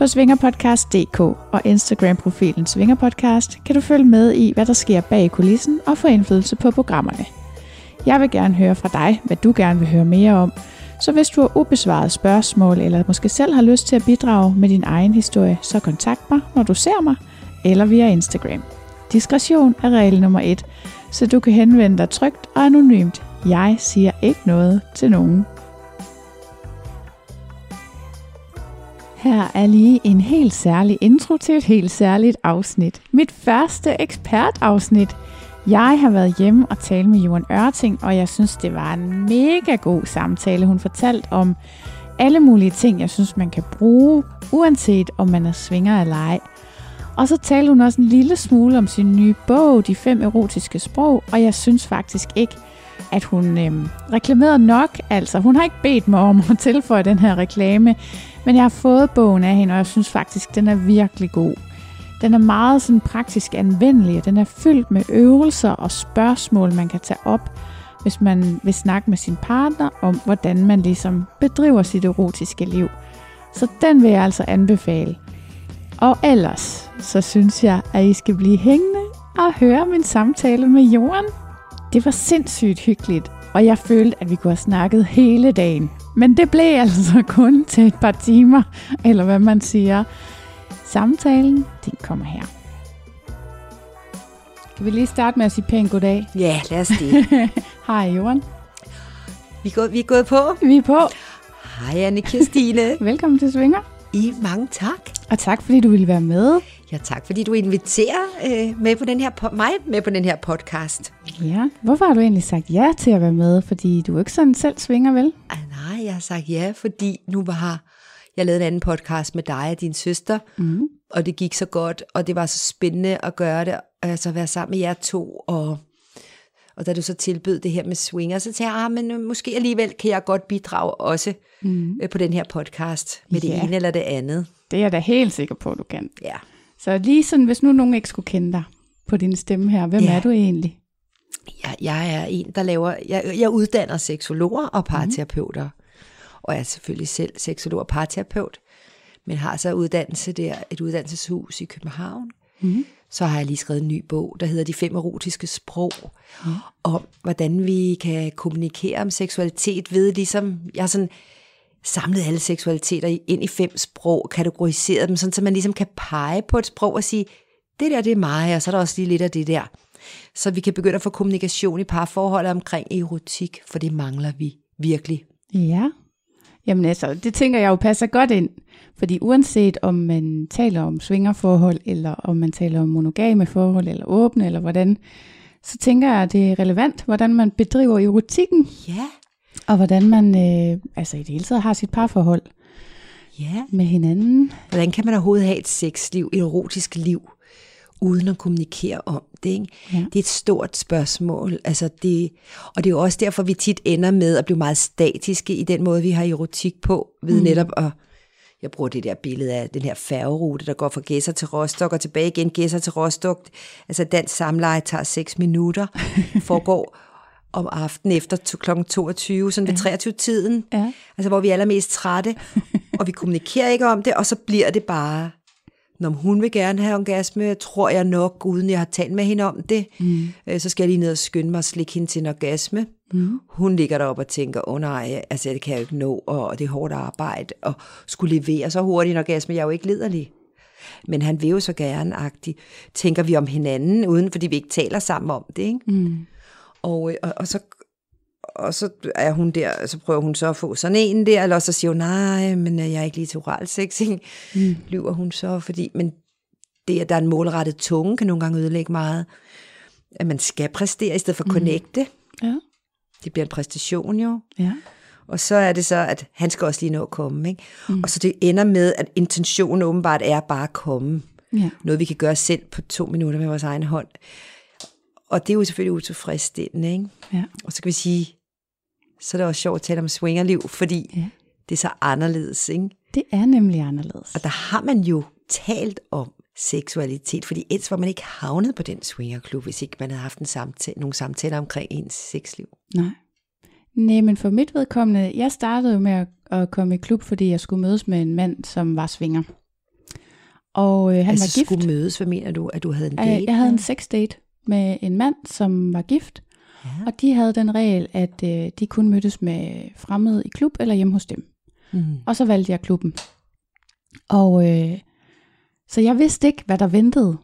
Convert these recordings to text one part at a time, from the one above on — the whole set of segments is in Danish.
På svingerpodcast.dk og Instagram-profilen Svingerpodcast kan du følge med i, hvad der sker bag kulissen og få indflydelse på programmerne. Jeg vil gerne høre fra dig, hvad du gerne vil høre mere om, så hvis du har ubesvaret spørgsmål, eller måske selv har lyst til at bidrage med din egen historie, så kontakt mig, når du ser mig, eller via Instagram. Diskretion er regel nummer et, så du kan henvende dig trygt og anonymt. Jeg siger ikke noget til nogen. Her er lige en helt særlig intro til et helt særligt afsnit. Mit første ekspertafsnit. Jeg har været hjemme og talt med Johan Ørting, og jeg synes, det var en mega god samtale. Hun fortalte om alle mulige ting, jeg synes, man kan bruge, uanset om man er svinger eller ej. Og så talte hun også en lille smule om sin nye bog, De fem erotiske sprog, og jeg synes faktisk ikke, at hun øhm, reklamerede nok. Altså, hun har ikke bedt mig om at tilføje den her reklame, men jeg har fået bogen af hende, og jeg synes faktisk, den er virkelig god. Den er meget sådan praktisk anvendelig, og den er fyldt med øvelser og spørgsmål, man kan tage op, hvis man vil snakke med sin partner om, hvordan man ligesom bedriver sit erotiske liv. Så den vil jeg altså anbefale. Og ellers, så synes jeg, at I skal blive hængende og høre min samtale med Jorden. Det var sindssygt hyggeligt, og jeg følte, at vi kunne have snakket hele dagen. Men det blev altså kun til et par timer, eller hvad man siger. Samtalen, den kommer her. Kan vi lige starte med at sige pænt goddag? Ja, lad os det. Hej, Johan. Vi er, gået, vi er gået på. Vi er på. Hej, anne Kirstine. Velkommen til Svinger. I mange tak. Og tak, fordi du ville være med. Ja, tak, fordi du inviterer øh, med på den her po- mig med på den her podcast. Ja, hvorfor har du egentlig sagt ja til at være med? Fordi du er ikke sådan selv svinger, vel? Ej, nej, jeg har sagt ja, fordi nu har jeg lavet en anden podcast med dig og din søster, mm. og det gik så godt, og det var så spændende at gøre det, altså være sammen med jer to, og, og da du så tilbød det her med swinger, så tænkte jeg, ah, men øh, måske alligevel kan jeg godt bidrage også mm. øh, på den her podcast, med Ja. det ene eller det andet. Det er jeg da helt sikker på, at du kan. Ja. Så lige sådan, hvis nu nogen ikke skulle kende dig på din stemme her, hvem Ja. er du egentlig? Jeg, jeg er en, der laver, jeg, jeg uddanner seksologer og parterapeuter, mm. og jeg er selvfølgelig selv seksolog og parterapeut, men har så uddannelse der, et uddannelseshus i København. Mm. Så har jeg lige skrevet en ny bog, der hedder De fem erotiske sprog, mm. om hvordan vi kan kommunikere om seksualitet ved ligesom, jeg har sådan samlet alle seksualiteter ind i fem sprog, kategoriseret dem, sådan, så man ligesom kan pege på et sprog og sige, det der, det er mig, og så er der også lige lidt af det der. Så vi kan begynde at få kommunikation i parforholdet omkring erotik, for det mangler vi virkelig. Ja. Jamen altså, det tænker jeg jo passer godt ind. Fordi uanset om man taler om svingerforhold, eller om man taler om monogame forhold, eller åbne, eller hvordan, så tænker jeg, at det er relevant, hvordan man bedriver erotikken, Ja, og hvordan man øh, altså i det hele taget har sit parforhold ja. med hinanden. Hvordan kan man overhovedet have et sexliv, et erotisk liv, uden at kommunikere om det? Ikke? Ja. Det er et stort spørgsmål. Altså det, og det er jo også derfor, vi tit ender med at blive meget statiske i den måde, vi har erotik på, ved mm. netop at jeg bruger det der billede af den her færgerute, der går fra Gæsser til Rostock og tilbage igen Gæsser til Rostock. Altså dansk samleje tager 6 minutter, foregår om aftenen efter kl. 22, sådan ved 23-tiden, Ja. altså hvor vi er allermest trætte, og vi kommunikerer ikke om det, og så bliver det bare, når hun vil gerne have orgasme, tror jeg nok, uden jeg har talt med hende om det, mm. så skal jeg lige ned og skynde mig og slikke hende til en orgasme. Mm. Hun ligger deroppe og tænker, åh oh, nej, altså det kan jeg jo ikke nå, og det er hårdt arbejde, og skulle levere så hurtigt en orgasme, jeg er jo ikke liderlig. Men han vil jo så gerne, agtigt, tænker vi om hinanden, uden fordi vi ikke taler sammen om det. Ikke? Mm. Og, øh, og, og, så, og så er hun der, så prøver hun så at få sådan en der, eller så siger hun, nej, men jeg er ikke lige til oral sex, ikke? Mm. lyver hun så, fordi, men det, at der er en målrettet tunge, kan nogle gange ødelægge meget. At man skal præstere, i stedet for at connecte. Ja. Det bliver en præstation jo. Ja. Og så er det så, at han skal også lige nå at komme. Ikke? Mm. Og så det ender med, at intentionen åbenbart er bare at komme. Ja. Noget, vi kan gøre selv på to minutter med vores egen hånd. Og det er jo selvfølgelig utilfredsstillende. Ikke? Ja. Og så kan vi sige, så er det også sjovt at tale om swingerliv, fordi Ja. det er så anderledes. Ikke? Det er nemlig anderledes. Og der har man jo talt om seksualitet, fordi ellers var man ikke havnet på den swingerklub, hvis ikke man havde haft en samtale, nogle samtaler omkring ens sexliv. Nej. Nej, men for mit vedkommende, jeg startede jo med at, at komme i klub, fordi jeg skulle mødes med en mand, som var svinger. Og øh, han altså var gift. skulle mødes, hvad mener du, at du havde en date? Jeg havde en sex date med en mand, som var gift. Ja. Og de havde den regel, at øh, de kun mødtes med fremmede i klub eller hjemme hos dem. Mm. Og så valgte jeg klubben. Og øh, så jeg vidste ikke, hvad der ventede.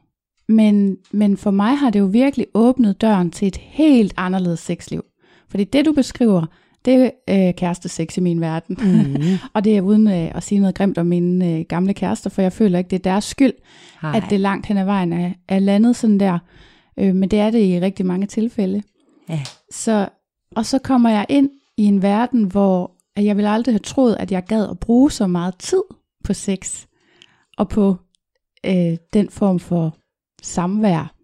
Men, men for mig har det jo virkelig åbnet døren til et helt anderledes sexliv. Fordi det, du beskriver, det er øh, kærestesex i min verden. Mm. og det er uden øh, at sige noget grimt om mine øh, gamle kærester, for jeg føler ikke, det er deres skyld, Hej. at det langt hen ad vejen er, er landet sådan der. Øh, men det er det i rigtig mange tilfælde. Ja. Så, og så kommer jeg ind i en verden, hvor at jeg ville aldrig have troet, at jeg gad at bruge så meget tid på sex, og på øh, den form for samvær,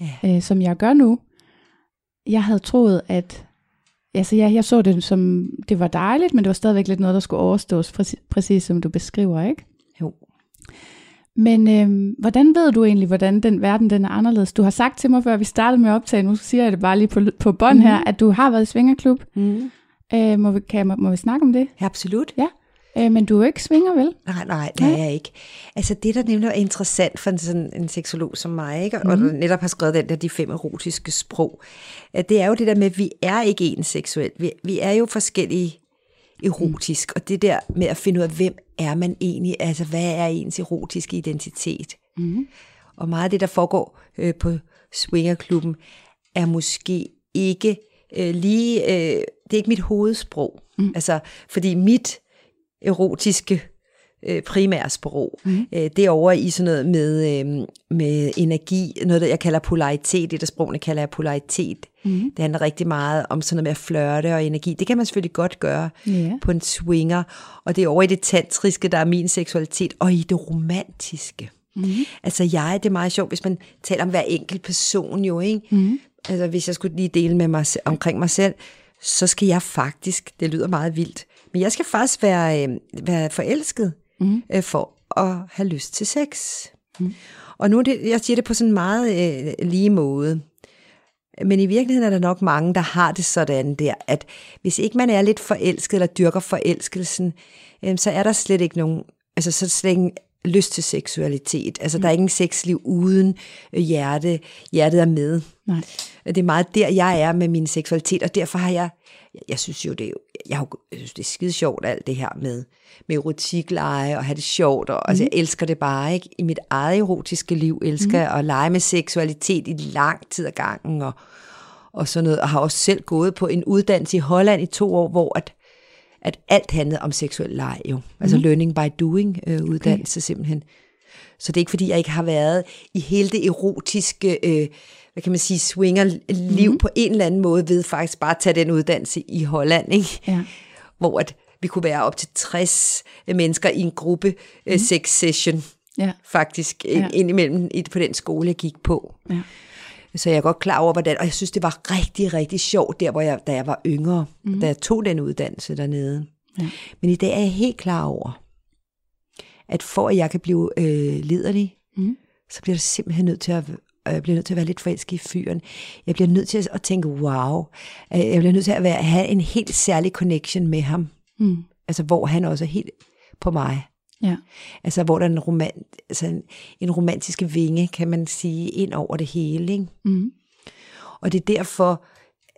Ja. øh, som jeg gør nu. Jeg havde troet, at altså jeg, jeg så det som, det var dejligt, men det var stadigvæk lidt noget, der skulle overstås, præcis, præcis som du beskriver, ikke? Men øh, hvordan ved du egentlig, hvordan den verden den er anderledes? Du har sagt til mig, før vi startede med at optage, nu siger jeg det bare lige på, på bånd mm. her, at du har været i svingerklub. Mm. Øh, må, vi, kan, må, må vi snakke om det? Ja, absolut. Ja. Øh, men du er jo ikke svinger, vel? Nej, nej, det er jeg ikke. Altså det, der nemlig er interessant for en, sådan en seksolog som mig, ikke? og Mhm. der netop har skrevet den der, de fem erotiske sprog, det er jo det der med, at vi er ikke ens seksuelt. Vi, vi er jo forskellige erotisk, og det der med at finde ud af, hvem er man egentlig, altså hvad er ens erotiske identitet. Mm. Og meget af det, der foregår øh, på swingerklubben, er måske ikke øh, lige, øh, det er ikke mit hovedsprog. Mm. Altså, fordi mit erotiske øh, primære sprog, mm. øh, det er over i sådan noget med, øh, med energi, noget der jeg kalder polaritet, det der sprogene kalder jeg polaritet. Mm. Det handler rigtig meget om sådan noget med at flørte og energi. Det kan man selvfølgelig godt gøre Ja. på en swinger, og det er over i det tantriske, der er min seksualitet, og i det romantiske. Mm. Altså jeg, det er meget sjovt, hvis man taler om hver enkelt person jo, ikke? Mm. Altså hvis jeg skulle lige dele med mig omkring mig selv, så skal jeg faktisk, det lyder meget vildt, men jeg skal faktisk være, øh, være forelsket mm. øh, for at have lyst til sex. Mm. Og nu det, jeg siger det på sådan en meget øh, lige måde. Men i virkeligheden er der nok mange, der har det sådan der, at hvis ikke man er lidt forelsket eller dyrker forelskelsen, øh, så er der slet ikke nogen, altså så slet ikke lyst til seksualitet. Altså mm. der er ingen sexliv uden øh, hjerte. Hjertet er med. Nej. Det er meget der, jeg er med min seksualitet, og derfor har jeg, jeg synes jo, det er, jeg, har, jeg synes, det er skide sjovt, alt det her med, med erotikleje og have det sjovt, og mm. altså, jeg elsker det bare, ikke? I mit eget erotiske liv elsker jeg at lege med seksualitet i lang tid ad gangen, og, og sådan noget, og har også selv gået på en uddannelse i Holland i to år, hvor at, at alt handlede om seksuel leg jo. Altså learning by doing øh, uddannelse okay. simpelthen. Så det er ikke fordi, jeg ikke har været i hele det erotiske, øh, hvad kan man sige, swinger-liv mm. på en eller anden måde, ved faktisk bare at tage den uddannelse i Holland, ikke? Ja. hvor at vi kunne være op til 60 mennesker i en gruppe mm. sex session, Ja. faktisk, Ja. indimellem på den skole, jeg gik på. Ja. Så jeg er godt klar over, hvordan, og jeg synes, det var rigtig, rigtig sjovt, der hvor jeg, da jeg var yngre, mm. da jeg tog den uddannelse dernede. Ja. Men i dag er jeg helt klar over, at for at jeg kan blive øh, liderlig, Mm. så bliver jeg simpelthen nødt til at og jeg bliver nødt til at være lidt forelsket i fyren. Jeg bliver nødt til at, at tænke, wow. Øh, Jeg bliver nødt til at være, have en helt særlig connection med ham. Mm. Altså, hvor han også er helt på mig. Ja. Altså, hvor der er en, romant, altså en, en romantiske vinge, kan man sige, ind over det hele. Ikke? Mm. Og det er derfor,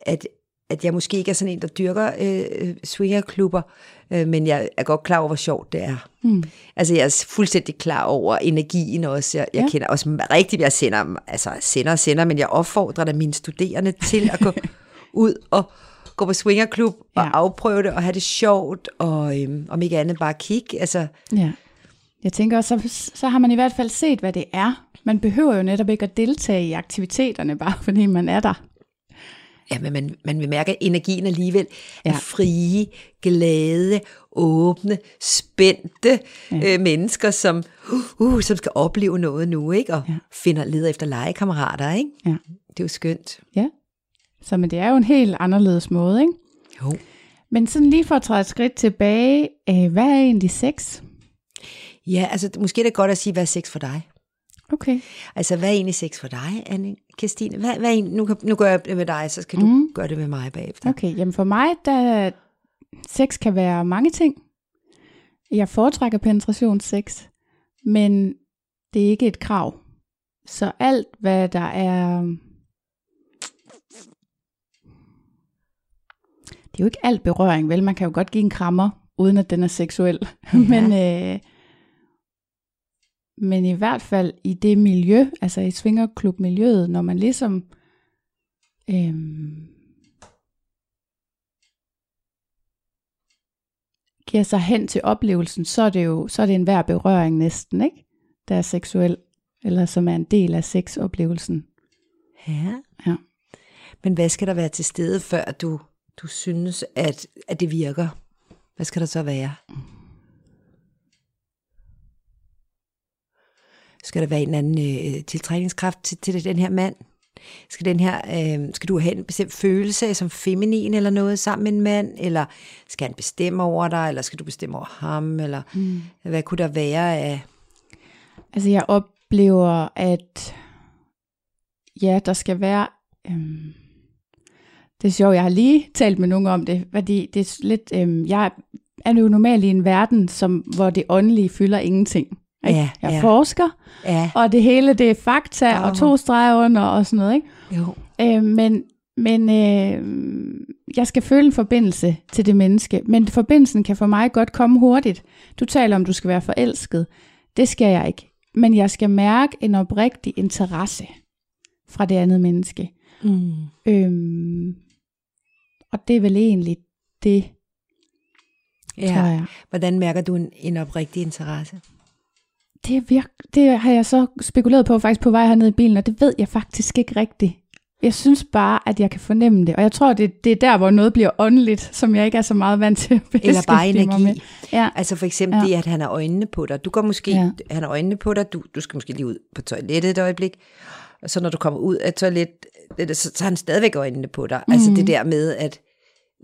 at, at jeg måske ikke er sådan en, der dyrker øh, swingerklubber, øh, men jeg er godt klar over, hvor sjovt det er. Mm. Altså, jeg er fuldstændig klar over energien også. Jeg, jeg Ja. kender også rigtigt, jeg sender, altså sender og sender, men jeg opfordrer da mine studerende til at gå ud og gå på swingerklub og Ja. afprøve det og have det sjovt, og øhm, om ikke andet bare kigge. Altså, Ja. Jeg tænker også, så, så har man i hvert fald set, hvad det er. Man behøver jo netop ikke at deltage i aktiviteterne, bare fordi man er der. ja, men man, man vil mærke, at energien alligevel er Ja. frie, glade, åbne, spændte ja. øh, mennesker, som, uh, som skal opleve noget nu, ikke? Og ja. finder leder efter legekammerater, ikke? Ja. Det er jo skønt. Ja. Så men det er jo en helt anderledes måde, ikke? Jo. Men sådan lige for at træde et skridt tilbage, øh, hvad er egentlig sex? Ja, altså måske er det godt at sige, hvad er sex for dig? Okay. Altså, hvad er egentlig sex for dig, anne Christine? Hvad, hvad er nu, nu gør jeg det med dig, så skal. Mm. du gøre det med mig bagefter. Okay, jamen for mig, der sex kan være mange ting. Jeg foretrækker penetrationssex, men det er ikke et krav. Så alt, hvad der er... Det er jo ikke alt berøring, vel? Man kan jo godt give en krammer, uden at den er seksuel. Ja. men, øh, men i hvert fald i det miljø, altså i svingerklubmiljøet, når man ligesom... Øh, giver sig hen til oplevelsen, så er det jo så er det en hver berøring næsten, ikke? Der er seksuel, eller som er en del af sexoplevelsen. Ja. Ja. Men hvad skal der være til stede, før du, du synes, at, at det virker? Hvad skal der så være? Skal der være en anden øh, tiltrækningskraft til, til den her mand? Skal, den her, øh, skal du have en bestemt følelse af som feminin eller noget sammen med en mand? Eller skal han bestemme over dig? Eller skal du bestemme over ham? Eller mm. hvad kunne der være af... Altså jeg oplever, at ja, der skal være... Øhm, det er sjovt, jeg har lige talt med nogen om det, fordi det er lidt... Øhm, jeg er jo normalt i en verden, som, hvor det åndelige fylder ingenting. Ikke? Ja, jeg ja. forsker, Ja, og det hele det er fakta Åh. og to streger under og sådan noget. Ikke? jo. Øh, men men øh, jeg skal føle en forbindelse til det menneske. Men forbindelsen kan for mig godt komme hurtigt. Du taler om, du skal være forelsket. Det skal jeg ikke. Men jeg skal mærke en oprigtig interesse fra det andet menneske. Mm. Øhm, og det er vel egentlig det, ja. tror jeg. Hvordan mærker du en, en oprigtig interesse? Det, er virk- det har jeg så spekuleret på faktisk på vej hernede i bilen, og det ved jeg faktisk ikke rigtigt. Jeg synes bare, at jeg kan fornemme det. Og jeg tror, det, det er der, hvor noget bliver åndeligt, som jeg ikke er så meget vant til at Eller bare mig med. energi. Ja. Altså for eksempel Ja. det, at han har øjnene på dig. Du går måske, Ja. ja. han har øjnene på dig, du, du skal måske lige ud på toilettet et øjeblik. Og så når du kommer ud af toilet, det- så, så har han stadigvæk øjnene på dig. Mm. Altså det der med, at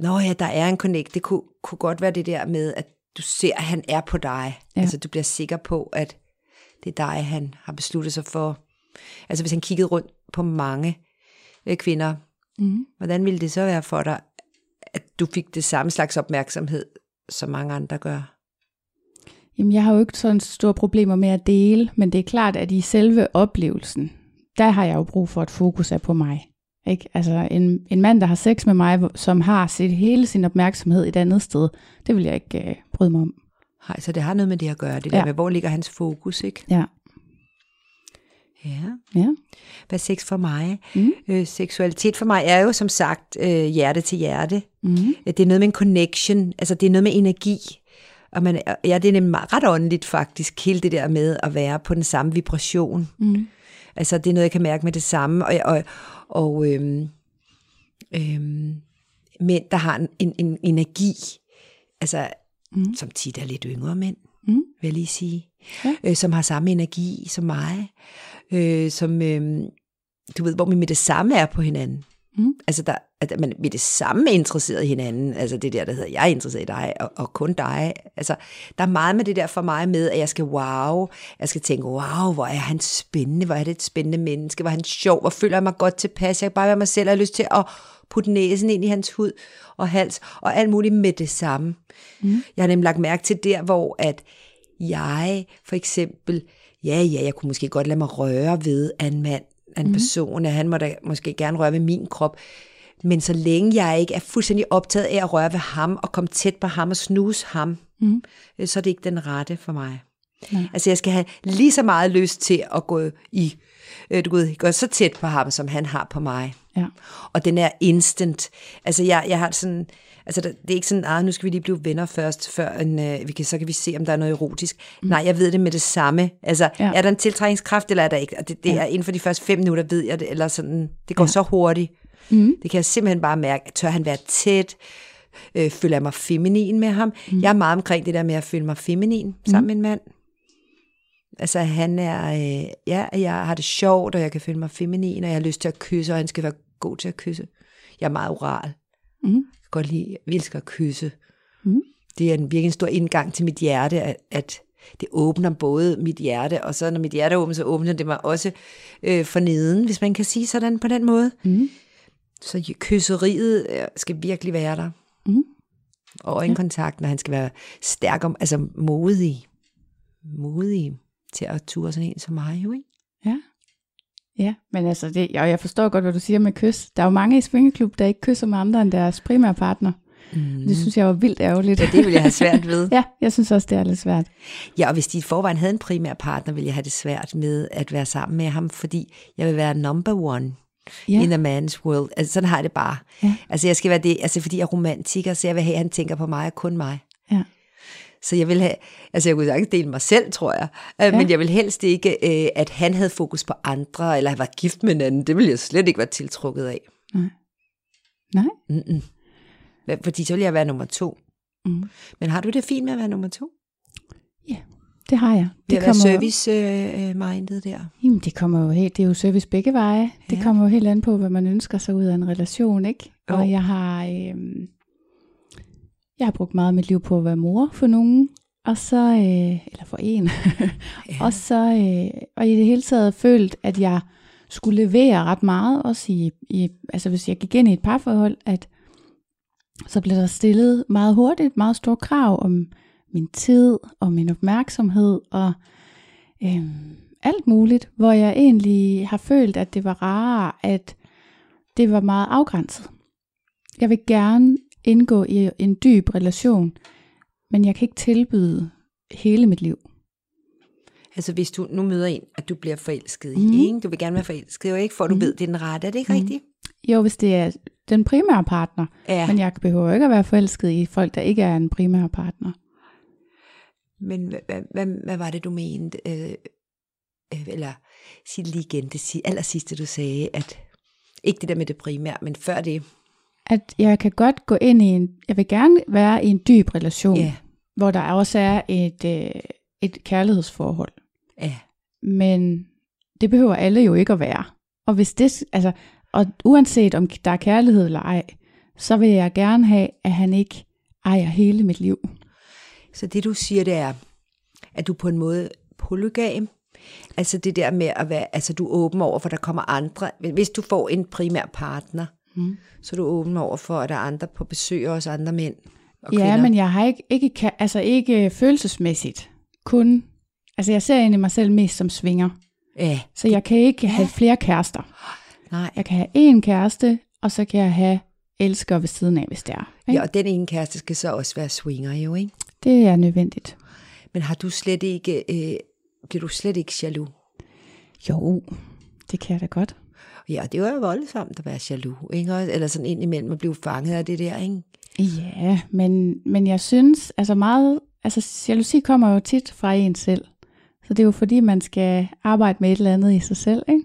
Nå ja, der er en connect. Det kunne, kunne godt være det der med, at du ser, at han er på dig. Ja. Altså du bliver sikker på, at det er dig, han har besluttet sig for. Altså hvis han kiggede rundt på mange øh, kvinder, Mm. hvordan ville det så være for dig, at du fik det samme slags opmærksomhed, som mange andre gør? Jamen, jeg har jo ikke sådan store problemer med at dele, men det er klart, at i selve oplevelsen, der har jeg jo brug for, at fokus er på mig. Ikke? Altså en, en mand, der har sex med mig, som har sit, hele sin opmærksomhed et andet sted, det vil jeg ikke øh, bryde mig om. Nej, så det har noget med det at gøre, det Ja. der med, hvor ligger hans fokus, ikke? Ja. Ja. Ja. Hvad er sex for mig? Mm. Øh, seksualitet for mig er jo som sagt øh, hjerte til hjerte. Mm. Det er noget med en connection, altså det er noget med energi. Og man, ja, det er ret åndeligt faktisk, hele det der med at være på den samme vibration. Mm. Altså det er noget, jeg kan mærke med det samme. Og, og, og øhm, øhm, mænd, der har en, en, en energi, altså Mm. som tit er lidt yngre mænd, Mm. vil jeg lige sige, Ja. øh, som har samme energi som mig, øh, som, øh, du ved, hvor vi med det samme er på hinanden. Mm. Altså, der, at man med det samme er interesseret i hinanden, altså det der, der hedder, jeg er interesseret i dig, og, og kun dig. Altså, der er meget med det der for mig med, at jeg skal wow, jeg skal tænke, wow, hvor er han spændende, hvor er det et spændende menneske, hvor er han sjov, hvor føler jeg mig godt tilpas, jeg kan bare være mig selv, og jeg har lyst til at putte næsen ind i hans hud og hals, og alt muligt med det samme. Mm. Jeg har nemlig lagt mærke til der, hvor at jeg for eksempel, ja, ja, jeg kunne måske godt lade mig røre ved af en mand, af en mm. person, at han må da måske gerne røre ved min krop, men så længe jeg ikke er fuldstændig optaget af at røre ved ham, og komme tæt på ham og snuse ham, Mm. så er det ikke den rette for mig. Nej. Altså jeg skal have lige så meget lyst til at gå i, øh, du ved, gå så tæt på ham, som han har på mig. Ja. Og den er instant. Altså, jeg, jeg har sådan... Altså, det er ikke sådan, ah, nu skal vi lige blive venner først, før en, øh, vi kan, så kan vi se, om der er noget erotisk. Mm. Nej, jeg ved det med det samme. Altså, Ja. er der en tiltrækningskraft, eller er der ikke? Og det, det Ja. er inden for de første fem minutter, ved jeg det, eller sådan, det går ja. så hurtigt. Mm. Det kan jeg simpelthen bare mærke. Tør han være tæt? Øh, føler jeg mig feminin med ham? Mm. Jeg er meget omkring det der med at føle mig feminin sammen med en mand. Altså han er, øh, ja, jeg har det sjovt, og jeg kan føle mig feminin, og jeg har lyst til at kysse, og han skal være god til at kysse. Jeg er meget oral. Mm. Jeg kan godt lide, jeg elsker at kysse. Mm. Det er en virkelig en stor indgang til mit hjerte, at, at det åbner både mit hjerte, og så når mit hjerte er åbent, så åbner det mig også øh, for neden, hvis man kan sige sådan på den måde. Mm. Så kysseriet øh, skal virkelig være der. Mm. Og øjenkontakten, og han skal være stærk, om, altså modig. Modig til at ture sådan en som mig, jo ikke? Ja. Men altså, det, og jeg forstår godt, hvad du siger med kys. Der er jo mange i swingerklub, der ikke kysser med andre end deres primære partner. Mm. Det synes jeg var vildt ærgerligt. Ja, det vil jeg have svært ved. ja, jeg synes også, det er lidt svært. Ja, og hvis de i forvejen havde en primær partner, ville jeg have det svært med at være sammen med ham, fordi jeg vil være number one ja. in a man's world. Altså sådan har jeg det bare. Ja. Altså jeg skal være det, altså fordi jeg er romantiker, så jeg vil have, at han tænker på mig og kun mig. Ja. Så jeg vil have, altså jeg kunne sagtens dele mig selv, tror jeg, ja. men jeg vil helst ikke, øh, at han havde fokus på andre, eller var gift med en anden. Det ville jeg slet ikke være tiltrukket af. Nej? Mm-mm. Fordi så ville jeg være nummer to. Mm. Men har du det fint med at være nummer to? Det har jeg. Det at være service-minded der. Jamen, det kommer jo helt, det er jo service begge veje. Det Ja. kommer jo helt an på, hvad man ønsker sig ud af en relation, ikke? Jo. Og jeg har, øhm, jeg har brugt meget af mit liv på at være mor for nogen, og så, øh, eller for en, ja. og så, øh, og i det hele taget følt, at jeg skulle levere ret meget, også i, i, altså hvis jeg gik ind i et parforhold, at så blev der stillet meget hurtigt meget store krav om min tid og min opmærksomhed og øhm, alt muligt, hvor jeg egentlig har følt, at det var rarere, at det var meget afgrænset. Jeg vil gerne indgå i en dyb relation, men jeg kan ikke tilbyde hele mit liv. Altså hvis du nu møder en, at du bliver forelsket Mhm. i, ikke? du vil gerne være forelsket, jo ikke, for du ved, det er den rette, er det ikke Mhm. rigtigt? Jo, hvis det er den primære partner, Ja, men jeg behøver ikke at være forelsket i folk, der ikke er en primær partner. men hvad, hvad, hvad, var det, du mente? Øh, øh, eller sig lige igen, det si- aller sidste, du sagde, at ikke det der med det primære, men før det. At jeg kan godt gå ind i en, jeg vil gerne være i en dyb relation, Ja, hvor der også er et, øh, et kærlighedsforhold. ja, Men det behøver alle jo ikke at være. Og hvis det, altså, og uanset om der er kærlighed eller ej, så vil jeg gerne have, at han ikke ejer hele mit liv. Så det du siger, det er, at du på en måde polygam, altså det der med at være, altså du er åben over for, der kommer andre, hvis du får en primær partner, Mm. så du åben over for, at der er andre på besøg, også andre mænd og Ja, kvinder. men jeg har ikke, ikke, altså ikke følelsesmæssigt. Kun, altså jeg ser egentlig mig selv mest som svinger. Ja, Så jeg kan ikke have flere kærester. nej. Jeg kan have én kæreste, og så kan jeg have elsker ved siden af, hvis det er. Ikke? Ja, og den ene kæreste skal så også være swinger jo, ikke? Det er nødvendigt. Men har du slet ikke, øh, bliver du slet ikke jaloux? Jo, det kan jeg da godt. Ja, det var jo voldsomt at være jaloux, ikke? Eller sådan ind imellem at blive fanget af det der, ikke? Ja, men, men jeg synes, altså meget, altså jalousi kommer jo tit fra en selv. Så det er jo fordi, man skal arbejde med et eller andet i sig selv, ikke?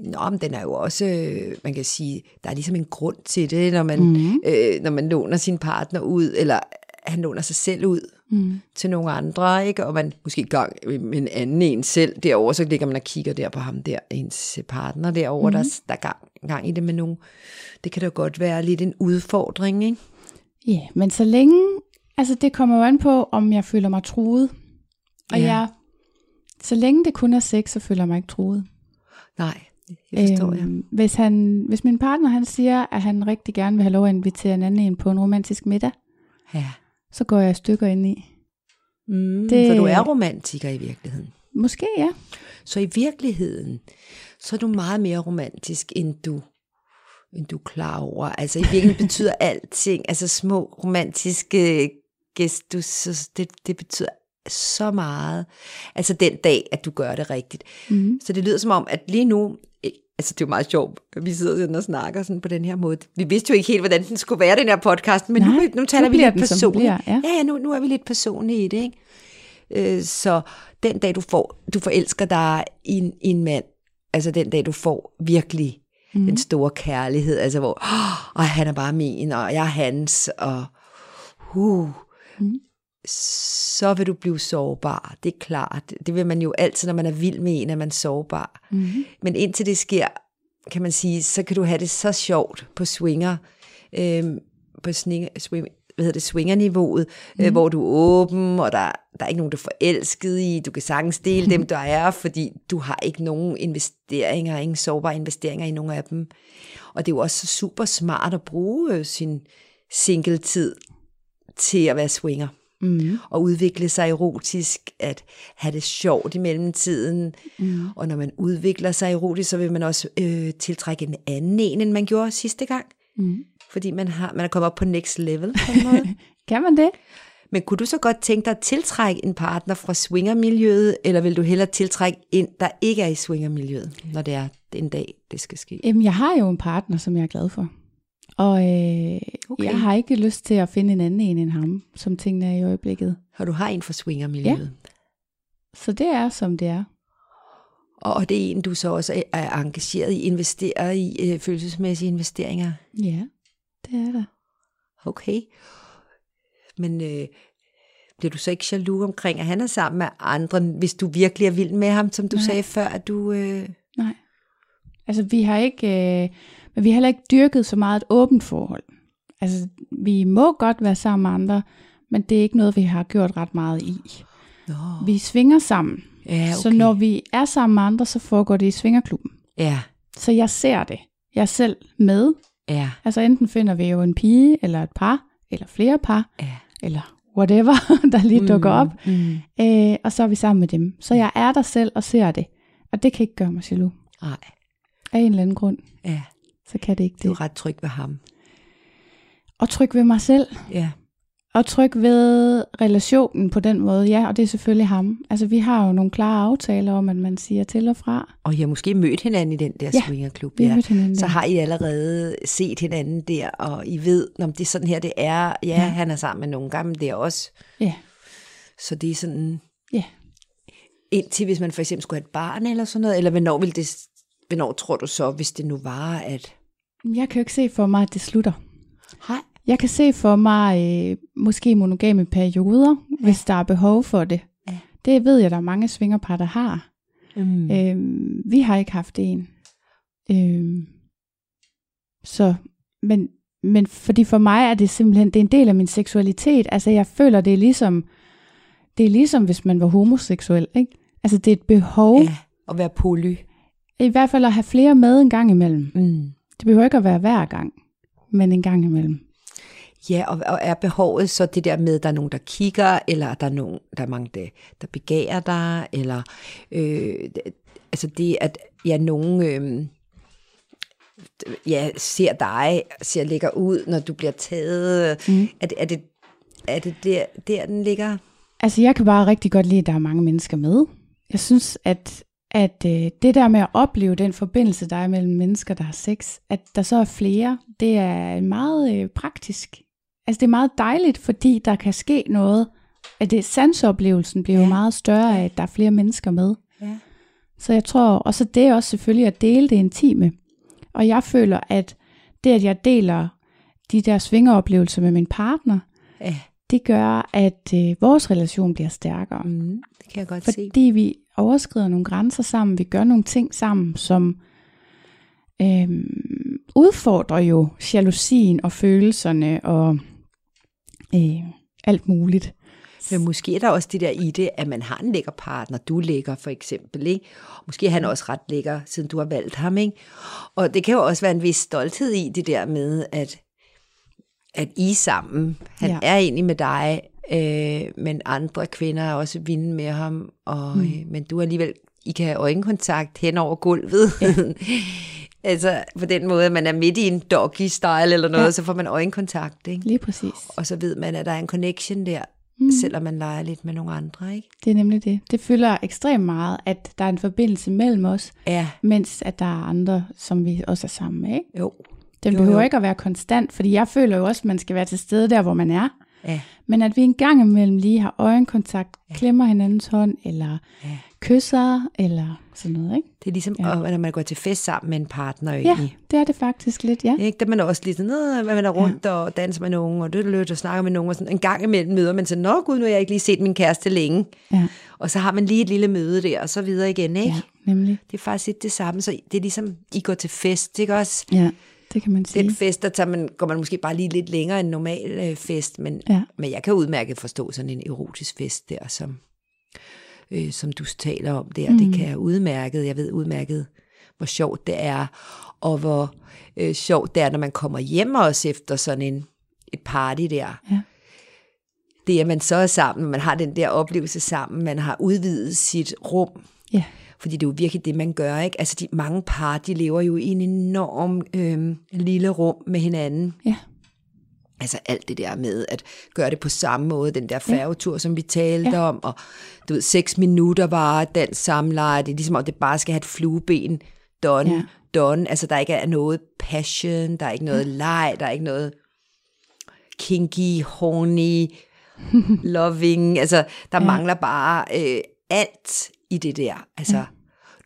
Nå, men den er jo også, øh, man kan sige, der er ligesom en grund til det, når man, mm. øh, når man låner sin partner ud, eller han låner sig selv ud Mm. til nogle andre, ikke? Og man måske gang med en anden en selv derovre, så ligger man og kigger der på ham der, ens partner derovre, mm. der, der er gang, gang i det med nogle, det kan da godt være lidt en udfordring, ikke? Ja, men så længe, altså det kommer jo an på, om jeg føler mig truet. Og Ja. ja. jeg, så længe det kun er sex, så føler jeg mig ikke truet. Nej, det forstår øhm, jeg. Hvis, han, hvis min partner han siger, at han rigtig gerne vil have lov at invitere en anden en på en romantisk middag, Ja. Så går jeg stykker ind i. Mm, det... For du er romantiker i virkeligheden. Måske ja. Så i virkeligheden, så er du meget mere romantisk, end du, end du er klar over. Altså i virkeligheden betyder alting, altså små romantiske gestus, det, det betyder så meget. Altså den dag, at du gør det rigtigt. Mm. Så det lyder som om, at lige nu, altså det er jo meget sjovt, at vi sidder sådan og snakker sådan på den her måde. Vi vidste jo ikke helt, hvordan den skulle være, den her podcast, men Nej, nu, nu taler vi lidt personligt. bliver, ja. ja, ja nu, nu er vi lidt personlige i det, ikke? Øh, så den dag, du får, du forelsker dig i en, i en mand, altså den dag, du får virkelig mm. den store kærlighed, altså hvor, oh, han er bare min, og jeg er hans, og uh, mm. Så vil du blive sårbar, det er klart. Det vil man jo altid, når man er vild med en, at man er sårbar. Mm. Men indtil det sker, kan man sige, så kan du have det så sjovt på swinger, øh, på sning, swing, hvad hedder det, swingerniveauet, mm. øh, hvor du er åben, og der, der er ikke nogen, du er forelsket i, du kan sagtens dele dem, der er, fordi du har ikke nogen investeringer, ingen sårbare investeringer i nogen af dem. Og det er jo også super smart at bruge øh, sin single-tid til at være swinger. Mm. Og udvikle sig erotisk, at have det sjovt i mellemtiden. Mm. Og når man udvikler sig erotisk, så vil man også øh, tiltrække en anden en, end man gjorde sidste gang. Mm. Fordi man, har, man er kommet op på next level på en måde. kan man det? Men kunne du så godt tænke dig at tiltrække en partner fra swingermiljøet, eller vil du hellere tiltrække en, der ikke er i swingermiljøet, når det er en dag, det skal ske? Jamen, jeg har jo en partner, som jeg er glad for. Og øh, okay. jeg har ikke lyst til at finde en anden en end ham, som tingene er i øjeblikket. Og du har en fra swingermiljøet? Ja. Så det er, som det er. Og, og det er en, du så også er engageret i, investerer i øh, følelsesmæssige investeringer? Ja, det er der. Okay. Men øh, bliver du så ikke jaloux omkring, at han er sammen med andre, hvis du virkelig er vild med ham, som du Nej. sagde før, at du... Øh... Nej. Altså, vi har ikke... Øh, men vi har heller ikke dyrket så meget et åbent forhold. Altså, vi må godt være sammen med andre, men det er ikke noget, vi har gjort ret meget i. Nå. Vi svinger sammen. Ja, okay. Så når vi er sammen med andre, så foregår det i svingerklubben. Ja. Så jeg ser det. Jeg er selv med. Ja. Altså enten finder vi jo en pige, eller et par, eller flere par, ja. eller whatever, der lige dukker op. Mm. Øh, og så er vi sammen med dem. Så jeg er der selv og ser det. Og det kan ikke gøre mig jaloux. Nej. Af en eller anden grund. Ja. Så kan det ikke det. Du er ret tryg ved ham. Og tryg ved mig selv. Ja. Og tryg ved relationen på den måde, ja, og det er selvfølgelig ham. Altså, vi har jo nogle klare aftaler om, at man siger til og fra. Og I har måske mødt hinanden i den der Ja, swingerklub. mødt hinanden Så har I allerede set hinanden der, og I ved, om det er sådan her, det er. Ja, ja. han er sammen med nogle gamle der også. Ja, Så det er sådan, ja. indtil hvis man for eksempel skulle have et barn eller sådan noget, eller hvornår, vil det, hvornår tror du så, hvis det nu var, at... Jeg kan jo ikke se for mig, at det slutter. Hej. Jeg kan se for mig øh, måske monogame perioder, ja. hvis der er behov for det. Ja. Det ved jeg, der er mange svingerpar, der har. Mm. Øhm, vi har ikke haft en. Øhm, så, men, men fordi for mig er det simpelthen, det er en del af min seksualitet. Altså jeg føler, det er ligesom, det er ligesom hvis man var homoseksuel, ikke? Altså det er et behov, Ja, at være poly. i hvert fald at have flere med en gang imellem. Mm. Det behøver ikke at være hver gang, men en gang imellem. Ja, og, og er behovet så det der med, at der er nogen, der kigger, eller der er, nogen, der er mange, der, der begærer dig, eller øh, altså det, at ja, nogen øh, ja, ser dig, ser ligger ud, når du bliver taget. Mm. Er, det, er, det, er det der, der, den ligger? Altså, jeg kan bare rigtig godt lide, at der er mange mennesker med. Jeg synes, at, at øh, det der med at opleve den forbindelse, der er mellem mennesker, der har sex, at der så er flere, det er meget øh, praktisk. Altså, det er meget dejligt, fordi der kan ske noget. At det, sansoplevelsen bliver ja. Jo meget større af, at der er flere mennesker med. Ja. Så jeg tror, og så det er også selvfølgelig at dele det intime. Og jeg føler, at det, at jeg deler de der svingeroplevelser med min partner, Ja, det gør, at øh, vores relation bliver stærkere. mm, det kan jeg godt se. Fordi vi overskrider nogle grænser sammen, vi gør nogle ting sammen, som øhm, udfordrer jo jalousien og følelserne og øh, alt muligt. Men måske er der også det der i det, at man har en lækker partner. Du er lækker for eksempel, ikke? Måske er han også ret lækker, siden du har valgt ham, ikke? Og det kan jo også være en vis stolthed i det der med, at, at I sammen, han ja. er egentlig med dig, øh, men andre kvinder er også vilde med ham, og, mm. øh, men du alligevel, I kan have øjenkontakt hen over gulvet. Ja. altså på den måde, at man er midt i en doggy-style eller noget, Ja. ja. så får man øjenkontakt, ikke? Lige præcis. Og så ved man, at der er en connection der. mm. selvom man leger lidt med nogle andre, ikke? Det er nemlig det. Det fylder ekstremt meget, at der er en forbindelse mellem os, Ja, mens at der er andre, som vi også er sammen med. Ikke? jo. Den Jo, behøver jo. ikke at være konstant, fordi jeg føler jo også, at man skal være til stede der, hvor man er. Ja, Men at vi en gang imellem lige har øjenkontakt, klemmer hinandens hånd, eller Ja. kysser, eller sådan noget, ikke? det er ligesom, Ja. ja. når man går til fest sammen med en partner Ja, egentlig. det er det faktisk lidt, ja. Ikke? Der er man også lige sådan, "Nå, man er rundt ja. og danser med nogen, og det og snakker med nogen, og sådan en gang imellem møder man så, nå gud, nu har jeg ikke lige set min kæreste længe. Ja, Og så har man lige et lille møde der, og så videre igen, ikke? ja nemlig. Det er faktisk lidt det samme, så det er ligesom, I går til fest, ikke også? Ja, det kan man sige. Den fest, der tager man, går man måske bare lige lidt længere end en normal øh, fest, men, Ja. men jeg kan udmærket forstå sådan en erotisk fest der, som, øh, som du taler om der. Mm. Det kan jeg udmærket. Jeg ved udmærket, hvor sjovt det er, og hvor øh, sjovt det er, når man kommer hjem også efter sådan en, et party der. Ja. Det, at man så er sammen, man har den der oplevelse sammen, man har udvidet sit rum, Ja, fordi det er jo virkelig det, man gør, ikke? Altså, de mange par, de lever jo i en enorm øh, lille rum med hinanden. ja, Altså alt det der med at gøre det på samme måde, den der færgetur, som vi talte Ja. om, og du ved, seks minutter var den samleje, det er ligesom om det bare skal have et flueben, done, Ja. done, altså der ikke er noget passion, der er ikke noget ja. leg, der er ikke noget kinky, horny, loving, altså der ja. mangler bare øh, alt i det der, altså ja.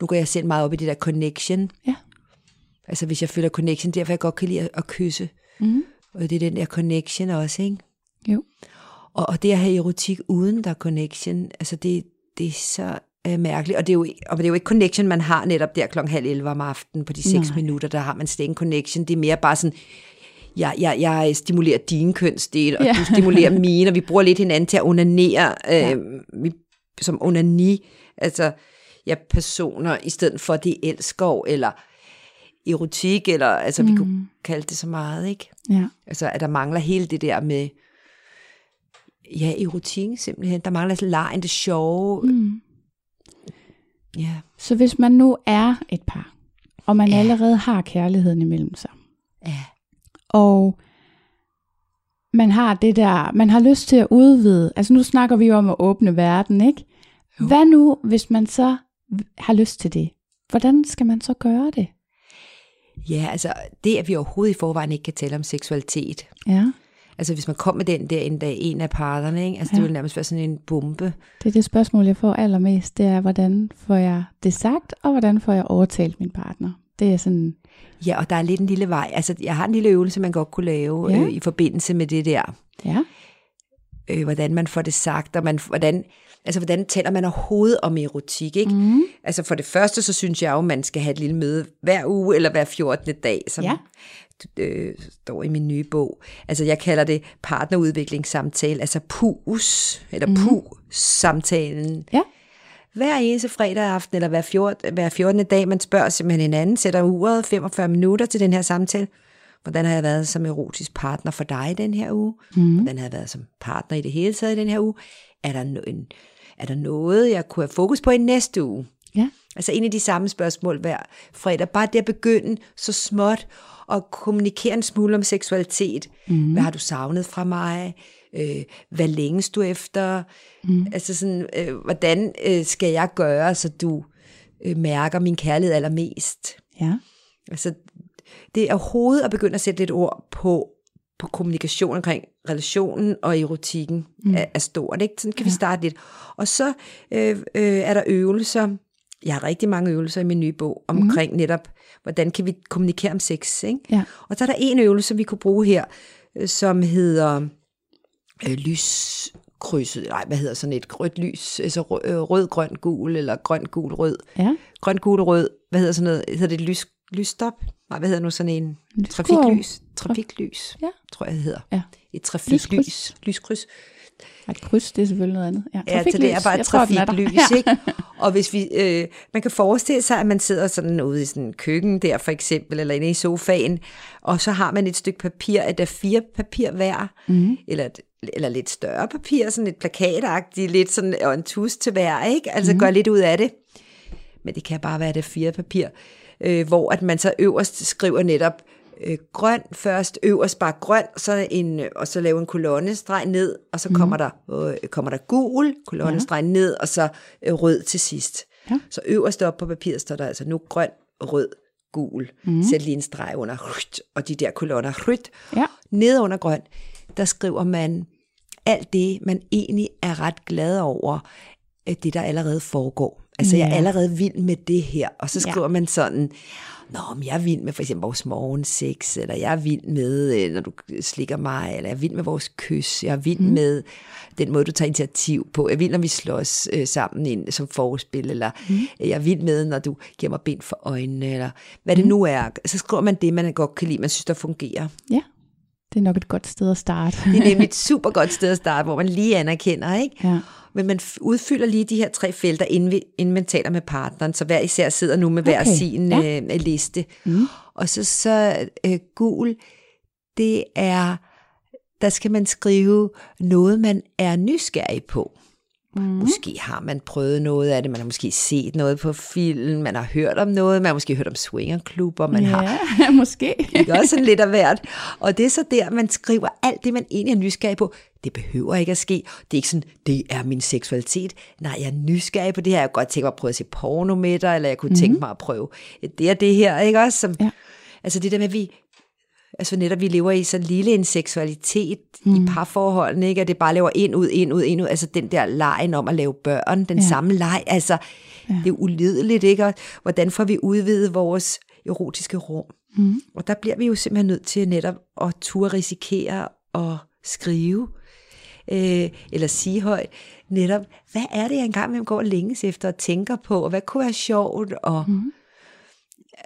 nu går jeg selv meget op i det der connection, ja. altså hvis jeg føler connection, derfor jeg godt kan lide at, at kysse, Mm. og det er den der connection også, ikke? Jo. Og, og det at have erotik uden der er connection, altså det, det er så øh, mærkeligt. Og det, er jo, og det er jo ikke connection, man har netop der klokken halv 11 om aftenen på de seks Nej. minutter, der har man slet ikke connection. Det er mere bare sådan, jeg, jeg, jeg stimulerer din kønsdel, og Ja. du stimulerer mine, og vi bruger lidt hinanden til at onanere, øh, ja. vi, som onani, altså ja, personer, i stedet for det elskov, eller erotik, eller altså mm. vi kunne kalde det så meget, ikke? Ja, Altså, at der mangler hele det der med, ja, erotikken simpelthen. Der mangler sådan lejen, det sjove. Mm. Ja, så hvis man nu er et par, og man Ja. allerede har kærligheden imellem sig, ja, og man har det der, man har lyst til at udvide, altså nu snakker vi jo om at åbne verden, ikke? Jo. Hvad nu, hvis man så har lyst til det? Hvordan skal man så gøre det? ja, altså det, at vi overhovedet i forvejen ikke kan tale om seksualitet. Ja, Altså, hvis man kom med den der en dag, en af parterne, ikke? Altså, Ja. det ville nærmest være sådan en bombe. det er det spørgsmål, jeg får allermest, det er, hvordan får jeg det sagt, og hvordan får jeg overtalt min partner? Det er sådan, Ja, og der er lidt en lille vej. Altså, jeg har en lille øvelse, man godt kunne lave Ja. øh, i forbindelse med det der. ja, Øh, hvordan man får det sagt, og man, hvordan, altså, hvordan taler man overhovedet om erotik, ikke? mm. Altså for det første, så synes jeg jo, man skal have et lille møde hver uge, eller hver 14. dag, som Ja. øh, står i min nye bog. Altså jeg kalder det partnerudviklingssamtale, altså PUS, eller mm. PU-samtalen. ja, Hver eneste fredag aften, eller hver 14, hver 14. dag, man spørger simpelthen hinanden, sætter uret 45 minutter til den her samtale. Hvordan har jeg været som erotisk partner for dig i den her uge? Mm. Hvordan har jeg været som partner i det hele taget i den her uge? Er der, en, er der noget, jeg kunne have fokus på i næste uge? ja, Altså en af de samme spørgsmål hver fredag. Bare det at begynde så småt og kommunikere en smule om seksualitet. Mm. Hvad har du savnet fra mig? Øh, hvad længes du efter? Mm. Altså sådan, øh, hvordan øh, skal jeg gøre, så du øh, mærker min kærlighed allermest? ja, Altså, det er overhovedet at begynde at sætte lidt ord på, på kommunikation omkring relationen og erotikken mm. er, er stort. Ikke? Sådan kan ja. vi starte lidt. Og så øh, øh, er der øvelser. Jeg har rigtig mange øvelser i min nye bog omkring mm. netop, hvordan kan vi kommunikere om sex. Ikke? ja, Og så er der en øvelse, vi kunne bruge her, øh, som hedder øh, lyskrydset. Nej, hvad hedder sådan et rødt lys? Altså rød, øh, rød grøn, gul, eller grøn, gul, rød ja. grøn, gul, rød, hvad hedder sådan noget, hedder det et lys, lysstop? Nej, hvad hedder nu sådan en? Lyskurv. Trafiklys. Trafiklys, Ja. tror jeg det hedder. Ja. Et trafiklys. Lyskryds. Lyskryds. Et kryds, det er selvfølgelig noget andet. Ja, Ja, så det er trafiklys. bare et er trafiklys, Ja. ikke? Og hvis vi, øh, man kan forestille sig, at man sidder sådan ude i sådan en køkken der for eksempel, eller inde i sofaen, og så har man et stykke papir, at der er fire papir hver, mm. eller, et, eller lidt større papir, sådan et plakatagtigt, lidt sådan, og en tus til hver, ikke? Altså mm. gør lidt ud af det. Men det kan bare være det fire papir, øh, hvor at man så øverst skriver netop, øh, grøn først, øverst bare grøn, så en, og så lave en kolonnestreg ned, og så kommer, der, øh, kommer der gul, kolonnestreg ja. ned, og så øh, rød til sidst. Ja. Så øverst op på papiret står der altså nu grøn, rød, gul. Mm. Sæt lige en streg under, og de der kolonner, Ja. nede under grøn, der skriver man alt det, man egentlig er ret glad over, øh, det der allerede foregår. Altså, jeg er Ja. allerede vild med det her. Og så Ja. skriver man sådan, Nå, men jeg er vild med for eksempel vores morgensex, eller jeg er vild med, øh, når du slikker mig, eller jeg er vild med vores kys, jeg er vild mm. med den måde, du tager initiativ på, jeg er vild, når vi slås øh, sammen ind, som forspil, eller mm. jeg er vild med, når du giver mig bind for øjnene, eller hvad det nu er. Så skriver man det, man godt kan lide, man synes, der fungerer. Ja, det er nok et godt sted at starte. Det er nemlig et super godt sted at starte, hvor man lige anerkender, ikke? Ja. Men man udfylder lige de her tre felter, inden, vi, inden man taler med partneren, så hver især sidder nu med hver Okay, sin ja. øh, liste. Mm. Og så, så øh, gul, det er, der skal man skrive noget, man er nysgerrig på. Mm. Måske har man prøvet noget af det, man har måske set noget på film, man har hørt om noget, man har måske hørt om swingerklubber, man har ja, måske. ikke også sådan lidt af hvert. Og det er så der, man skriver alt det, man egentlig er nysgerrig på. Det behøver ikke at ske. Det er ikke sådan, det er min seksualitet. Nej, jeg er nysgerrig på det her. Jeg kunne godt tænke mig at prøve at se porno med dig, eller jeg kunne mm. tænke mig at prøve det og det her, ikke også? Som, Ja. Altså det der med, at vi, altså netop vi lever i så lille en seksualitet mm. i parforholdene, ikke? At det bare laver ind, ud, ind, ud, ind, ud. Altså den der lejen om at lave børn, den ja. samme leg, altså ja. det er ulideligt, ikke? Og hvordan får vi udvidet vores erotiske rum? Mm. Og der bliver vi jo simpelthen nødt til netop at turde risikere at skrive, øh, eller sige højt, netop, hvad er det, jeg engang vil går længes efter og tænker på, og hvad kunne være sjovt, og mm.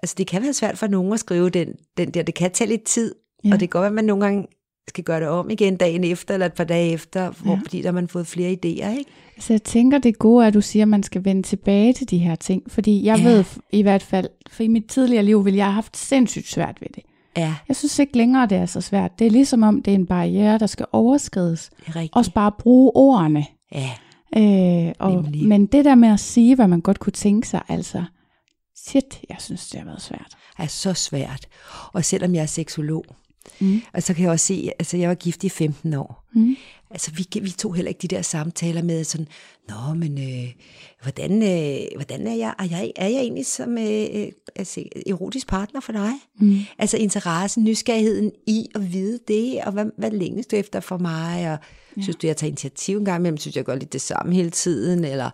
altså det kan være svært for nogen at skrive den, den der, det kan tage lidt tid, ja. Og det kan godt være, at man nogle gange skal gøre det om igen dagen efter, eller et par dage efter, hvor, Ja. fordi der har man fået flere idéer, ikke? Så jeg tænker, det gode er, at du siger, at man skal vende tilbage til de her ting. Fordi jeg ja. ved i hvert fald, for i mit tidligere liv ville jeg have haft sindssygt svært ved det. Ja, Jeg synes ikke længere, det er så svært. Det er ligesom om, det er en barriere, der skal overskrides. det er rigtigt. Også bare bruge ordene. Ja, Øh, og, Nemlig. men det der med at sige, hvad man godt kunne tænke sig, altså, shit, jeg synes, det har været svært. er så svært. Og selvom jeg er seksolog, Mm. og så kan jeg også se, altså jeg var gift i 15 år. Mm. Altså vi, vi tog heller ikke de der samtaler med sådan, nå, men øh, hvordan, øh, hvordan er jeg, er jeg, er jeg egentlig som øh, øh, altså, erotisk partner for dig? Mm. Altså interessen, nysgerrigheden i at vide det, og hvad, hvad længes du efter for mig, og ja. synes du, jeg tager initiativ en gang imellem, synes jeg gør lidt det samme hele tiden, eller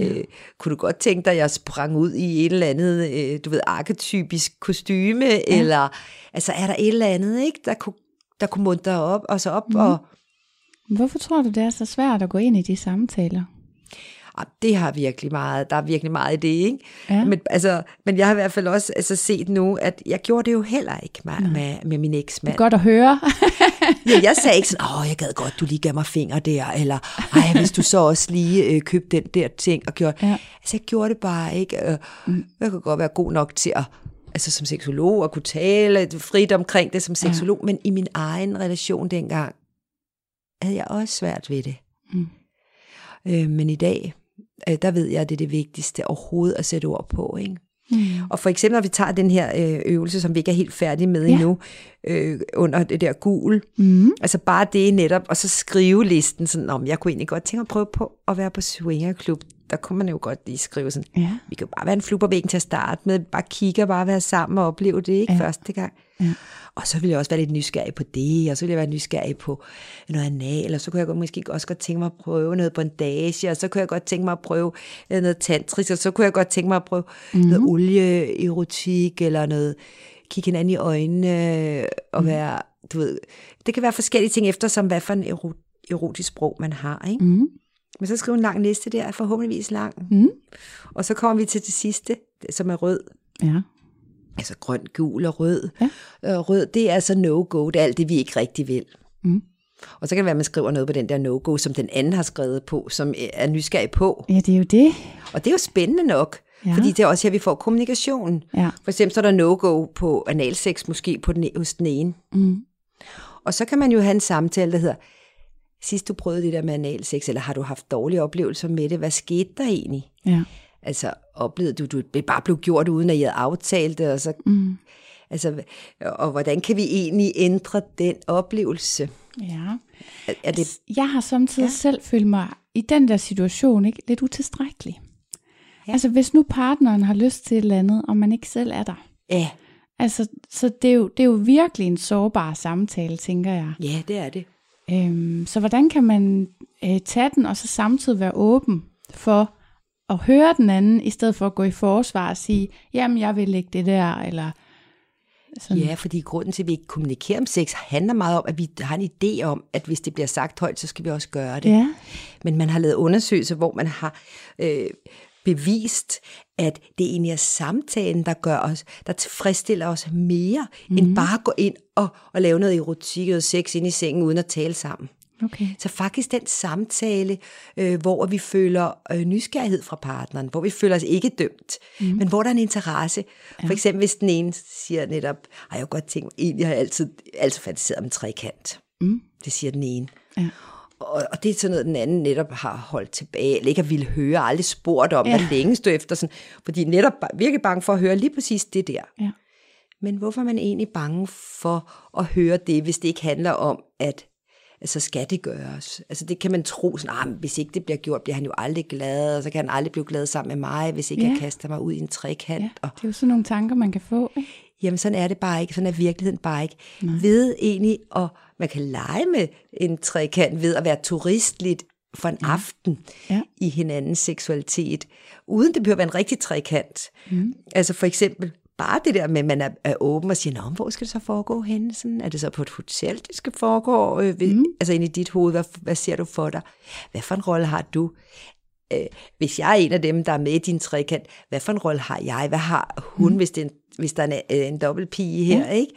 øh, kunne du godt tænke dig, at jeg sprang ud i et eller andet, øh, du ved, arketypisk kostyme, ja. eller altså er der et eller andet, ikke, der kunne, der kunne muntre op, og så op, mm. og Hvorfor tror du, det er så svært at gå ind i de samtaler? Ah, det har virkelig meget, der er virkelig meget i det, ikke? Ja. Men, altså, men jeg har i hvert fald også altså, set nu, at jeg gjorde det jo heller ikke med, med, med min eksmand. Godt at høre. Ja, jeg sagde ikke sådan, åh, jeg gad godt, du lige gav mig finger der, eller ej, hvis du så også lige øh, købte den der ting, og gjorde, Ja. altså jeg gjorde det bare ikke. Øh, jeg kunne godt være god nok til at, altså som seksolog, at kunne tale frit omkring det som seksolog, ja. men i min egen relation dengang, havde jeg også svært ved det. Mm. Øh, men i dag, øh, der ved jeg, at det er det vigtigste overhovedet at sætte ord på, ikke? Mm. Og for eksempel, når vi tager den her øh, øvelse, som vi ikke er helt færdige med Ja. endnu, øh, under det der gul, Mm. altså bare det netop, og så skrive listen sådan, om jeg kunne egentlig godt tænke at prøve på at være på swingerklub. Der kunne man jo godt lige skrive sådan, Ja. vi kan jo bare være en flue på væggen til at starte med, bare kigge og bare være sammen og opleve det, ikke, Ja. første gang. Ja. Og så ville jeg også være lidt nysgerrig på det, og så ville jeg være nysgerrig på noget anal, og så kunne jeg godt, måske også godt tænke mig at prøve noget bondage, og så kunne jeg godt tænke mig at prøve øh, noget tantrisk, og så kunne jeg godt tænke mig at prøve Mhm. mm. noget olieerotik, eller noget, kigge hinanden i øjnene, og mm. være, du ved, det kan være forskellige ting efter, som hvad for en ero- erotisk sprog man har, ikke? Mm. Men så skriv en lang liste der, forhåbentligvis lang. Mm. Og så kommer vi til det sidste, som er rød. Ja. Altså grøn, gul og rød. Ja. Øh, rød, det er altså no-go. Det er alt det, vi ikke rigtig vil. Mm. Og så kan det være, at man skriver noget på den der no-go, som den anden har skrevet på, som er nysgerrig på. ja, det er jo det. Og det er jo spændende nok, Ja. ja. fordi det er også her, vi får kommunikation. Ja. For eksempel så er der no-go på analsex, måske på den, hos den ene. Mm. Og så kan man jo have en samtale, der hedder, sidst du prøvede det der med analsex, eller har du haft dårlige oplevelser med det? Hvad skete der egentlig? Ja. Altså, oplevede du, du det bare blev gjort, uden at I havde aftalt det, og så Mm. Altså, og hvordan kan vi egentlig ændre den oplevelse? Ja. Er, er det, Jeg har samtidig ja. selv følt mig i den der situation ikke lidt utilstrækkelig. Ja. Altså hvis nu partneren har lyst til et eller andet, og man ikke selv er der. ja, Altså, så det er, jo, det er jo virkelig en sårbar samtale, tænker jeg. ja, det er det. Øhm, så hvordan kan man øh, tage den, og så samtidig være åben for at høre den anden, i stedet for at gå i forsvar og sige, jamen jeg vil ikke det der, eller sådan. Ja, fordi grunden til, at vi ikke kommunikerer om sex, handler meget om, at vi har en idé om, at hvis det bliver sagt højt, så skal vi også gøre det. Ja. Men man har lavet undersøgelser, hvor man har øh, bevist, at det egentlig er samtalen, der gør os, der tilfredsstiller os mere, mm. end bare at gå ind og, og lave noget erotik og sex ind i sengen, uden at tale sammen. Okay. Så faktisk den samtale, øh, hvor vi føler øh, nysgerrighed fra partneren, hvor vi føler os ikke dømt, mm. men hvor der er en interesse. Ja. For eksempel hvis den ene siger netop, har jeg godt tænkt, egentlig har jeg altid, altid fantaseret om en trekant. Mm. Det siger den ene. Ja. Og, og det er sådan noget, den anden netop har holdt tilbage, eller ikke har ville høre, aldrig spurgt om, ja. hvad længe stod efter, sådan, fordi netop virkelig bange for at høre lige præcis det der. Ja. Men hvorfor er man egentlig bange for at høre det, hvis det ikke handler om, at at så skal det gøres. Altså det kan man tro, sådan, ah, hvis ikke det bliver gjort, bliver han jo aldrig glad, og så kan han aldrig blive glad sammen med mig, hvis ikke Ja. jeg kaster mig ud i en trekant. ja, Og, det er jo sådan nogle tanker, man kan få. Ikke? jamen sådan er det bare ikke, sådan er virkeligheden bare ikke. Nej. Ved egentlig, og man kan lege med en trekant ved at være turist lidt for en aften Ja. i hinandens seksualitet, uden det behøver være en rigtig trekant. Mm. Altså for eksempel, bare det der med, at man er, er åben og siger, Nå, hvor skal det så foregå henne? Sådan, er det så på et hotel, det skal foregå? Øh, ved, mm. Altså ind i dit hoved, hvad, hvad ser du for dig? Hvad for en rolle har du? Øh, hvis jeg er en af dem, der er med i din trekant, hvad for en rolle har jeg? Hvad har hun, mm. hvis, det er en, hvis der er en, øh, en dobbelt pige her, ja. ikke?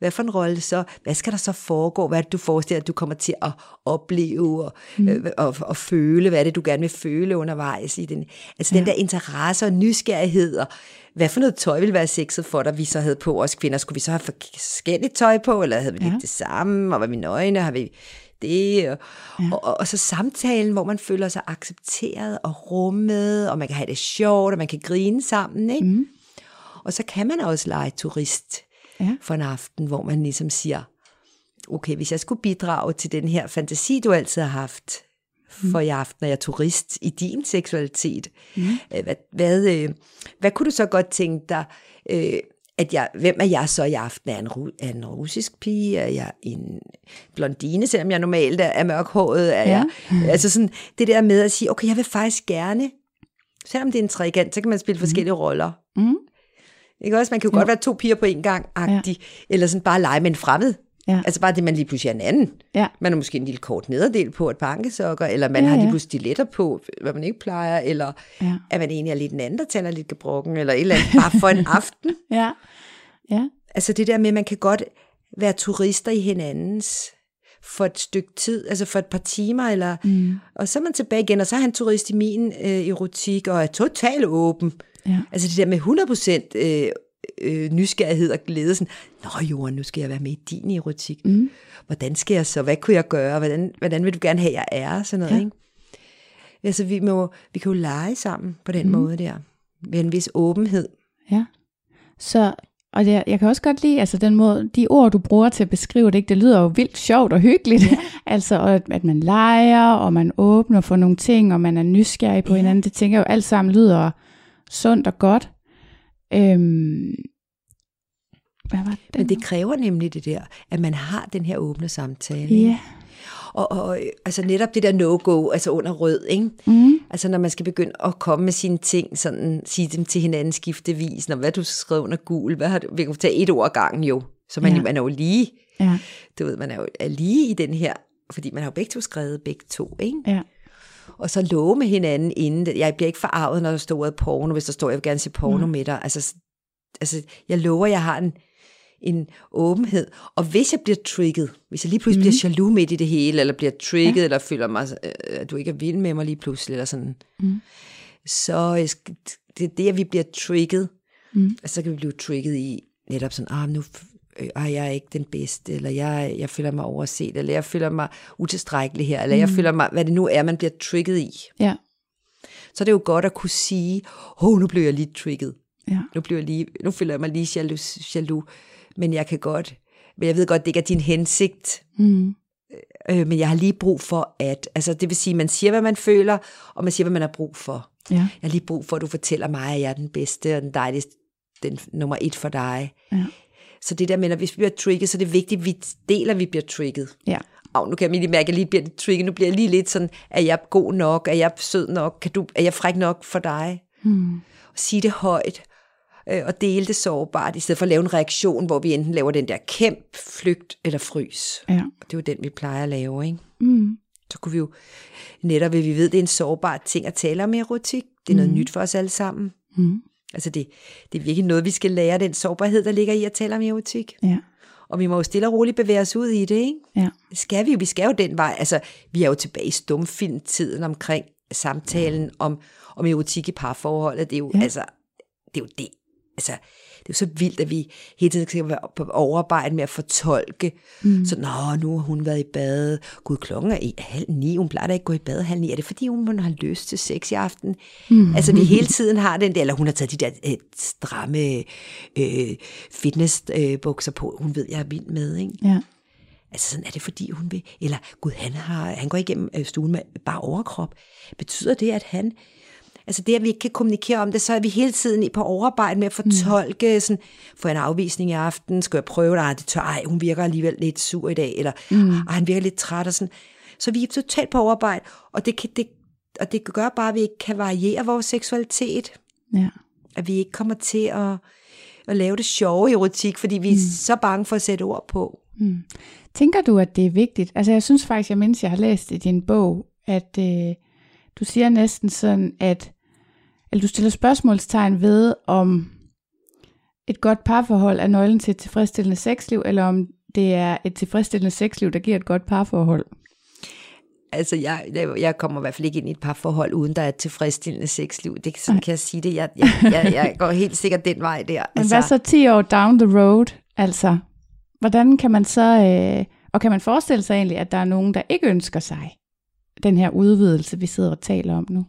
Hvad for en rolle så? Hvad skal der så foregå? Hvad er det, du forestiller, at du kommer til at opleve og, mm. øh, og, og føle? Hvad er det, du gerne vil føle undervejs i den? Altså ja. den der interesse og nysgerrighed og hvad for noget tøj ville være sexet for dig, vi så havde på os kvinder? Skulle vi så have forskelligt tøj på, eller havde vi Ja. lidt det samme? Og hvad med nøgne? Har vi det? Og, ja. og, og, og så samtalen, hvor man føler sig accepteret og rummet, og man kan have det sjovt, og man kan grine sammen, ikke? Mm. Og så kan man også lege turist Ja. for en aften, hvor man ligesom siger, okay, hvis jeg skulle bidrage til den her fantasi, du altid har haft for i aften, er jeg turist i din seksualitet, mm. hvad, hvad, øh, hvad kunne du så godt tænke dig, øh, at jeg, hvem er jeg så i aften? Er en, er en russisk pige? Er jeg en blondine, selvom jeg normalt er, mørkhåret? Er Ja. jeg, altså sådan, det der med at sige, okay, jeg vil faktisk gerne, selvom det er en trekant, så kan man spille forskellige roller. Mm. Ikke også? Man kan jo, godt være to piger på en gang, agtig, ja. eller sådan bare lege med en fremmed. Ja. Altså bare det, man lige pludselig er en anden. Ja. Man har måske en lille kort nederdel på, et par ankesokker, eller man Ja, ja, har lige ja. pludselig stiletter på, hvad man ikke plejer, eller Ja. ja. at man egentlig er lidt en anden, der tænder lidt gebrokken, eller et eller andet, bare for en aften. Ja. Ja. Altså det der med, at man kan godt være turister i hinandens for et stykke tid, altså for et par timer, eller, mm. og så er man tilbage igen, og så er han turist i min øh, erotik, og er totalt åben. Ja. Altså det der med 100% øh, øh, nysgerrighed og glæde, sådan, Nå Johan, nu skal jeg være med i din erotik. Mm. Hvordan skal jeg så? Hvad kunne jeg gøre? Hvordan, hvordan vil du gerne have, jeg er? Sådan noget, Ja. ja. ikke? Altså vi, må, vi kan jo lege sammen på den mm. måde der, med en vis åbenhed. Ja. Så, og det, jeg kan også godt lide, altså den måde, de ord, du bruger til at beskrive det, ikke, det lyder jo vildt sjovt og hyggeligt. Ja. altså, og at, at man leger, og man åbner for nogle ting, og man er nysgerrig på ja. hinanden. Det tænker jeg jo alt sammen lyder sundt og godt. Øhm, hvad var det? Men det kræver nemlig det der, at man har den her åbne samtale. Ja. Og, og altså netop det der no-go, altså under rød, ikke? Mm. Altså når man skal begynde at komme med sine ting, sådan, sige dem til hinanden skiftevis, når hvad du skrev under gul, hvad har du, vi kan tage et ord ad gangen jo, så man, ja. man er jo lige, Ja. du ved, man er jo er lige i den her, fordi man har jo begge to skrevet begge to, ikke? Ja. Og så love med hinanden inden, jeg bliver ikke forarvet, når der står ordet porno, hvis der står, jeg vil gerne se porno Mm. med dig, altså, altså jeg lover, jeg har en, en åbenhed. Og hvis jeg bliver trigget, hvis jeg lige pludselig mm. bliver jaloux midt i det hele, eller bliver trigget, ja. eller føler mig, øh, at du ikke er vild med mig lige pludselig, eller sådan, Mm. så øh, det er det, at vi bliver trigget. Mm. Altså, så kan vi blive trigget i netop sådan, ah, nu øh, er jeg ikke den bedste, eller jeg, jeg føler mig overset, eller jeg føler mig utilstrækkelig her, eller mm. jeg føler mig, hvad det nu er, man bliver trigget i. Ja. Så er det jo godt at kunne sige, åh, oh, nu blev jeg lige trigget. Ja. Nu, bliver jeg lige, nu føler jeg mig lige jaloux, jaloux, men jeg kan godt, men jeg ved godt, det ikke er din hensigt, Mm. øh, men jeg har lige brug for at, altså det vil sige, man siger, hvad man føler, og man siger, hvad man har brug for. Ja. Jeg har lige brug for, at du fortæller mig, at jeg er den bedste og den dejligste, den nummer et for dig. Ja. Så det der med, hvis vi bliver trigget, så er det vigtigt, at vi deler, at vi bliver trigget. Ja. Og nu kan jeg lige mærke, at jeg lige bliver trigget. Nu bliver jeg lige lidt sådan, er jeg god nok? Er jeg sød nok? Kan du, er jeg fræk nok for dig? Mm. Og sige det højt øh, og dele det sårbart, i stedet for at lave en reaktion, hvor vi enten laver den der kæmp, flygt eller frys. Ja. Og det er jo den, vi plejer at lave, ikke? Mm. Så kunne vi jo netop, at vi ved, det er en sårbar ting at tale om erotik. Det er noget nyt for os alle sammen. Mm. Altså det, det er virkelig noget, vi skal lære, den sårbarhed, der ligger i at tale om erotik. Ja. Og vi må jo stille og roligt bevæge os ud i det, ikke? Ja. Skal vi jo. Vi skal jo den vej. Altså, vi er jo tilbage i stumfilmtiden omkring samtalen om, om erotik i parforholdet. Det er jo, Ja. ja. altså, det er jo det. Altså, det er jo så vildt, at vi hele tiden skal være på overarbejde med at fortolke. Mm. Så, nå, nu har hun været i bad. Gud, klokken er i- halv ni. Hun plejer da ikke at gå i bad halv ni. Er det, fordi hun har lyst til sex i aften? Mm. Altså, vi hele tiden har den der, eller hun har taget de der øh, stramme øh, fitnessbukser på. Hun ved, jeg er vild med, ikke? Ja. Altså sådan er det fordi hun vil, eller gud han, har, han går igennem øh, stuen med bare overkrop. Betyder det at han, altså det at vi ikke kan kommunikere om det, så er vi hele tiden i- på overarbejde med at fortolke, mm. sådan, får jeg en afvisning i aften, skal jeg prøve det, Ej, det tør, ej, hun virker alligevel lidt sur i dag, eller mm. ej, han virker lidt træt og sådan. Så vi er totalt på overarbejde, og det, kan, det, og det gør bare, at vi ikke kan variere vores seksualitet, Ja. at vi ikke kommer til at, at lave det sjove erotik, fordi vi er mm. så bange for at sætte ord på. Mm. Tænker du, at det er vigtigt? Altså jeg synes faktisk, jeg mindst, jeg har læst i din bog, at øh, du siger næsten sådan, at eller du stiller spørgsmålstegn ved, om et godt parforhold er nøglen til et tilfredsstillende sexliv, eller om det er et tilfredsstillende sexliv, der giver et godt parforhold. Altså, jeg, jeg- kommer i hvert fald ikke ind i et par forhold, uden der er et tilfredsstillende sexliv. Det, sådan kan jeg sige det. Jeg, jeg, jeg, jeg går helt sikkert den vej der. Men altså, hvad så 10 år down the road? Altså, hvordan kan man så, øh, og kan man forestille sig egentlig, at der er nogen, der ikke ønsker sig den her udvidelse, vi sidder og taler om nu?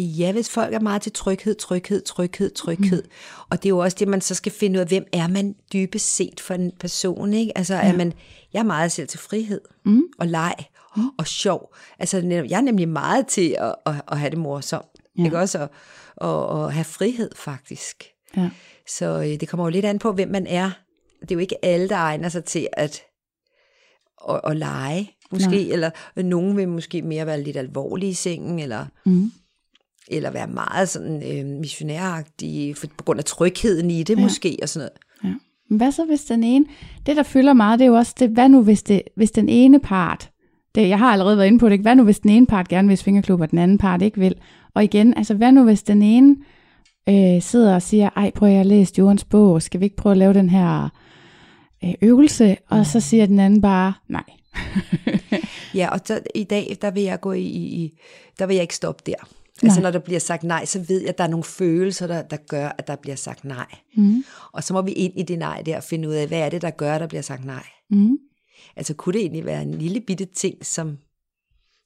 Ja, hvis folk er meget til tryghed, tryghed, tryghed, tryghed. Mm. Og det er jo også det, man så skal finde ud af, hvem er man dybest set for en person, ikke? Altså, ja. er man, jeg er meget selv til frihed Mm. og leg mm. og sjov. Altså, jeg er nemlig meget til at, at, at have det morsomt. Ja. Ikke også? At, at, at have frihed, faktisk. Ja. Så øh, det kommer jo lidt an på, hvem man er. Det er jo ikke alle, der egner sig til at, at, at lege, måske. Nej. Eller nogen vil måske mere være lidt alvorlige i sengen, eller, Mm. Eller være meget sådan øh, missionæragtige, for, på grund af trygheden i det Ja. måske, og sådan noget. Ja. Men hvad så hvis den ene, det der fylder meget, det er jo også det, hvad nu hvis, det, hvis den ene part, det, jeg har allerede været inde på det, ikke? hvad nu hvis den ene part gerne vil svingerklub, og den anden part ikke vil? Og igen, altså hvad nu hvis den ene øh, sidder og siger, ej prøv jeg har læst Jordens bog, skal vi ikke prøve at lave den her øh, øvelse? Og så siger den anden bare, nej. Ja, og så, i dag, der vil jeg gå i, i, der vil jeg ikke stoppe der. Altså Nej. når der bliver sagt nej, så ved jeg, at der er nogle følelser, der, der gør, at der bliver sagt nej. Mm. Og så må vi ind i det nej der og finde ud af, hvad er det, der gør, at der bliver sagt nej. Mm. Altså kunne det egentlig være en lille bitte ting, som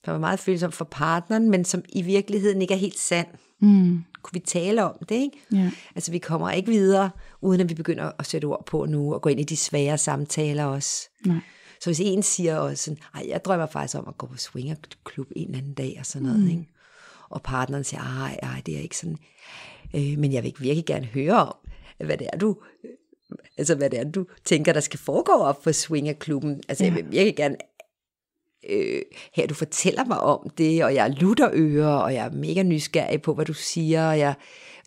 der var meget følsom for partneren, men som i virkeligheden ikke er helt sand. Mm. Kunne vi tale om det, ikke? Ja. Altså vi kommer ikke videre, uden at vi begynder at sætte ord på nu, og gå ind i de svære samtaler også. Nej. Så hvis en siger også sådan, ej, jeg drømmer faktisk om at gå på swingerklub en eller anden dag og sådan noget, mm. ikke? Og partneren siger, ej, ej, det er ikke sådan. Øh, men jeg vil virkelig gerne høre om, hvad det er, du, altså hvad det er, du tænker, der skal foregå op for swingerklubben. Altså ja. jeg vil virkelig gerne øh, her, du fortæller mig om det, og jeg lutter ører, og jeg er mega nysgerrig på, hvad du siger, og jeg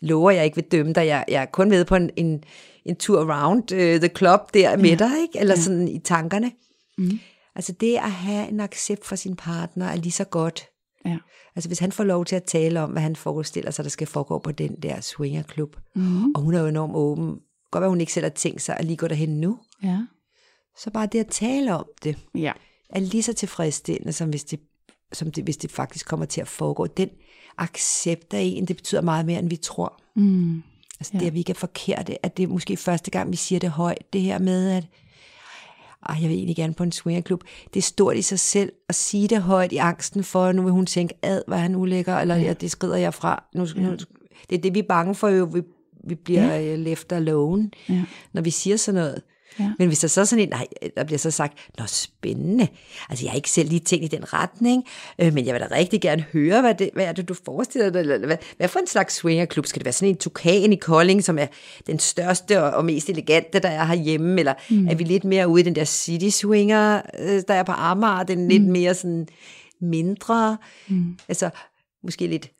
lover, jeg ikke vil dømme dig. Jeg, jeg er kun med på en, en, en tur around uh, the club der ja. med dig, ikke? eller ja. sådan i tankerne. Mm. Altså det at have en accept for sin partner er lige så godt. Ja. Altså hvis han får lov til at tale om, hvad han forestiller sig, der skal foregå på den der swingerklub, Mm. og hun er jo enormt åben, godt være, hun ikke selv har tænkt sig at lige gå derhen nu, Ja. så bare det at tale om det, Ja. er lige så tilfredsstillende, som hvis det, som det, hvis det faktisk kommer til at foregå. Den accept af en, det betyder meget mere, end vi tror. Mm. Altså Ja. det, at vi ikke er forkerte, at det er måske første gang, vi siger det højt, det her med, at ej, jeg vil egentlig gerne på en swingerklub. Det er stort i sig selv at sige det højt i angsten for, nu vil hun tænke, ad, hvad han ulækker, eller ja. det skrider jeg fra. Nu, ja. nu, det er det, vi er bange for jo. Vi, vi bliver ja. left alone, Ja. når vi siger sådan noget. Ja. Men hvis der så sådan en, nej, der bliver så sagt, nå spændende, altså jeg har ikke selv lige tænkt i den retning, øh, men jeg vil da rigtig gerne høre, hvad, det, hvad er det, du forestiller dig, eller hvad, hvad for en slags swingerklub? Skal det være sådan en tukan i Kolding, som er den største og, og mest elegante, der er herhjemme, eller mm. er vi lidt mere ude i den der city swinger, øh, der er på Amager, den mm. lidt mere sådan mindre, mm. altså måske lidt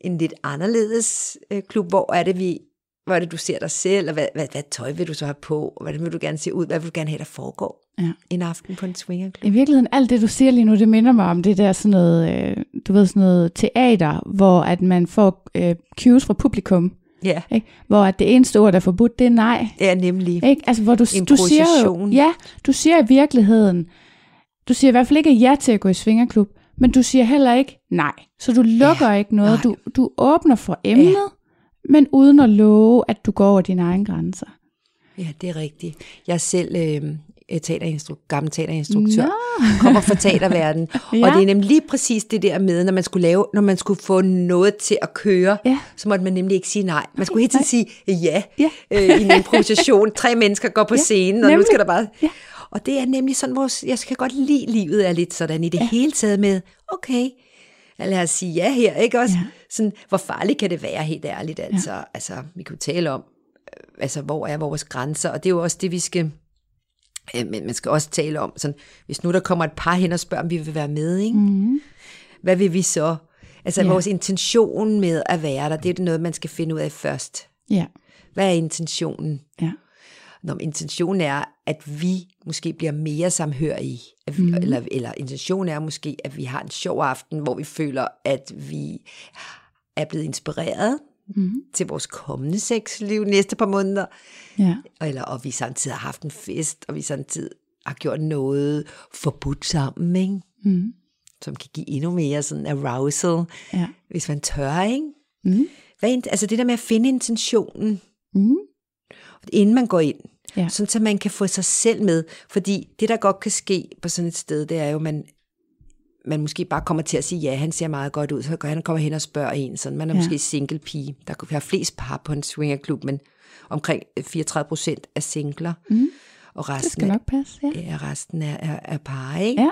en lidt anderledes øh, klub, hvor er det vi hvor er det, du ser dig selv, og hvad, hvad, hvad tøj vil du så have på, og hvad vil du gerne se ud, hvad vil du gerne have, der foregår Ja. en aften på en swingerklub? I virkeligheden, alt det du siger lige nu, det minder mig om det der sådan noget, øh, du ved sådan noget teater, hvor at man får øh, cues fra publikum, Ja, ikke? hvor at det eneste ord, der er forbudt, det er nej. det er nemlig. Ikke? Altså, hvor du, du siger jo, ja, du siger i virkeligheden, du siger i hvert fald ikke ja til at gå i svingerklub, men du siger heller ikke nej. Så du lukker ja, ikke noget. nej. Du, du åbner for emnet, ja. Men uden at love, at du går over dine egne grænser. Ja, det er rigtigt. Jeg er selv øh, teaterinstru- gammel teaterinstruktør, kommer fra teaterverdenen, ja. Og det er nemlig lige præcis det der med, når man skulle lave, når man skulle få noget til at køre, Ja. så måtte man nemlig ikke sige nej. Man skulle hele tiden sige ja, Ja. Øh, i en improvisation. Tre mennesker går på Ja, scenen, og nu nemlig. skal der bare... Ja. Og det er nemlig sådan, vores, jeg skal godt lide, livet er lidt sådan i det ja. hele taget med, okay, lad os sige ja her, ikke også? Ja. Sådan, hvor farligt kan det være, helt ærligt, altså. Ja. Altså, vi kan jo tale om, øh, altså, hvor er vores grænser, og det er jo også det, vi skal, øh, men man skal også tale om, sådan, hvis nu der kommer et par hen og spørger, om vi vil være med, ikke? Mm. hvad vil vi så? Altså, Ja. vores intention med at være der, det er noget, man skal finde ud af først. Ja, Hvad er intentionen? ja, Når intentionen er, at vi måske bliver mere samhørige, at vi, mm. eller, eller intentionen er måske, at vi har en sjov aften, hvor vi føler, at vi er blevet inspireret mm. til vores kommende sexliv næste par måneder, ja, eller og vi samtidig har haft en fest, og vi samtidig har gjort noget forbudt sammen, ikke? mm. som kan give endnu mere sådan arousal, ja. hvis man tør, ikke? Mm. Hvad, er int- altså det der med at finde intentionen, Mm. inden man går ind, Ja. sådan så man kan få sig selv med, fordi det der godt kan ske på sådan et sted, det er jo, man, man måske bare kommer til at sige, ja, han ser meget godt ud, så han kommer hen og spørger en, sådan, man er Ja. måske single pige, der kan være flest par på en swingerklub, men omkring 34 procent er singler, Mm. og Det resten, skal er, nok passe, ja. ja, resten er, er, er par, ikke? Ja.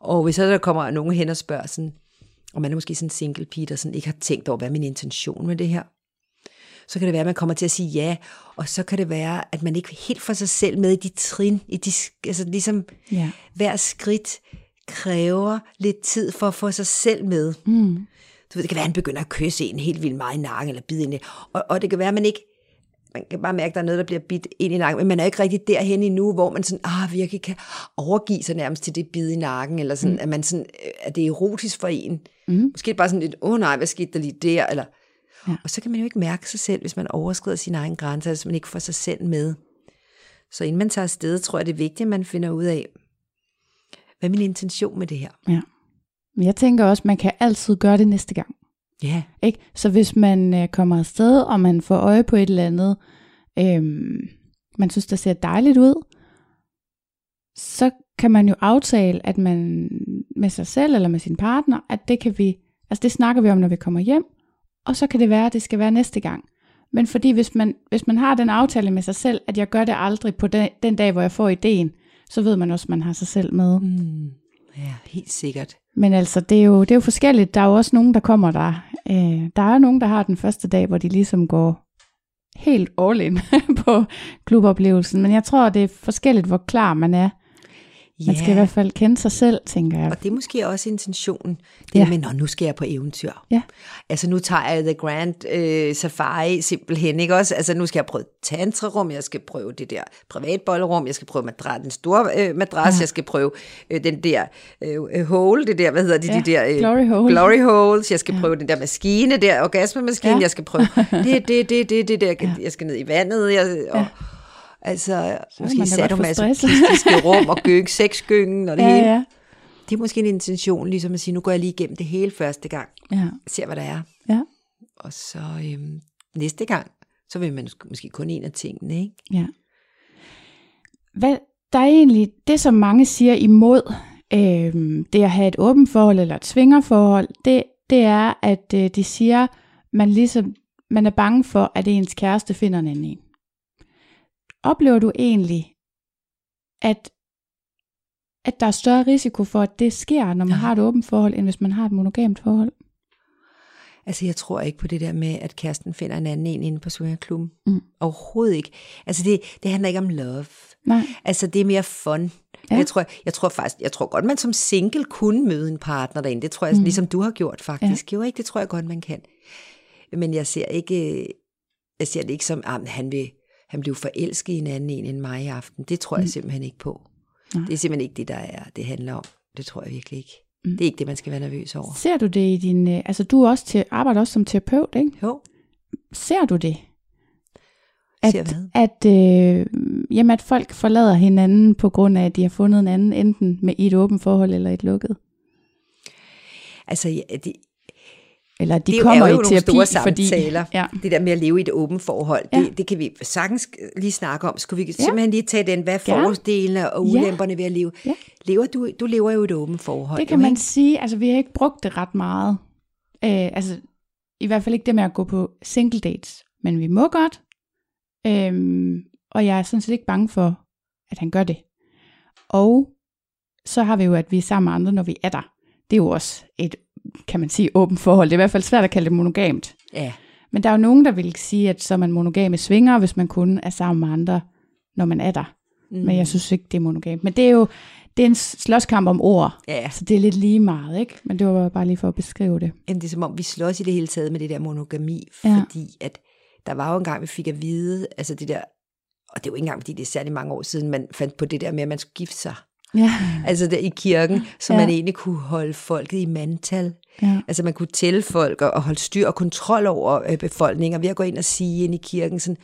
Og hvis så der kommer nogen hen og spørger sådan, og man er måske sådan en single pige, der sådan ikke har tænkt over, hvad er min intention med det her, så kan det være, at man kommer til at sige ja, og så kan det være, at man ikke helt får sig selv med i de trin, i de, altså ligesom Ja. hver skridt kræver lidt tid for at få sig selv med. Mm. Du ved, det kan være, at han begynder at kysse en helt vildt meget i nakken, eller bide ind i, og, og det kan være, at man ikke, man kan bare mærke, at der er noget, der bliver bidt ind i nakken, men man er ikke rigtig derhen endnu, hvor man sådan, ah, virkelig kan overgive sig nærmest til det bid i nakken, eller sådan, mm. at man sådan, øh, at det er erotisk for en. Mm. Måske bare sådan lidt, åh oh, nej, hvad skete der lige der, eller, Ja. ja. og så kan man jo ikke mærke sig selv, hvis man overskrider sine egne grænser, hvis man ikke får sig selv med. Så inden man tager afsted, tror jeg, det er vigtigt, at man finder ud af, hvad er min intention med det her? Ja. Men jeg tænker også, man kan altid gøre det næste gang. Ja, Ikke? Så hvis man øh, kommer afsted, og man får øje på et eller andet, øhm, man synes, der ser dejligt ud, så kan man jo aftale, at man med sig selv eller med sin partner, at det kan vi, altså det snakker vi om, når vi kommer hjem, og så kan det være, at det skal være næste gang. Men fordi hvis man, hvis man har den aftale med sig selv, at jeg gør det aldrig på den, den dag, hvor jeg får ideen, så ved man også, at man har sig selv med. mm. ja helt sikkert. Men altså, det er, jo, det er jo forskelligt. Der er jo også nogen, der kommer der. Øh, der er nogen, der har den første dag, hvor de ligesom går helt all in på kluboplevelsen. Men jeg tror, det er forskelligt, hvor klar man er. Man skal i hvert fald kende sig selv, tænker jeg. Og det er måske også intentionen. Det Ja. ja. med, Nå, nu skal jeg på eventyr. Ja. Altså nu tager jeg The Grand øh, Safari simpelthen, ikke også? Altså nu skal jeg prøve tantrarum, jeg skal prøve det der privatbollerum, jeg skal prøve madras, den store øh, madras, Ja. ja. jeg skal prøve øh, den der øh, øh, hole, det der, hvad hedder de, Ja, de der? Øh, glory hole. Glory holes, jeg skal prøve den der maskine der, orgasmemaskine, Ja. ja. jeg skal prøve det, det, det, det, det der, Ja. ja. jeg skal ned i vandet, jeg, og, Ja. Altså, man måske da satte godt du få stress. masochistiske rum og gøg, sexgyngen og det Ja, hele. ja. Det er måske en intention, ligesom at sige, nu går jeg lige igennem det hele første gang, ja. ser hvad der er. Ja. Og så øhm, næste gang, så vil man måske kun en af tingene, ikke? Ja. Hvad, der er egentlig det, som mange siger imod øh, det at have et åbent forhold eller et svingerforhold, det, det er, at øh, de siger, man ligesom man er bange for, at ens kæreste finder en anden en. Oplever du egentlig, at, at der er større risiko for, at det sker, når man Ja. har et åbent forhold, end hvis man har et monogamt forhold? Altså, jeg tror ikke på det der med, at kæresten finder en anden en inde på swingerklubben. Mm. Overhovedet ikke. Altså, det, det handler ikke om love. Nej. Altså, det er mere fun. Ja. Jeg, tror, jeg tror faktisk, jeg tror godt, man som single kunne møde en partner derinde. Det tror jeg, mm. ligesom du har gjort faktisk. Ja. Jo, ikke? Det tror jeg godt, man kan. Men jeg ser ikke, jeg ser det ikke som, at han vil, han blev forelsket i en anden en end mig i aften. Det tror jeg simpelthen ikke på. Nej. Det er simpelthen ikke det, der er, det handler om. Det tror jeg virkelig ikke. Mm. Det er ikke det, man skal være nervøs over. Ser du det i din... øh, Altså, du er også til, arbejder også som terapeut, ikke? Jo, Ser du det? Ser At, hvad? at, øh, jamen, at folk forlader hinanden på grund af, at de har fundet en anden, enten med i et åbent forhold eller et lukket. altså ja, det, Eller de det er kommer er jo i nogle terapi, store fordi... samtaler. Ja. Det der med at leve i et åbent forhold, Ja. det, det kan vi sagtens lige snakke om. Skulle vi simpelthen lige tage den, hvad er fordelene og Ja. ulemperne ved at leve? Ja. Lever du, du lever jo i et åbent forhold. Det kan jo, man ikke? sige, altså vi har ikke brugt det ret meget. Øh, altså i hvert fald ikke det med at gå på single dates, men vi må godt. Øhm, og jeg er sådan set ikke bange for, at han gør det. Og så har vi jo, at vi er sammen med andre, når vi er der. Det er jo også et, kan man sige, åbent forhold. Det er i hvert fald svært at kalde det monogamt. Ja. Men der er jo nogen, der vil sige, at så er man monogame svinger, hvis man kun er sammen med andre, når man er der. Mm. Men jeg synes ikke, det er monogamt. Men det er jo det er en slåskamp om ord. Ja, Så det er lidt lige meget, ikke? Men det var bare lige for at beskrive det. Jamen, det er som om, vi slås i det hele taget med det der monogami, Ja. fordi at der var jo en gang, vi fik at vide, altså det der, og det er jo ikke engang, fordi det er særlig mange år siden, man fandt på det der med, at man skulle gifte sig. Ja. Altså der i kirken, så Ja. man egentlig kunne holde folket i mandtal. Ja. Altså man kunne tælle folk og, holde styr og kontrol over øh, befolkningen, ved at gå ind og sige ind i kirken sådan,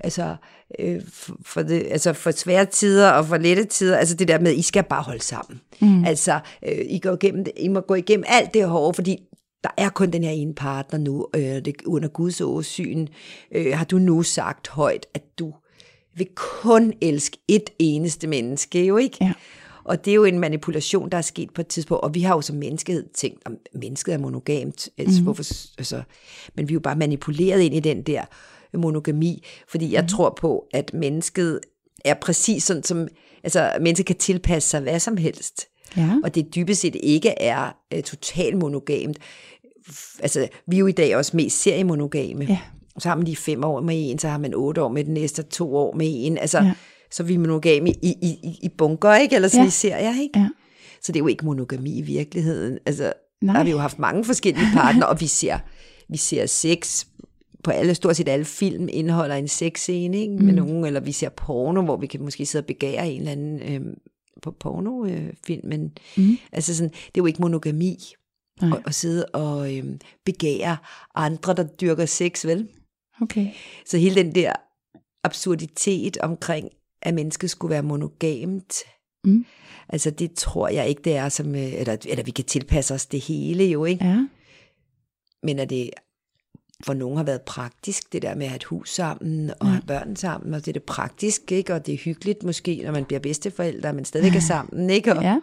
altså øh, for, det, altså for svære tider og for lette tider, altså det der med, I skal bare holde sammen. Mm. Altså, øh, I, går igennem, I må gå igennem alt det hårde, fordi der er kun den her ene partner nu, øh, det, under Guds åsyn, øh, har du nu sagt højt, at du vil kun elske et eneste menneske, jo ikke? Ja. Og det er jo en manipulation, der er sket på et tidspunkt, og vi har jo som menneskehed tænkt, om mennesket er monogamt, altså, Mhm. hvorfor, altså, men vi er jo bare manipuleret ind i den der monogami, fordi jeg tror på, at mennesket er præcis sådan, som, altså mennesket kan tilpasse sig hvad som helst, Ja. og det dybest set ikke er uh, totalt monogamt. Altså, vi er jo i dag også mest seriemonogame. Ja. Så har man lige fem år med en, så har man otte år med den næste, to år med en. Altså, Ja. Så er vi monogame i, i, i, i bunker, ikke? Eller sådan Ja. i serier, ikke? Ja. Så det er jo ikke monogami i virkeligheden. Altså, Nej. der har vi jo haft mange forskellige partner, og vi ser, vi ser sex på alle, stort set alle film indeholder en sexscene, ikke? Med nogen, eller vi ser porno, hvor vi kan måske sidde og begære en eller anden øhm, på pornofilm, øh, film, men Mm. altså sådan, det er jo ikke monogami Nej. at, at sidde og øhm, begære andre, der dyrker sex, vel? Okay. Så hele den der absurditet omkring, at mennesket skulle være monogamt, Mm. altså det tror jeg ikke, det er som, øh, eller, eller vi kan tilpasse os det hele jo, ikke? Ja. Men at det for nogen har været praktisk, det der med at have et hus sammen, og Ja. have børn sammen, og det er det praktisk, ikke? Og det er hyggeligt måske, når man bliver bedsteforældre, men stadig er sammen, ikke? Og, Ja.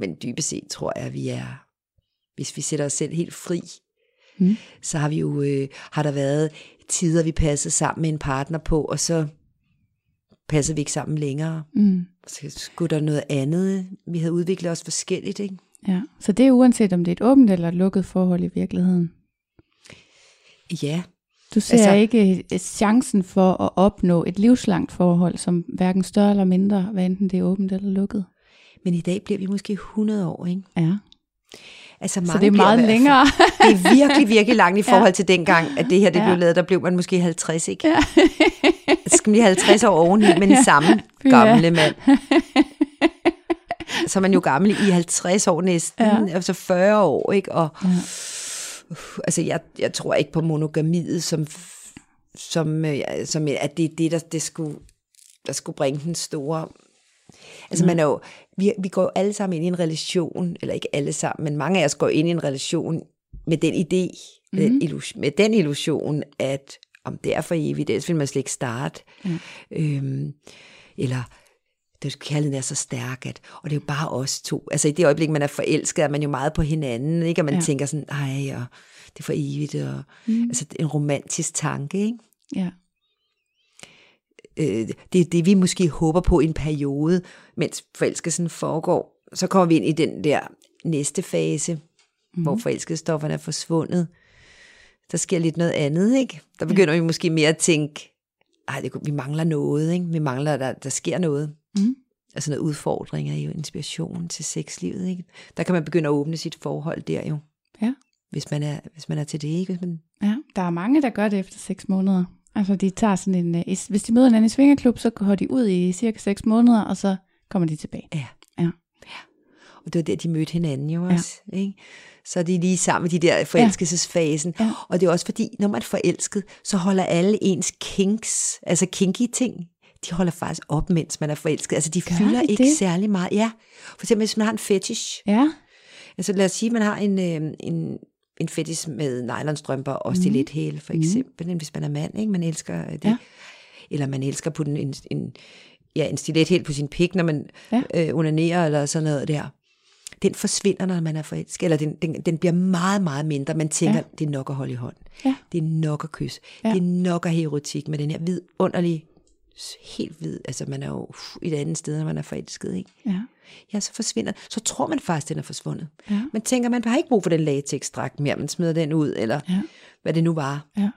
Men dybest set tror jeg, at vi er, hvis vi sætter os selv helt fri, Mm. så har vi jo, øh, har der været tider, vi passede sammen med en partner på, og så passer vi ikke sammen længere. Mm. Så skulle der noget andet. Vi havde udviklet os forskelligt, ikke? ja. Så det er uanset om det er et åbent eller et lukket forhold i virkeligheden. Ja, Du ser altså, Altså- ikke øh, chancen for at opnå et livslangt forhold, som hverken større eller mindre, hvad enten det er åbent eller lukket. men i dag bliver vi måske 100 år, ikke? Ja. Altså, Så mange det er bliver meget fald- længere. Det er virkelig, virkelig langt i forhold til dengang, at det her det Ja. blev lavet. Der blev man måske 50, ikke? Ja. Så skal man lige 50 år oveni, men Ja. samme Ja. gamle mand. Så er man jo gammel i 50 år næsten, Ja. ja. altså 40 år, ikke? Og, Ja. uh, altså, jeg, jeg tror ikke på monogamiet, som, som, øh, som at det er det, der, det skulle, der skulle bringe den store... Altså, man er jo, vi, vi går jo alle sammen ind i en relation, eller ikke alle sammen, men mange af os går ind i en relation med den idé, mm. med den illusion, at om det er for evigt, ellers vil man slet ikke starte. Mm. Øhm, eller det kærligheden er så stærk, at, og det er jo bare os to. Altså i det øjeblik, man er forelsket, er man jo meget på hinanden, ikke? Og man ja. tænker sådan, ej, og det er for evigt, og mm. altså en romantisk tanke, ikke? Ja. Øh, det er det, vi måske håber på i en periode, mens forelskelsen foregår. Så kommer vi ind i den der næste fase, mm. hvor forelskelsestofferne er forsvundet. Der sker lidt noget andet, ikke? Der begynder ja. vi måske mere at tænke, ej, det, vi mangler noget, ikke? Vi mangler, der, der sker noget. Mm. Altså noget udfordringer i inspiration til sexlivet, ikke? Der kan man begynde at åbne sit forhold der jo. Ja. Hvis man er, hvis man er til det, ikke? Hvis man... Ja, der er mange, der gør det efter seks måneder. Altså de tager sådan en, øh, hvis de møder en anden i svingerklub, så går de ud i cirka 6 måneder, og så kommer de tilbage. Ja. Ja. Og det var der, de mødte hinanden jo også. Ja. Ikke? Så er de lige sammen i de der forelskelsesfasen. Ja. Ja. Og det er også fordi, når man er forelsket, så holder alle ens kinks, altså kinky ting, de holder faktisk op, mens man er forelsket. Altså de Gør fylder de ikke det? særlig meget. Ja, for eksempel hvis man har en fetish. Ja. Altså lad os sige, at man har en, øh, en, en fetish med nylonstrømper og mhm. stilethæle, for mhm. eksempel, mm. hvis man er mand, ikke? man elsker det. Ja. Eller man elsker på den, en, en, ja, en stilethæl på sin pik, når man ja. øh, onanerer eller sådan noget der. Den forsvinder, når man er forelsket, eller den, den, den bliver meget, meget mindre. Man tænker, ja. det er nok at holde i hånd. Ja. Det er nok at kysse. Ja. Det er nok at have erotik med den her vidunderlige, helt hvid, altså man er jo et andet sted, når man er forelsket, ikke? Ja ja, så forsvinder Så tror man faktisk, den er forsvundet. Ja. Man tænker, man har ikke brug for den latexdragt mere, man smider den ud, eller ja. hvad det nu var. Ja.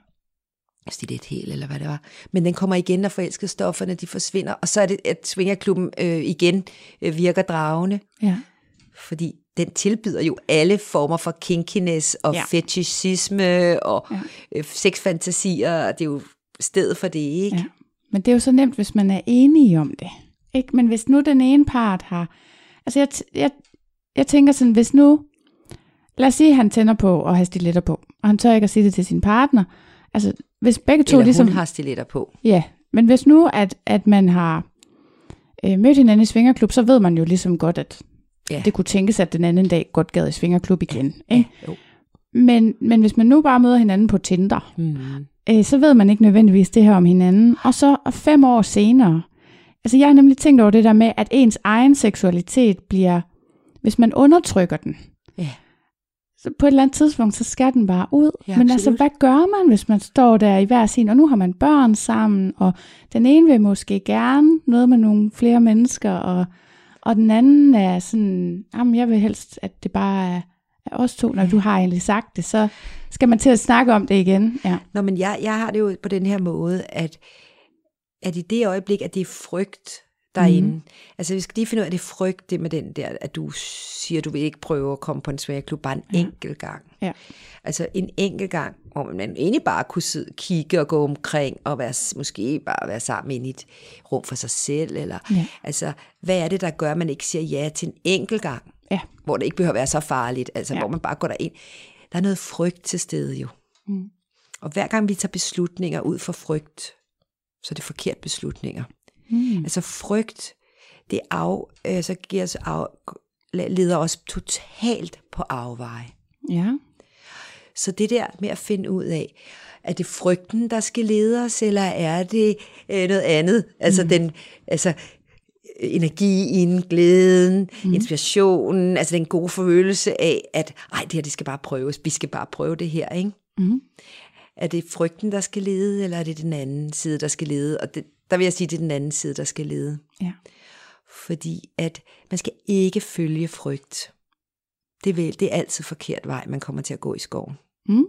Hvis det er et helt, eller hvad det var. Men den kommer igen, når forelskestofferne de forsvinder, og så er det, at Svingerklubben øh, igen øh, virker dragende. Ja. Fordi den tilbyder jo alle former for kinkiness og ja. fetishisme og ja. øh, sexfantasier. Det er jo stedet for det, ikke? Ja. Men det er jo så nemt, hvis man er enige om det. Ikke? Men hvis nu den ene part har... Altså jeg, jeg, jeg tænker sådan, hvis nu... Lad os sige, at han tænder på og har stiletter på, og han tør ikke at sige det til sin partner. Altså, hvis begge to Eller ligesom... har stiletter på. Ja, men hvis nu, at, at man har øh, mødt hinanden i svingerklub, så ved man jo ligesom godt, at ja. det kunne tænkes, at den anden dag godt gad i svingerklub igen. Ja, ikke? Jo. Men, men hvis man nu bare møder hinanden på Tinder, mm. øh, så ved man ikke nødvendigvis det her om hinanden. Og så fem år senere, Altså jeg har nemlig tænkt over det der med, at ens egen seksualitet bliver, hvis man undertrykker den, ja. så på et eller andet tidspunkt, så skal den bare ud. Ja, Men altså, hvad gør man, hvis man står der i hver sin, og nu har man børn sammen, og den ene vil måske gerne noget med nogle flere mennesker, og, og den anden er sådan, jamen jeg vil helst, at det bare er, er os to, når du har egentlig sagt det, så skal man til at snakke om det igen. Ja. Nå, men jeg, jeg har det jo på den her måde, at at i det øjeblik, at det er frygt derinde. Mm. Altså vi skal lige finde ud af, at det er frygt, det med den der, at du siger, at du vil ikke prøve at komme på en sværklub bare en ja. enkelt gang. Ja. Altså en enkelt gang, hvor man egentlig bare kunne sidde, kigge og gå omkring, og være, måske bare være sammen i et rum for sig selv. Eller, ja. Altså, hvad er det, der gør, at man ikke siger ja til en enkelt gang? Ja. Hvor det ikke behøver at være så farligt, altså ja. hvor man bare går derind. Der er noget frygt til stede jo. Mm. Og hver gang vi tager beslutninger ud for frygt, så er det forkert beslutninger. Mm. Altså frygt, det af, altså giver os af, leder os totalt på afveje. Ja. Så det der med at finde ud af, er det frygten, der skal lede os, eller er det øh, noget andet? Altså mm. den, altså energien, glæden, mm. inspirationen, altså den gode følelse af, at ej, det her, det skal bare prøves, vi skal bare prøve det her, ikke? Mm. Er det frygten, der skal lede, eller er det den anden side, der skal lede? Og det, der vil jeg sige, at det er den anden side, der skal lede. Ja. Fordi at man skal ikke følge frygt. Det, vil, det er altid forkert vej, man kommer til at gå i skoven. Mm.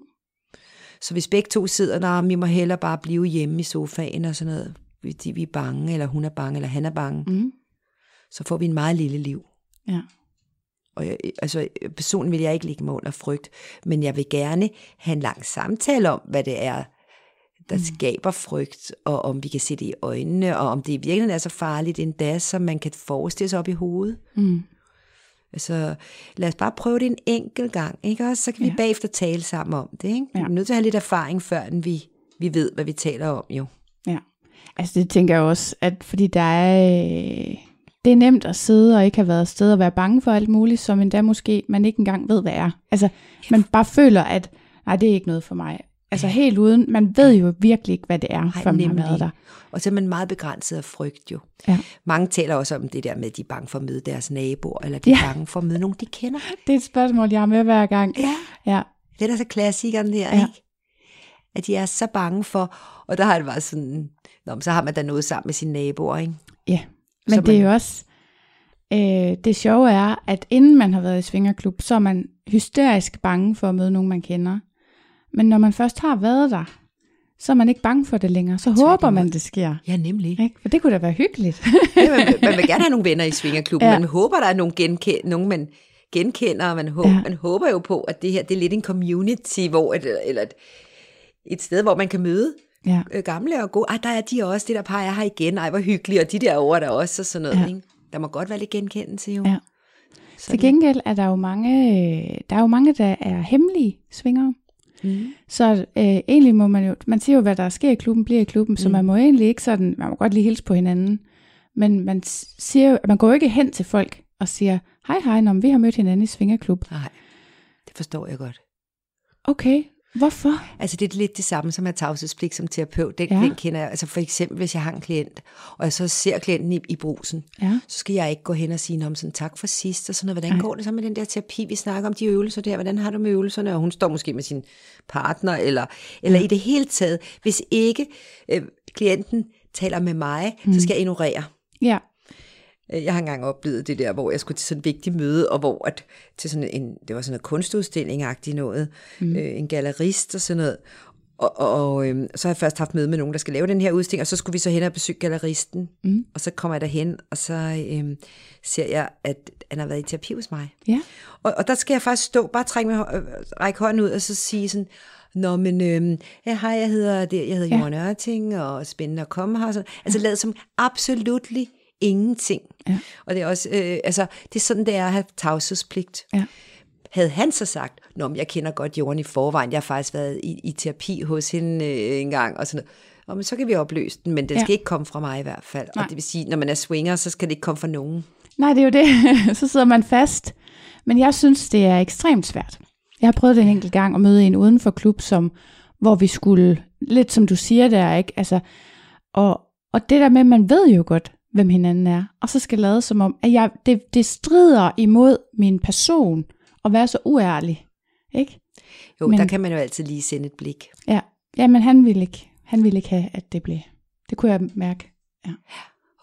Så hvis begge to sidder der, vi må hellere bare blive hjemme i sofaen og sådan noget, fordi vi er bange, eller hun er bange, eller han er bange, mm. Så får vi en meget lille liv. Ja. Og jeg, altså, personen vil jeg ikke ligge mig under frygt, men jeg vil gerne have en lang samtale om, hvad det er, der mm. skaber frygt, og om vi kan se det i øjnene, og om det i virkeligheden er så farligt endda, som man kan forestille sig op i hovedet. Mm. Altså, lad os bare prøve det en enkelt gang, ikke også? Så kan vi ja. bagefter tale sammen om det, ikke? Vi er nødt til at have lidt erfaring, før vi, vi ved, hvad vi taler om, jo. Ja, altså det tænker jeg også, at fordi der er det er nemt at sidde og ikke have været afsted og være bange for alt muligt, som endda måske man ikke engang ved, hvad er. Altså, man bare føler, at nej, det er ikke noget for mig. Altså helt uden, man ved jo virkelig ikke, hvad det er, før man har været der. Og så er man meget begrænset af frygt jo. Ja. Mange taler også om det der med, at de er bange for at møde deres naboer, eller de er Ja. bange for at møde nogen, de kender. Det er et spørgsmål, jeg har med hver gang. Ja. Ja, Det er da så klassikeren der, Ja. ikke? At de er så bange for, og der har det bare sådan, Nå, så har man da noget sammen med sine naboer, ikke? ja. Men det er man- jo også, øh, det sjove er, at inden man har været i svingerklub, så er man hysterisk bange for at møde nogen, man kender. Men når man først har været der, så er man ikke bange for det længere. Så håber man, det sker. Ja, nemlig. Ikke? For det kunne da være hyggeligt. Ja, man, man vil gerne have nogle venner i svingerklubben. Ja. Man håber, der er nogle genkend, nogen, man genkender, og man, håber, ja. man håber jo på, at det her det er lidt en community, hvor et, eller et, et sted, hvor man kan møde ja. øh, gamle og gode. Ej, der er de også, det der par er her igen. Ej, hvor hyggeligt, og de der over der også, og sådan noget. Ja. Ikke? Der må godt være lidt genkendelse, jo. Ja. Så Til gengæld er der jo mange, øh, der er jo mange, der er hemmelige svingere. Mm. Så øh, egentlig må man jo, man siger jo, hvad der sker i klubben, bliver i klubben, så Mm. man må egentlig ikke sådan, man må godt lige hilse på hinanden, men man siger jo, man går jo ikke hen til folk og siger, hej hej, når vi har mødt hinanden i svingerklub. Nej, det forstår jeg godt. Okay, hvorfor? Altså det er lidt det samme som at tavshedspligt som terapeut. Den, Ja. ja. den kender jeg. Altså for eksempel, hvis jeg har en klient, og jeg så ser klienten i, i brusen, Ja, så skal jeg ikke gå hen og sige om sådan, tak for sidst, og sådan noget. Hvordan Nej. går det så med den der terapi, vi snakker om de øvelser der? Hvordan har du med øvelserne? Og hun står måske med sin partner, eller, eller i det hele taget. Hvis ikke øh, klienten taler med mig, mm. så skal jeg ignorere. ja, Jeg har engang oplevet det der, hvor jeg skulle til sådan et vigtigt møde, og hvor at, til sådan en, det var sådan en kunstudstilling-agtigt noget, mm. øh, en gallerist og sådan noget. Og, og, og øh, så har jeg først haft møde med nogen, der skal lave den her udstilling, og så skulle vi så hen og besøge galleristen. Mm. Og så kommer jeg derhen, og så øh, ser jeg, at han har været i terapi hos mig. ja, Og, og der skal jeg faktisk stå, bare trække mig, øh, række hånden ud, og så sige sådan, Nå, men øh, ja, hej, jeg hedder, det, jeg hedder Ja. ja. Jorden Ørting, og spændende at komme her. Så, altså lavet som absolut ingenting. Ja. Og det er også, øh, altså, det er sådan, det er at have tavshedspligt. Ja. Havde han så sagt, Nå, men jeg kender godt Jorden i forvejen, jeg har faktisk været i, i terapi hos hende øh, en gang, og sådan noget. Og men så kan vi opløse den, men det Ja. skal ikke komme fra mig i hvert fald. Nej. Og det vil sige, når man er swinger, så skal det ikke komme fra nogen. Nej, det er jo det. så sidder man fast. Men jeg synes, det er ekstremt svært. Jeg har prøvet det en enkelt gang at møde en uden for klub, som, hvor vi skulle, lidt som du siger der, ikke? Altså, og, og det der med, man ved jo godt, hvem hinanden er, og så skal lade som om, at jeg, det, det strider imod min person at være så uærlig. Ikke? Jo, Men- der kan man jo altid lige sende et blik. Ja, ja men han ville ikke, han ville ikke have, at det blev. Det kunne jeg mærke.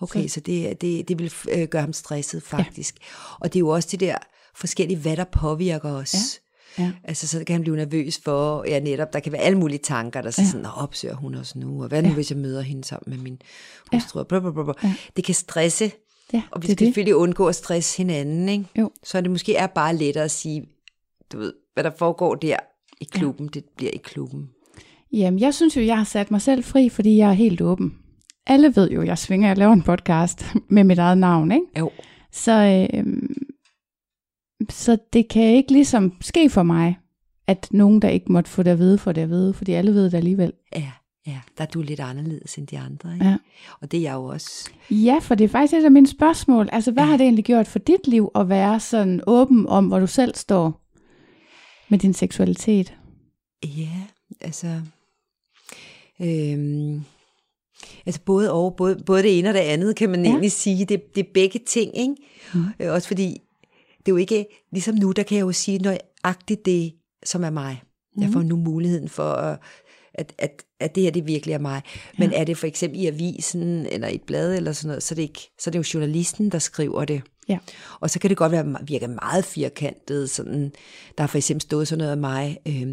Okay, Så- så, så det, det, det vil øh, gøre ham stresset faktisk. Ja. Og det er jo også det der forskellige, hvad der påvirker os. Ja, ja. Altså, så kan han blive nervøs for, ja netop, der kan være alle mulige tanker, der så Ja. sådan, Nå, opsøger hun os nu, og hvad nu, Ja. hvis jeg møder hende sammen med min hustru, ja. Ja. ja. Det kan stresse, Ja, og vi det skal det. selvfølgelig undgå at stresse hinanden, ikke? Jo. Så det måske er bare lettere at sige, du ved, hvad der foregår der i klubben, ja. det bliver i klubben. Jamen, jeg synes jo, jeg har sat mig selv fri, fordi jeg er helt åben. Alle ved jo, jeg svinger, jeg laver en podcast med mit eget navn, ikke? Jo. Så, øh, så det kan ikke ligesom ske for mig, at nogen, der ikke måtte få det at vide, får det at vide, fordi alle ved det alligevel. Ja, ja, der er du lidt anderledes end de andre, ikke? Ja. Og det er jeg jo også. Ja, for det er faktisk et af mine spørgsmål. Altså, hvad Ja. har det egentlig gjort for dit liv at være sådan åben om, hvor du selv står med din seksualitet? Ja, altså... Øhm, altså både og, både, både det ene og det andet, kan man Ja. egentlig sige. Det, det er begge ting, ikke? Mm. Øh, også fordi, det er jo ikke, ligesom nu, der kan jeg jo sige nøjagtigt det, som er mig. Jeg Mhm. får nu muligheden for, at, at, at, at det her, det virkelig er mig. Men er det for eksempel i avisen, eller i et blad, eller sådan noget, så er det, ikke, så er det jo journalisten, der skriver det. Ja. Og så kan det godt være, virke meget firkantet. Sådan, der har for eksempel stået sådan noget af mig. Øh,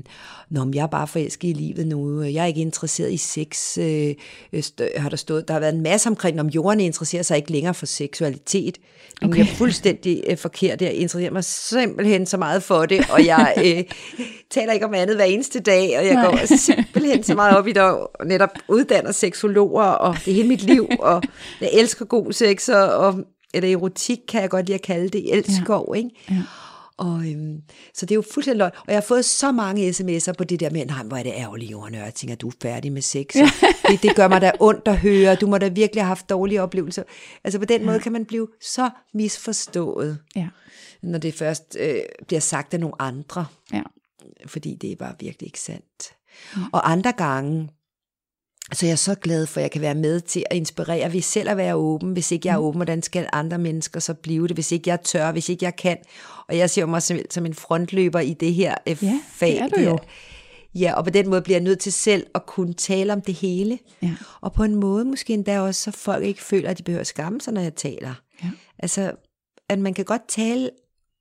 Nå, men jeg er bare forelsket i livet nu. Jeg er ikke interesseret i sex. Øh, øh, stø- har der, stået. der har været en masse omkring, om jorden interesserer sig ikke længere for seksualitet. Det Okay. er fuldstændig øh, forkert. Jeg interesserer mig simpelthen så meget for det, og jeg øh, taler ikke om andet hver eneste dag, og jeg Nej. Går simpelthen så meget op i det, og netop uddanner seksologer, og det hele mit liv, og jeg elsker god sex, og, og eller erotik kan jeg godt lide at kalde det, elskov, ja. ikke? Ja. Og, øhm, så det er jo fuldstændig løgn. Og jeg har fået så mange sms'er på det der med, nej, hvor er det ærgerligt, Jorden Ørting, at du er færdig med sex. Ja. Det, det gør mig da ondt at høre. Du må da virkelig have haft dårlige oplevelser. Altså på den ja. måde kan man blive så misforstået, Ja. når det først øh, bliver sagt af nogle andre. Ja. Fordi det er bare virkelig ikke sandt. Mm. Og andre gange, så jeg er så glad for, at jeg kan være med til at inspirere ved selv at være åben. Hvis ikke jeg er åben, hvordan skal andre mennesker så blive det? Hvis ikke jeg tør, hvis ikke jeg kan. Og jeg ser mig som, som en frontløber i det her øh, Ja, fag. det er du jo. Ja, og på den måde bliver jeg nødt til selv at kunne tale om det hele. Ja. Og på en måde måske endda også, så folk ikke føler, at de behøver at skamme sig, når jeg taler. Ja. Altså, at man kan godt tale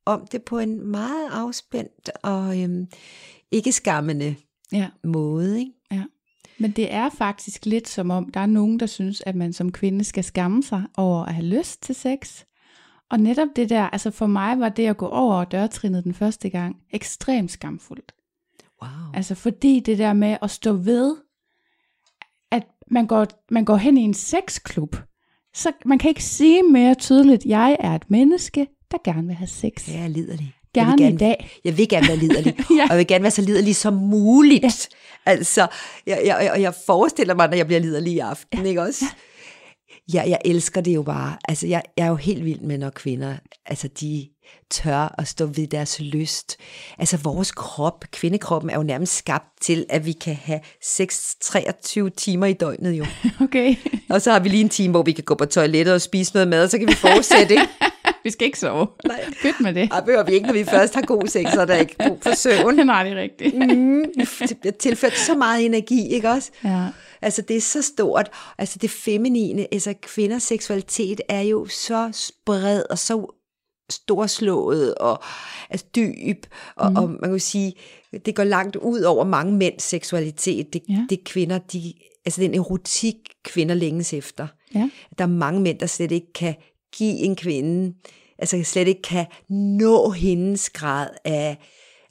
om det på en meget afspændt og øhm, ikke skammende Ja. måde. Ikke? Men det er faktisk lidt som om, der er nogen, der synes, at man som kvinde skal skamme sig over at have lyst til sex. Og netop det der, altså for mig var det at gå over dørtrinnet den første gang ekstremt skamfuldt. Wow. Altså fordi det der med at stå ved, at man går, man går hen i en sexklub, så man kan ikke sige mere tydeligt, jeg er et menneske, der gerne vil have sex. Jeg er liderlig. Gerne jeg vil gerne, i dag. Jeg vil gerne være liderlig, Ja. ja. og jeg vil gerne være så liderlig som muligt. Ja. Altså, jeg, jeg, og jeg forestiller mig, når jeg bliver liderlig i aften, ikke også? Ja, jeg elsker det jo bare. Altså, jeg, jeg er jo helt vild med, når kvinder, altså de tør at stå ved deres lyst. Altså, vores krop, kvindekroppen, er jo nærmest skabt til, at vi kan have 6-23 timer i døgnet jo. Okay, Og så har vi lige en time, hvor vi kan gå på toilettet og spise noget mad, og så kan vi fortsætte, ikke? vi skal ikke sove. Nej. Pyt med det. Og behøver vi ikke, når vi først har god sex, så er der ikke brug for søvn. Nej, det er rigtigt. Mm, det bliver tilført så meget energi, ikke også? Ja. Altså, det er så stort. Altså, det feminine, altså kvinders seksualitet er jo så bred og så storslået og altså, dyb, og, mm. og man kan jo sige, det går langt ud over mange mænds seksualitet. Det, Ja. det er kvinder, de, altså den erotik, kvinder længes efter. Ja. Der er mange mænd, der slet ikke kan give en kvinde, altså slet ikke kan nå hendes grad af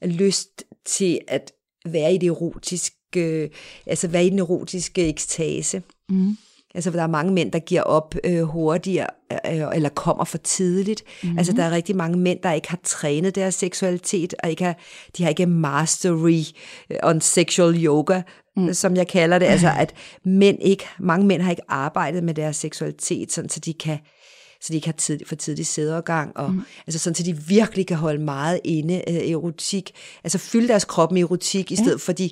lyst til at være i det erotiske, altså være i den erotiske ekstase. Mm. Altså, der er mange mænd, der giver op øh, hurtigere, øh, eller kommer for tidligt. Mm-hmm. Altså, der er rigtig mange mænd, der ikke har trænet deres seksualitet, og ikke har, de har ikke mastery øh, on sexual yoga, mm. som jeg kalder det. Altså, at mænd ikke, mange mænd har ikke arbejdet med deres seksualitet, sådan, så de kan så de ikke har tid, for tidlig sædeovergang, og mm. altså sådan, så de virkelig kan holde meget inde øh, erotik, altså fylde deres krop med erotik, i stedet for de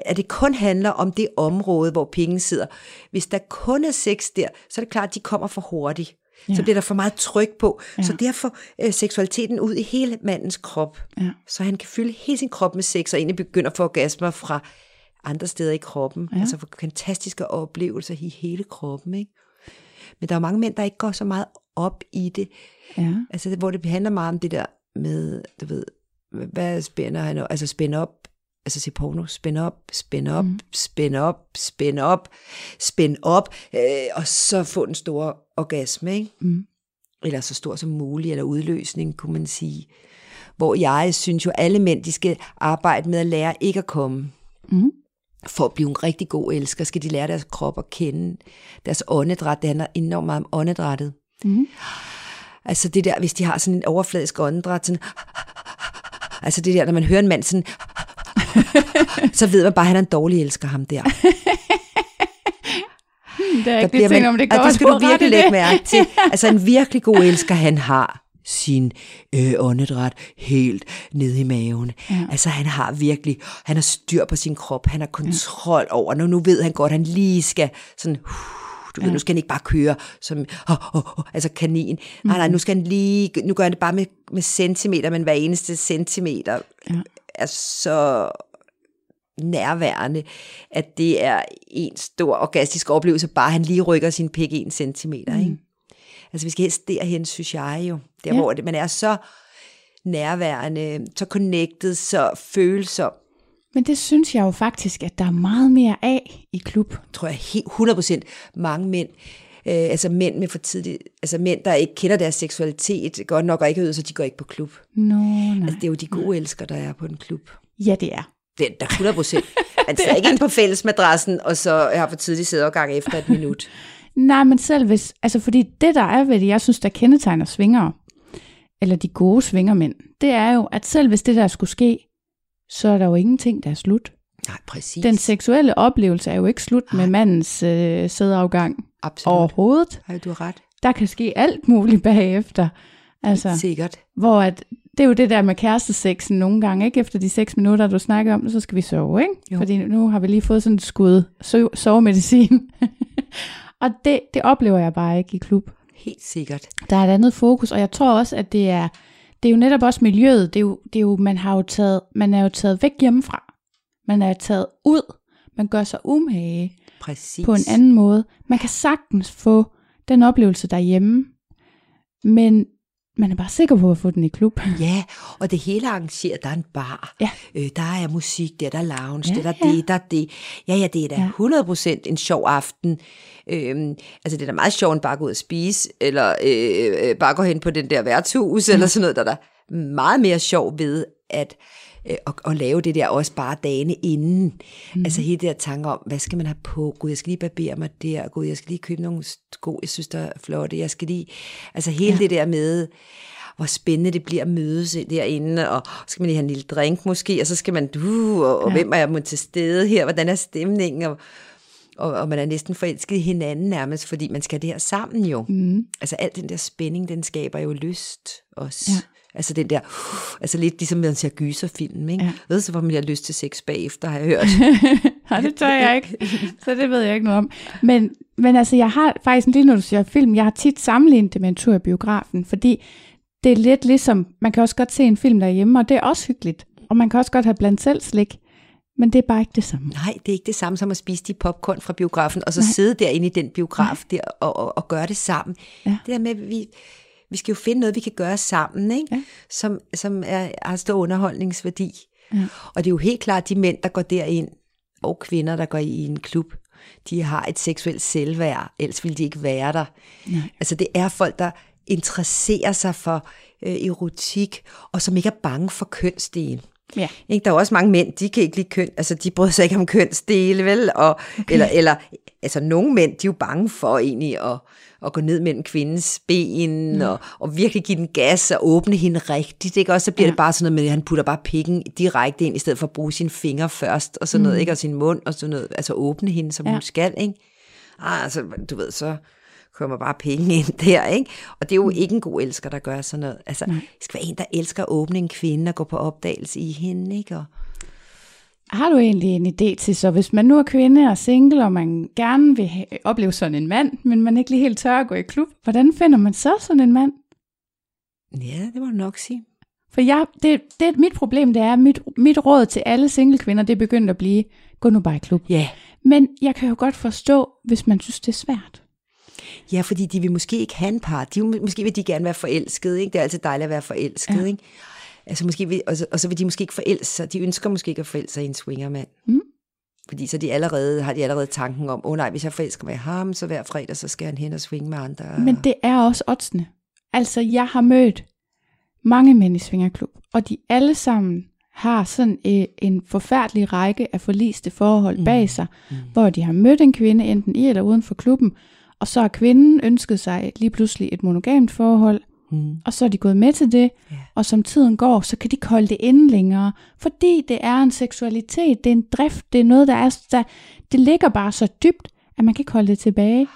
at det kun handler om det område, hvor penge sidder. Hvis der kun er sex der, så er det klart, at de kommer for hurtigt. Ja. Så bliver der for meget tryk på. Ja. Så derfor øh, seksualiteten ud i hele mandens krop. Ja. Så han kan fylde hele sin krop med sex, og egentlig begynder at få orgasmer fra andre steder i kroppen. Ja. Altså for fantastiske oplevelser i hele kroppen. Ikke? Men der er mange mænd, der ikke går så meget op i det. Ja. Altså hvor det handler meget om det der med, du ved, hvad spænder han? Altså spænde op, altså se porno, spænd op, spænd op, mm. spænd op, spænd op, spænd op, øh, og så få den store orgasme, ikke? Mm. Eller så stor som muligt, eller udløsning, kunne man sige. Hvor jeg synes jo, alle mænd, de skal arbejde med at lære ikke at komme. Mm. For at blive en rigtig god elsker, skal de lære deres krop at kende. Deres åndedræt, det handler enormt meget om åndedrættet. Mm. Altså det der, hvis de har sådan en overfladisk åndedræt, sådan, altså det der, når man hører en mand sådan, så ved man bare, at han er en dårlig elsker, ham der. Det er Der ikke det ting, om det går. det skal du virkelig lægge mærke til. Altså en virkelig god elsker, han har sin øh, åndedræt helt ned i maven. Ja. Altså han har virkelig, han har styr på sin krop, han har kontrol ja. over, nu, nu ved han godt, han lige skal sådan, uh, du ved, nu skal han ikke bare køre som, oh, oh, oh, altså kanin. Mm. Nej, nej, nu skal han lige, nu gør han det bare med, med centimeter, men hver eneste centimeter Ja. er så nærværende, at det er en stor orgastisk oplevelse, bare han lige rykker sin pik en centimeter. Mm. Ikke? Altså vi skal helst derhen, synes jeg jo. Der, Ja. hvor det, man er så nærværende, så connected, så følsom, Men det synes jeg jo faktisk, at der er meget mere af i klub. tror jeg helt 100% mange mænd, øh, altså mænd med for tidligt, altså mænd, der ikke kender deres seksualitet godt nok og ikke ved, så de går ikke på klub. Nå, nej. Altså det er jo de gode elsker, der er på en klub. Ja, det er. Det er der 100 procent. Man sidder ikke ind på fællesmadrassen, og så har for tidlig sædeovergang efter et minut. Nej, men selv hvis, altså fordi det der er ved det, jeg synes, der kendetegner svingere, eller de gode svingermænd, det er jo, at selv hvis det der skulle ske, så er der jo ingenting, der er slut. Nej, præcis. Den seksuelle oplevelse er jo ikke slut med mandens øh, sædeafgang Absolut. overhovedet. Har du har ret. Der kan ske alt muligt bagefter. Altså, Sikkert. hvor at det er jo det der med kærestesexen nogle gange, ikke? Efter de seks minutter, du snakker om så skal vi sove, ikke? Jo. Fordi nu har vi lige fået sådan et skud so- sovemedicin. og det, det oplever jeg bare ikke i klub. Helt sikkert. Der er et andet fokus, og jeg tror også, at det er, det er jo netop også miljøet. Det er jo, det er jo, man, har jo taget, man er jo taget væk hjemmefra. Man er taget ud. Man gør sig umage Præcis. på en anden måde. Man kan sagtens få den oplevelse derhjemme, men man er bare sikker på at få den i klub. Ja, og det hele er arrangeret. Der er en bar, Ja. øh, der er musik, der, der er lounge, Ja, der, der ja. er det, der er det. Ja, ja, det er da Ja. 100% en sjov aften. Øhm, altså, det er da meget sjovt end bare at gå ud og spise, eller øh, øh, bare gå hen på den der værtshus, eller sådan noget. Der er da meget mere sjov ved at, øh, at, at lave det der også bare dagene inden. Mm. Altså hele det der tanke om, hvad skal man have på? Gud, jeg skal lige barbere mig der. Gud, jeg skal lige købe nogle sko, jeg synes, der er flotte. Jeg skal lige... Altså hele ja. det der med hvor spændende det bliver at mødes derinde, og skal man lige have en lille drink måske, og så skal man, du, og, og Ja. hvem er jeg til stede her, hvordan er stemningen, og, og, og man er næsten forelsket i hinanden nærmest, fordi man skal det her sammen jo. Mm. Altså al den der spænding, den skaber jo lyst også. Ja. Altså den der, altså lidt ligesom man ser gyserfilm, ikke? Ja. Ved så, hvor man har lyst til sex bagefter, har jeg hørt. Nej, det tør jeg ikke. Så det ved jeg ikke noget om. Men, men altså, jeg har faktisk, lige når du siger film, jeg har tit sammenlignet det med en tur i biografen, fordi det er lidt ligesom, man kan også godt se en film derhjemme, og det er også hyggeligt. Og man kan også godt have blandt selv slik, men det er bare ikke det samme. Nej, det er ikke det samme som at spise de popcorn fra biografen, og så Nej. sidde derinde i den biograf der og, og, og gøre det sammen. Ja. Det der med, at vi, vi skal jo finde noget, vi kan gøre sammen, ikke? Ja. som, som er, har stor underholdningsværdi. Ja. Og det er jo helt klart, de mænd, der går derind, og kvinder, der går i en klub, de har et seksuelt selvværd, ellers ville de ikke være der. Nej. Altså det er folk, der interesserer sig for øh, erotik, og som ikke er bange for kønsdelen. Ja. Ikke? Der er også mange mænd, de kan ikke lide køn, altså de bryder sig ikke om kønsdele, vel? Og, okay. eller, eller, altså nogle mænd, de er jo bange for egentlig at, at gå ned mellem kvindens ben, mm. og, og virkelig give den gas og åbne hende rigtigt, ikke? Og så bliver ja. det bare sådan noget med, at han putter bare pikken direkte ind, i stedet for at bruge sine fingre først, og sådan noget, ikke? Og sin mund, og sådan noget, altså åbne hende, som Ja. hun skal, ikke? Ah, altså, du ved, så kommer bare penge ind der, ikke? Og det er jo ikke en god elsker, der gør sådan noget. Altså, det skal være en, der elsker at åbne en kvinde og gå på opdagelse i hende, ikke? Og, Har du egentlig en idé til, så hvis man nu er kvinde og single, og man gerne vil opleve sådan en mand, men man ikke lige helt tør at gå i klub, hvordan finder man så sådan en mand? ja, det må du nok sige. For jeg, det, det, mit problem det er, mit, mit råd til alle single kvinder, det er begyndt at blive, gå nu bare i klub. Ja. Men jeg kan jo godt forstå, hvis man synes, det er svært. Ja, fordi de vil måske ikke have en par. De, måske vil de gerne være forelskede, ikke? Det er altid dejligt at være forelsket, ja. ikke? Altså måske vil, og, så, og så vil de måske ikke forelske sig. De ønsker måske ikke at forelske sig i en swingermand. Mm. Fordi så de allerede, har de allerede tanken om, åh oh, nej, hvis jeg forelsker mig i ham, så hver fredag, så skal han hen og swinge med andre. Men det er også oddsene. Altså, jeg har mødt mange mænd i Svingerklub, og de alle sammen har sådan øh, en forfærdelig række af forliste forhold mm. bag sig, mm. hvor de har mødt en kvinde enten i eller uden for klubben, og så har kvinden ønsket sig lige pludselig et monogamt forhold, Mm. og så er de gået med til det, Ja. og som tiden går, så kan de ikke holde det inde længere, fordi det er en seksualitet, det er en drift, det er noget, der er, der, det ligger bare så dybt, at man kan ikke holde det tilbage.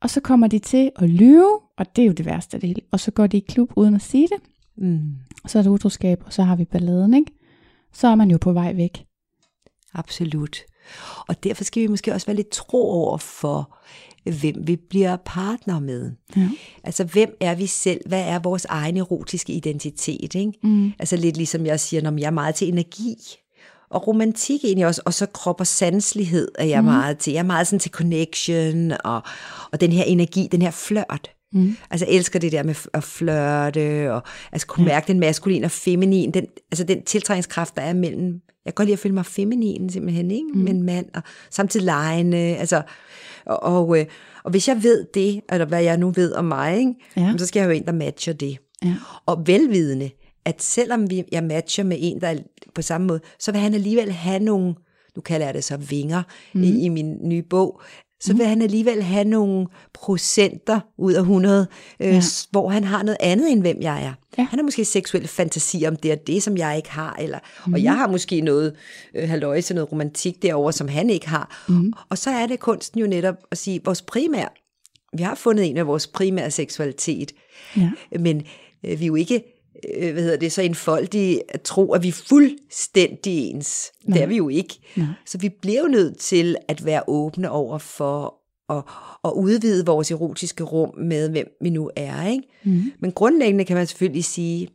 Og så kommer de til at lyve, og det er jo det værste af det hele, og så går de i klub uden at sige det, Mm. så er det utroskab, og så har vi balladen, ikke? Så er man jo på vej væk. Absolut. Og derfor skal vi måske også være lidt tro over for, hvem vi bliver partner med. Ja. Altså, hvem er vi selv? Hvad er vores egen erotiske identitet? Ikke? Mm. Altså lidt ligesom jeg siger, når jeg er meget til energi. Og romantik egentlig også, og så krop og sanselighed er jeg mm. meget til. Jeg er meget sådan til connection, og, og den her energi, den her flørt. Mm. Altså jeg elsker det der med at flørte, og altså kunne mærke den maskuline og feminin, den, altså den tiltrækningskraft, der er mellem, jeg kan godt lide at føle mig feminin simpelthen, ikke? Mm. med en mand, og samtidig lejende, altså, og, og, øh, og hvis jeg ved det, eller hvad jeg nu ved om mig, ikke? Ja. Så skal jeg jo en, der matcher det. Ja. Og velvidende, at selvom vi, jeg matcher med en, der er på samme måde, så vil han alligevel have nogle, nu kalder jeg det så vinger mm. i, i min nye bog, så vil han alligevel have nogle procenter ud af 100, øh, Ja. hvor han har noget andet, end hvem jeg er. Ja. Han har måske seksuelle fantasier om det og det, som jeg ikke har, eller, mm. og jeg har måske noget øh, halvøjse, noget romantik derover, som han ikke har. Mm. Og så er det kunsten jo netop at sige, vores primær, vi har fundet en af vores primære seksualitet, Ja. men øh, vi er jo ikke øh, hvad hedder det, så enfoldige at tro, at vi er fuldstændig ens. Nej. Det er vi jo ikke. Nej. Så vi bliver jo nødt til at være åbne over for at, at udvide vores erotiske rum med, hvem vi nu er. Ikke? Mm. Men grundlæggende kan man selvfølgelig sige,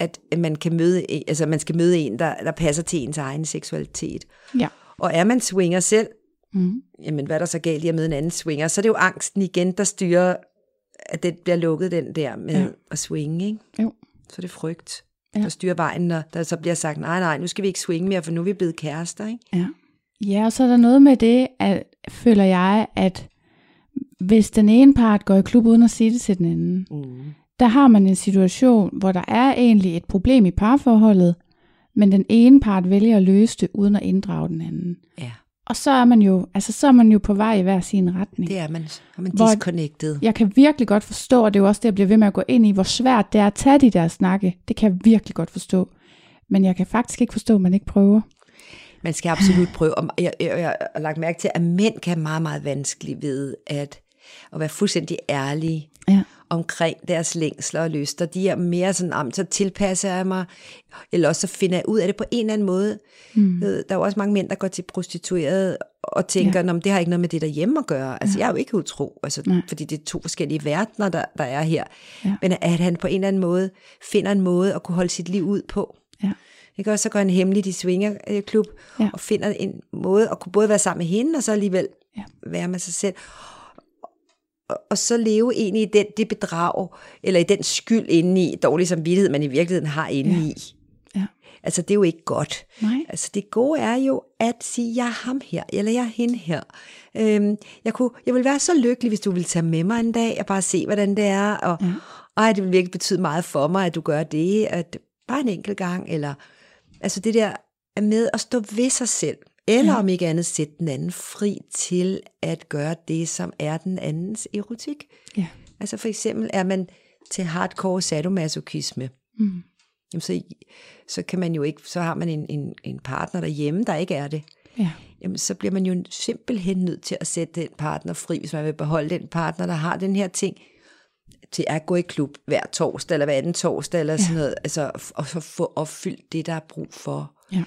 at man, kan møde, altså man skal møde en, der, der passer til ens egen seksualitet. Ja. Og er man swinger selv, mm. jamen hvad er der så galt i at møde en anden swinger? Så er det jo angsten igen, der styrer, at det bliver lukket den der med ja. at swinge. Ikke? Jo. Så er det frygt, ja. der styrer vejen, når der så bliver sagt, nej, nej, nu skal vi ikke swinge mere, for nu er vi blevet kærester. Ikke? Ja. ja, og så er der noget med det, at, føler jeg, at hvis den ene part går i klub uden at sige det til den anden, mm. der har man en situation, hvor der er egentlig et problem i parforholdet, men den ene part vælger at løse det uden at inddrage den anden. Ja. Og så er man jo, altså så er man jo på vej i hver sin retning. Det er man. Er man disconnected. Jeg kan virkelig godt forstå, og det er jo også det, jeg bliver ved med at gå ind i, hvor svært det er at tage de der snakke. Det kan jeg virkelig godt forstå. Men jeg kan faktisk ikke forstå, at man ikke prøver. Man skal absolut prøve. Jeg, jeg, jeg har lagt mærke til, at mænd kan meget, meget vanskeligt ved at, at være fuldstændig ærlige. Ja omkring deres længsler og lyster. De er mere sådan, om, så tilpasser jeg mig, eller også så finder jeg ud af det på en eller anden måde. Mm. Der er jo også mange mænd, der går til prostitueret og tænker, ja. det har ikke noget med det derhjemme at gøre. Altså, ja. jeg er jo ikke utro, altså, fordi det er to forskellige verdener, der, der er her. Ja. Men at han på en eller anden måde finder en måde at kunne holde sit liv ud på. Ja. Ikke? Og så går han hemmeligt i swingerklub ja. og finder en måde at kunne både være sammen med hende, og så alligevel ja. være med sig selv og så leve egentlig i den, det bedrag, eller i den skyld inde i, dårlig samvittighed, man i virkeligheden har inde ja. i. Ja. Altså, det er jo ikke godt. Nej. Altså, det gode er jo at sige, jeg er ham her, eller jeg er hende her. Øhm, jeg, kunne, jeg vil være så lykkelig, hvis du vil tage med mig en dag, og bare se, hvordan det er, og ja. ej, det vil virkelig betyde meget for mig, at du gør det, at bare en enkelt gang, eller altså det der med at stå ved sig selv. Eller ja. om ikke andet sætte den anden fri til at gøre det, som er den andens erotik. Ja. Altså for eksempel er man til hardcore sadomasochisme. Mm. Jamen så, så kan man jo ikke, så har man en, en, en partner derhjemme, der ikke er det. Ja. Jamen så bliver man jo simpelthen nødt til at sætte den partner fri, hvis man vil beholde den partner, der har den her ting, til at gå i klub hver torsdag, eller hver anden torsdag, eller ja. sådan noget, altså, og så få opfyldt det, der er brug for. Ja.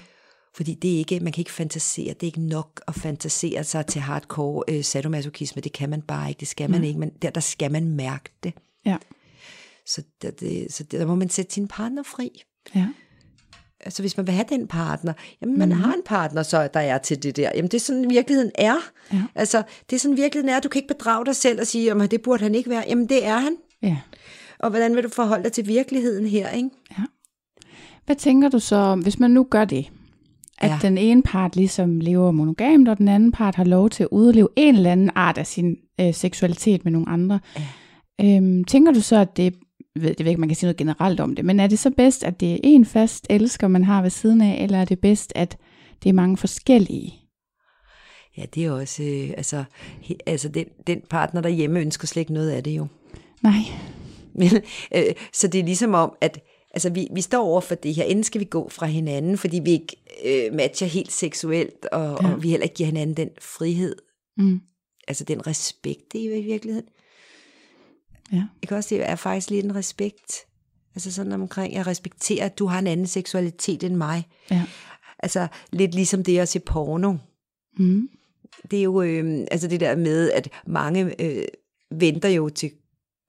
Fordi det er ikke, man kan ikke fantasere, det er ikke nok at fantasere sig til hardcore øh, sadomasochisme, det kan man bare ikke, det skal man mm. ikke, men der, der skal man mærke det. Ja. Så, der, det, så der må man sætte sin partner fri. Ja. Altså hvis man vil have den partner, jamen man mm. har en partner, så der er til det der. Jamen det er sådan virkeligheden er. Ja. Altså det er sådan virkeligheden er. Du kan ikke bedrage dig selv og sige, jamen det burde han ikke være. Jamen det er han. Ja. Og hvordan vil du forholde dig til virkeligheden her, ikke? Ja. Hvad tænker du så, hvis man nu gør det? At ja. den ene part ligesom lever monogamt, og den anden part har lov til at udleve en eller anden art af sin øh, seksualitet med nogle andre. Ja. Øhm, tænker du så, at det, ved, det ved ikke, man kan sige noget generelt om det, men er det så bedst, at det er en fast elsker, man har ved siden af, eller er det bedst, at det er mange forskellige? Ja, det er også, øh, altså, he, altså den, den partner derhjemme ønsker slet ikke noget af det jo. Nej. Men, øh, så det er ligesom om, at Altså, vi, vi står over for det her. Enten skal vi gå fra hinanden, fordi vi ikke øh, matcher helt seksuelt, og, ja. og vi heller ikke giver hinanden den frihed. Mm. Altså den respekt, det er i virkeligheden. Ja. Jeg kan også det er faktisk lidt en respekt. Altså sådan omkring, jeg respekterer, at du har en anden seksualitet end mig. Ja. Altså lidt ligesom det at se porno. Mm. Det er jo øh, altså det der med, at mange øh, venter jo til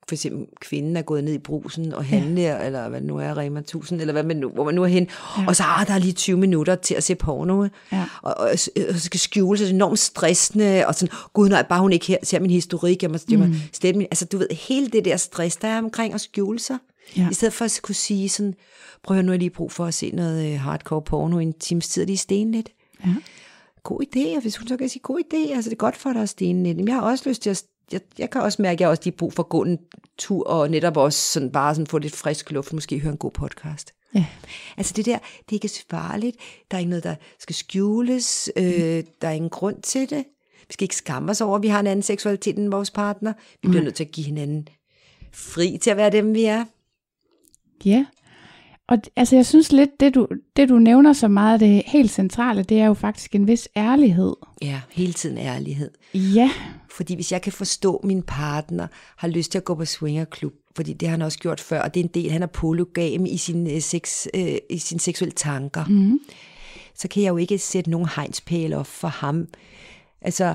for eksempel kvinden er gået ned i brusen og handle, ja. eller hvad nu er, Rema 1000, eller hvad man nu, hvor man nu er hen, ja. og så ah, der er lige 20 minutter til at se porno, ja. og, og, og, skal skjule sig, enormt stressende, og sådan, gud nej, bare hun ikke her, ser min historik, jeg må, mm. jeg må stille min, altså du ved, hele det der stress, der er omkring at skjule sig, ja. i stedet for at kunne sige sådan, prøv at nu har lige brug for at se noget øh, hardcore porno i en times tid, lige sten lidt. Ja. God idé, og hvis hun så kan sige, god idé, altså det er godt for dig at stene lidt. Jeg har også lyst til at jeg, jeg kan også mærke, at jeg også lige brug for at gå en tur, og netop også sådan bare sådan få lidt frisk luft, måske høre en god podcast. Ja. Altså det der, det er ikke farligt, der er ikke noget, der skal skjules, øh, mm. der er ingen grund til det. Vi skal ikke skamme os over, at vi har en anden seksualitet end vores partner. Vi bliver mm. nødt til at give hinanden fri til at være dem, vi er. Ja, og altså jeg synes lidt, det du, det du nævner så meget, det helt centrale, det er jo faktisk en vis ærlighed. Ja, hele tiden ærlighed. Ja. Fordi hvis jeg kan forstå, at min partner har lyst til at gå på swingerklub, fordi det har han også gjort før, og det er en del, han er polygam i sin, øh, sex, øh, i sin seksuelle tanker, Mm. så kan jeg jo ikke sætte nogen hegnspæle op for ham. Altså,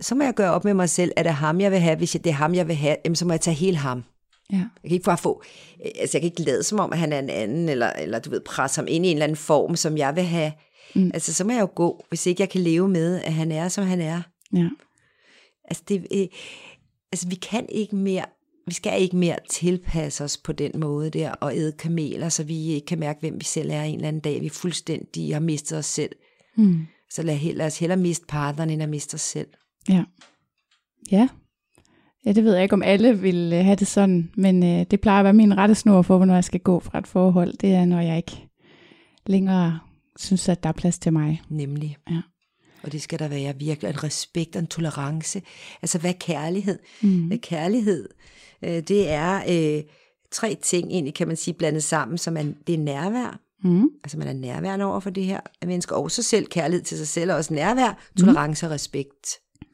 så må jeg gøre op med mig selv, at det er ham, jeg vil have. Hvis det er ham, jeg vil have, så må jeg tage hele ham. Ja. Jeg kan ikke bare få, altså jeg kan ikke lade som om, at han er en anden, eller, eller du ved, presse ham ind i en eller anden form, som jeg vil have. Mm. Altså, så må jeg jo gå, hvis ikke jeg kan leve med, at han er, som han er. Ja. Altså, det, øh, altså vi kan ikke mere, vi skal ikke mere tilpasse os på den måde der, og æde kameler, så vi ikke kan mærke, hvem vi selv er en eller anden dag. Vi fuldstændig har mistet os selv. Mm. Så lad, lad os hellere miste partneren, end at miste os selv. Ja. Ja. Ja, det ved jeg ikke, om alle vil øh, have det sådan, men øh, det plejer at være min rettesnor for, hvornår jeg skal gå fra et forhold. Det er, når jeg ikke længere synes, at der er plads til mig. Nemlig. Ja. Og det skal der være virkelig en respekt og en tolerance. Altså, hvad er kærlighed? Mm. Øh, Kærlighed, øh, det er øh, tre ting egentlig, kan man sige, blandet sammen, som er, det er nærvær. Mm. Altså, man er nærværende over for det her af mennesker, og sig selv, kærlighed til sig selv, og også nærvær, tolerance og respekt.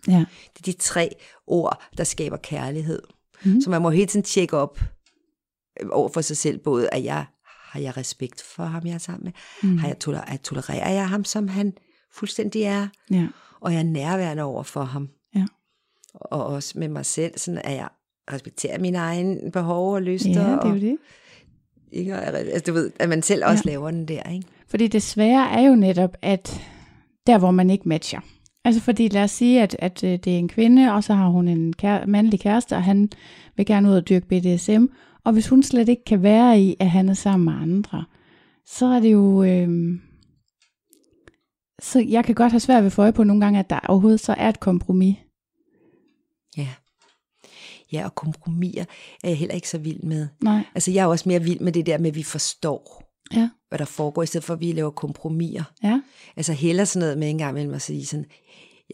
Ja. Det er de tre ord, der skaber kærlighed. Mhm. Så man må hele tiden tjekke op øh, over for sig selv, både at jeg har jeg respekt for ham, jeg er sammen med, Mm. har jeg toler- at tolererer jeg ham, som han fuldstændig er, Ja. og jeg er nærværende over for ham. Ja. Og også med mig selv, sådan at jeg respekterer mine egne behov og lyster. ja, det er og, jo det. ikke, og- altså, du ved, at man selv også ja. laver den der, ikke? Fordi det svære er jo netop, at der hvor man ikke matcher. Altså fordi lad os sige, at, at øh, det er en kvinde, og så har hun en kære, mandlig kæreste, og han vil gerne ud og dyrke BDSM. Og hvis hun slet ikke kan være i, at han er sammen med andre, så er det jo... Øh, så jeg kan godt have svært ved at få øje på nogle gange, at der overhovedet så er et kompromis. Ja. Ja, og kompromiser er jeg heller ikke så vild med. Nej. Altså, jeg er også mere vild med det der med, at vi forstår, Ja. Hvad der foregår, i stedet for, at vi laver kompromiser. Ja. Altså, heller sådan noget med en gang imellem at sige sådan,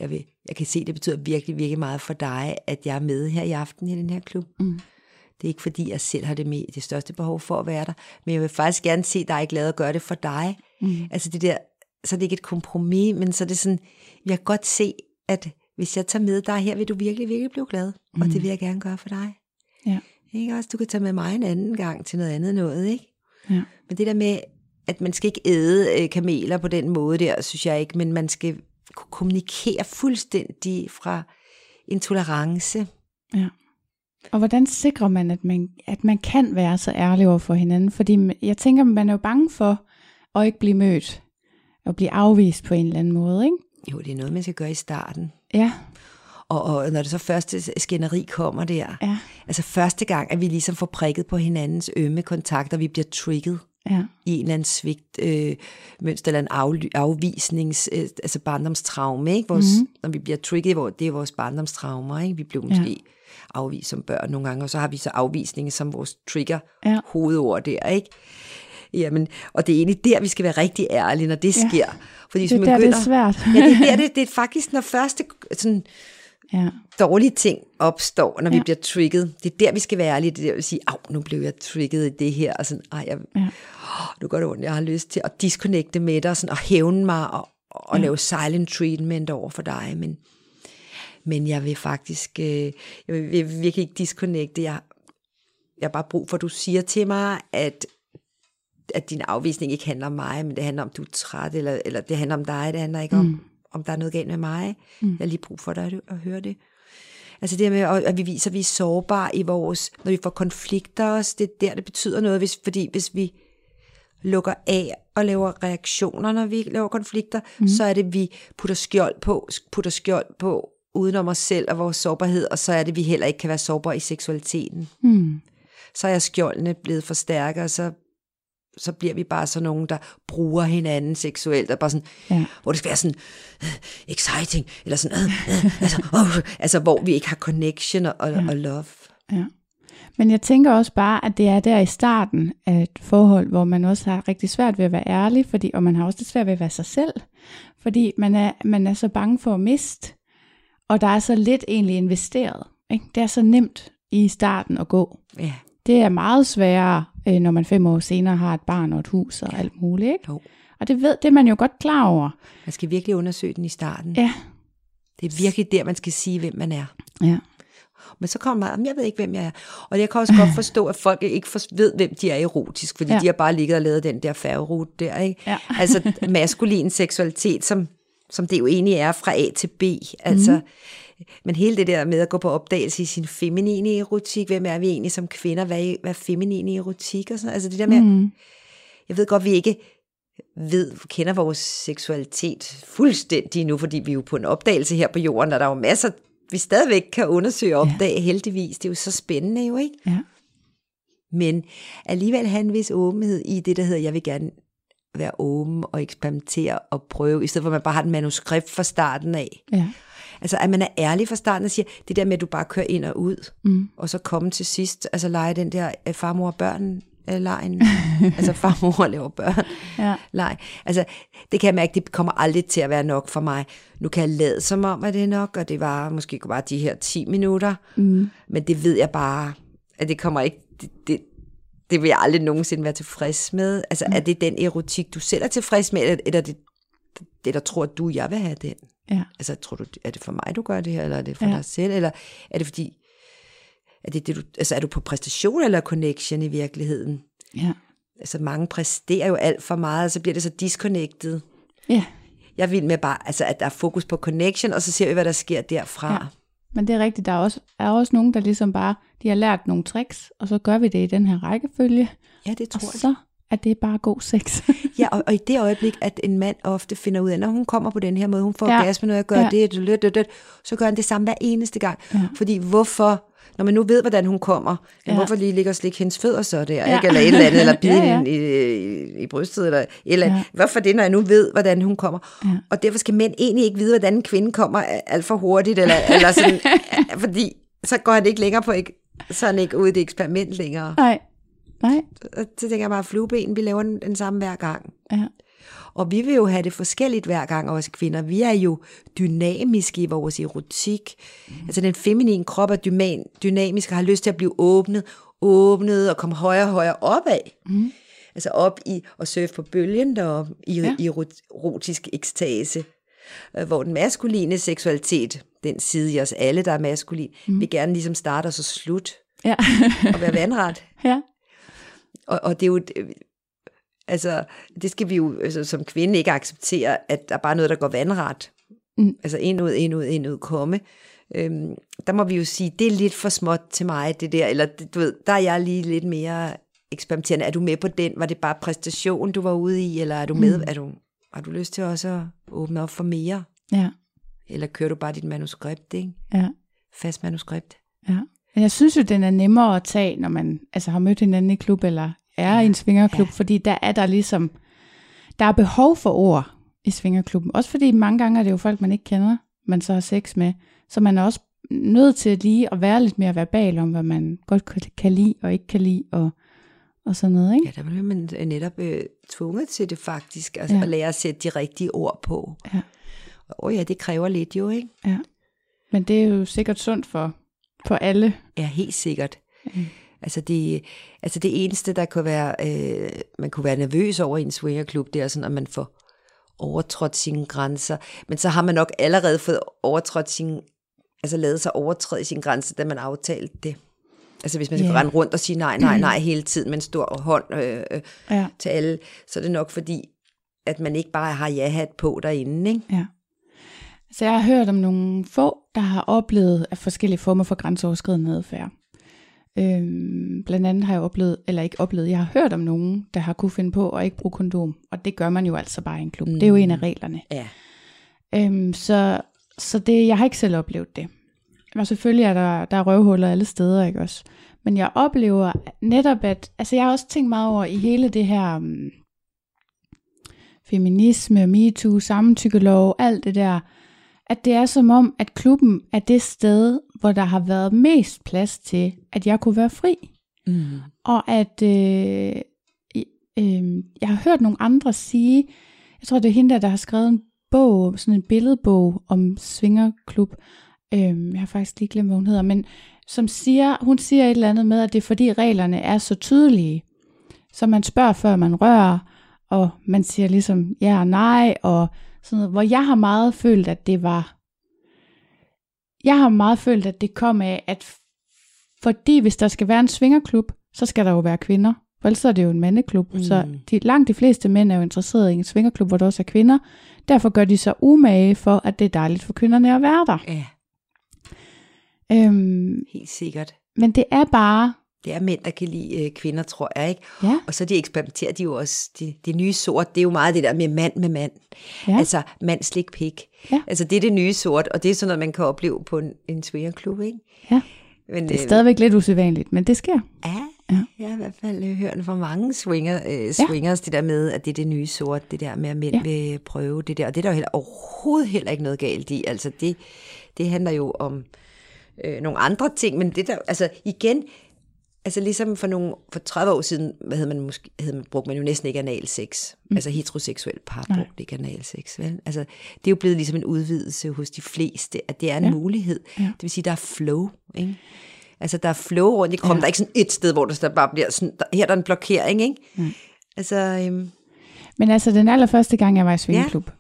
jeg, vil, jeg kan se, det betyder virkelig, virkelig meget for dig, at jeg er med her i aften i den her klub. Mm. Det er ikke fordi, jeg selv har det, med, det største behov for at være der, men jeg vil faktisk gerne se dig glad og gøre det for dig. Mm. Altså det der, så er det ikke et kompromis, men så er det sådan, jeg kan godt se, at hvis jeg tager med dig her, vil du virkelig, virkelig blive glad. Mm. Og det vil jeg gerne gøre for dig. Ja. Ikke også? Du kan tage med mig en anden gang til noget andet noget, ikke? Ja. Men det der med, at man skal ikke æde øh, kameler på den måde der, synes jeg ikke, men man skal kunne kommunikere fuldstændig fra en tolerance. Ja. Og hvordan sikrer man, at man, at man kan være så ærlig over for hinanden? Fordi jeg tænker, man er jo bange for at ikke blive mødt og blive afvist på en eller anden måde, ikke? Jo, det er noget, man skal gøre i starten. Ja, Og, og når det så første skænderi kommer der, ja, altså første gang, at vi ligesom får prikket på hinandens ømme kontakter, vi bliver trigget ja, i en eller anden svigt øh, mønster, eller en af, afvisnings, øh, altså barndomstraume, ikke? Vores, Mhm. mm-hmm. Når vi bliver trigget, hvor det er vores barndomstraumer, ikke? Vi blev måske ja. afvist som børn nogle gange, og så har vi så afvisning som vores trigger Ja. hovedord der, ikke? Jamen, og det er egentlig der, vi skal være rigtig ærlige, når det Ja. sker. Fordi det er der, det begynder, er svært. ja, det, er der, det, det er faktisk, når første sådan, ja, dårlige ting opstår, når ja. Vi bliver trigget. Det er der, vi skal være ærlige. Det er der, vi siger, au, nu blev jeg trigget i det her, og sådan, ej, jeg, Ja. åh, nu går det ondt, jeg har lyst til at disconnecte med dig, og, sådan, og hævne mig, og, og ja. lave silent treatment over for dig, men, men jeg vil faktisk, øh, jeg vil, vil virkelig ikke disconnecte. Jeg, jeg har bare brug for, at du siger til mig, at at din afvisning ikke handler om mig, men det handler om, at du er træt, eller, eller det handler om dig, det handler ikke om, Mm. Om der er noget galt med mig. Mm. Jeg har lige brug for dig at, høre det. Altså det med, at at vi viser, at vi er sårbare i vores, når vi får konflikter os, det er der, det betyder noget, hvis, fordi hvis vi lukker af og laver reaktioner, når vi laver konflikter, mm. så er det, vi putter skjold på, putter skjold på udenom os selv og vores sårbarhed, og så er det, vi heller ikke kan være sårbare i seksualiteten. mm, Så er skjoldene blevet for stærke, og så så bliver vi bare sådan nogen, der bruger hinanden seksuelt, og bare sådan, Ja. hvor det skal være sådan uh, exciting, eller sådan, uh, uh, altså, uh, altså, hvor vi ikke har connection og, og, og love. ja. Men jeg tænker også bare, at det er der i starten af et forhold, hvor man også har rigtig svært ved at være ærlig, fordi, og man har også lidt svært ved at være sig selv, fordi man er, man er så bange for at miste, og der er så lidt egentlig investeret. Ikke? Det er så nemt i starten at gå. Ja, Det er meget sværere, øh, når man fem år senere har et barn og et hus og alt muligt. Ikke? jo. Og det, ved, det er man jo godt klar over. Man skal virkelig undersøge den i starten. Ja. Det er virkelig der, man skal sige, hvem man er. Ja. Men så kommer man, jeg ved ikke, hvem jeg er. Og jeg kan også godt forstå, at folk ikke ved, hvem de er erotisk, fordi ja. de har bare ligget og lavet den der færgerute der. Ikke? Ja. altså maskulin seksualitet, som, som det jo egentlig er fra A til B. Altså, mm. Men hele det der med at gå på opdagelse i sin feminine erotik, hvem er vi egentlig som kvinder, hvad er, hvad er feminine erotik og sådan Altså det der med, mm. jeg ved godt, vi ikke ved, kender vores seksualitet fuldstændig nu, fordi vi er jo på en opdagelse her på jorden, og der er jo masser, vi stadigvæk kan undersøge og opdage, ja. heldigvis. Det er jo så spændende jo, ikke? Ja. Men alligevel have en vis åbenhed i det, der hedder, jeg vil gerne være åben og eksperimentere og prøve, i stedet for at man bare har et manuskript fra starten af. Ja. Altså, at man er ærlig fra starten og siger, det der med, at du bare kører ind og ud, mm. og så komme til sidst, altså lege den der øh, farmor og børn lejen, altså farmor laver børn, ja. leg. Altså, det kan jeg mærke, det kommer aldrig til at være nok for mig. Nu kan jeg lade som om, at det er nok, og det var måske bare de her 10 minutter, mm. men det ved jeg bare, at det kommer ikke, det, det, det vil jeg aldrig nogensinde være tilfreds med. Altså, mm. er det den erotik, du selv er tilfreds med, eller er det det, der tror du, jeg vil have den? Ja. Altså, tror du, er det for mig, du gør det her, eller er det for ja. dig selv, eller er det fordi, er, det det, du, altså, er du på præstation eller connection i virkeligheden? Ja. Altså mange præsterer jo alt for meget, og så bliver det så disconnected. Ja. Jeg vil med bare, altså, at der er fokus på connection, og så ser vi, hvad der sker derfra. Ja. Men det er rigtigt, der er også, er også nogen, der ligesom bare, de har lært nogle tricks, og så gør vi det i den her rækkefølge. Ja, det tror og jeg. så at det er bare god sex. ja, og, og i det øjeblik, at en mand ofte finder ud af, når hun kommer på den her måde, hun får ja. gas med noget at gøre ja. det, det, det, det, så gør han det samme hver eneste gang. Ja. Fordi hvorfor når man nu ved, hvordan hun kommer, ja. hvorfor lige ligger og slikke hendes fødder så der, ja. ikke? eller et eller andet, eller bide ja, ja. I, i, i brystet, eller, eller ja. hvorfor det, når jeg nu ved, hvordan hun kommer? Ja. Og derfor skal mænd egentlig ikke vide, hvordan en kvinde kommer alt for hurtigt, eller, eller sådan, fordi så går han ikke længere på, ikke, så er han ikke ude i det eksperiment længere. Nej. Nej. Så tænker jeg bare, flueben, vi laver den, den samme hver gang. Ja. Og vi vil jo have det forskelligt hver gang, os kvinder. Vi er jo dynamiske i vores erotik. Mm. Altså den feminine krop er dynamisk og har lyst til at blive åbnet, åbnet og komme højere og højere opad. Mm. Altså op i og surfe på bølgen deroppe i, ja. i erotisk ekstase. Øh, hvor den maskuline seksualitet, den side i os alle, der er maskulin, mm. vil gerne ligesom starte og så slut. Ja. og være vandret. Ja. Og, og det er jo, altså, det skal vi jo altså, som kvinde ikke acceptere, at der er bare noget, der går vandret. Mm. Altså ind ud, ind ud, ind ud, komme. Øhm, der må vi jo sige, det er lidt for småt til mig, det der, eller du ved, der er jeg lige lidt mere eksperimenterende. Er du med på den? Var det bare præstation, du var ude i, eller er du med? Mm. Er du, har du lyst til også at åbne op for mere? Ja. Eller kører du bare dit manuskript, ikke? Ja. Fast manuskript. Ja. Men jeg synes jo, den er nemmere at tage, når man altså, har mødt hinanden i klub, eller er i en svingerklub, ja. fordi der er der ligesom, der er behov for ord i svingerklubben. Også fordi mange gange er det jo folk, man ikke kender, man så har sex med. Så man er også nødt til lige at være lidt mere verbal om, hvad man godt kan lide og ikke kan lide, og, og sådan noget, ikke? Ja, der bliver man netop øh, tvunget til det faktisk, altså ja. at lære at sætte de rigtige ord på. Ja. Og oh ja, det kræver lidt jo, ikke? Ja. Men det er jo sikkert sundt for, for alle. Ja, helt sikkert. Mm. Altså det, altså det eneste, der kunne være, øh, man kunne være nervøs over i en swingerklub, det er sådan, at man får overtrådt sine grænser. Men så har man nok allerede fået overtrådt sin, altså lavet sig overtræde sine grænser, da man aftalte det. Altså hvis man skal yeah. rende rundt og sige nej, nej, nej hele tiden med en stor hånd øh, øh, ja. til alle, så er det nok fordi, at man ikke bare har ja-hat på derinde. Ikke? Ja. Så jeg har hørt om nogle få, der har oplevet af forskellige former for grænseoverskridende adfærd. Øhm, blandt andet har jeg oplevet, eller ikke oplevet, jeg har hørt om nogen, der har kunne finde på at ikke bruge kondom. Og det gør man jo altså bare i en klub. Mm. Det er jo en af mm. reglerne. Ja. Øhm, så så det, jeg har ikke selv oplevet det. Og selvfølgelig er der, der er røvhuller alle steder, ikke også? Men jeg oplever netop, at, altså jeg har også tænkt meget over i hele det her um, feminisme, MeToo, samtykkelov, alt det der, at det er som om, at klubben er det sted, hvor der har været mest plads til, at jeg kunne være fri. Mm. Og at øh, øh, jeg har hørt nogle andre sige, jeg tror det er hende der, der har skrevet en bog, sådan en billedbog om svingerklub. Øh, jeg har faktisk lige glemt, hvad hun hedder, men som siger, hun siger et eller andet med, at det er fordi reglerne er så tydelige. Så man spørger, før man rører, og man siger ligesom ja og nej, og sådan noget, hvor jeg har meget følt, at det var jeg har meget følt, at det kom af, at fordi hvis der skal være en svingerklub, så skal der jo være kvinder. For ellers er det jo en mandeklub. Mm. Så de, langt de fleste mænd er jo interesserede i en svingerklub, hvor der også er kvinder. Derfor gør de så umage for, at det er dejligt for kvinderne at være der. Ja, Øhm, helt sikkert. men det er bare... Det er mænd, der kan lide øh, kvinder, tror jeg, ikke? Ja, Og så de eksperimenterer de jo også, det de nye sort, det er jo meget det der med mand med mand. Ja. Altså mand slik pik. Ja. Altså det er det nye sort, og det er sådan noget, man kan opleve på en, en swingerklub, ikke? Ja. Men, det er øh, stadigvæk lidt usædvanligt, men det sker. Ja, Ja. ja. jeg har i hvert fald øh, hørt fra mange swinger, øh, swingers, det der med, at det er det nye sort, det der med, at mænd Ja. ja. vil prøve det der. Og det er der jo heller, overhovedet heller ikke noget galt i. Altså det, det handler jo om øh, nogle andre ting, men det der, altså igen, altså ligesom for nogle, for 30 år siden, hvad havde man måske, havde man, brugte man jo næsten ikke analsex. Mm. Altså heteroseksuel par Nej. brugte ikke analsex, vel? Altså det er jo blevet ligesom en udvidelse hos de fleste, at det er en Ja. mulighed. Ja. Det vil sige, der er flow, ikke? Altså, der er flow rundt i kroppen. Ja. Der er ikke sådan et sted, hvor der bare bliver sådan, der, her er der en blokering, ikke? Mm. Altså, øhm, Men altså, den allerførste gang, jeg var i svingeklub, ja.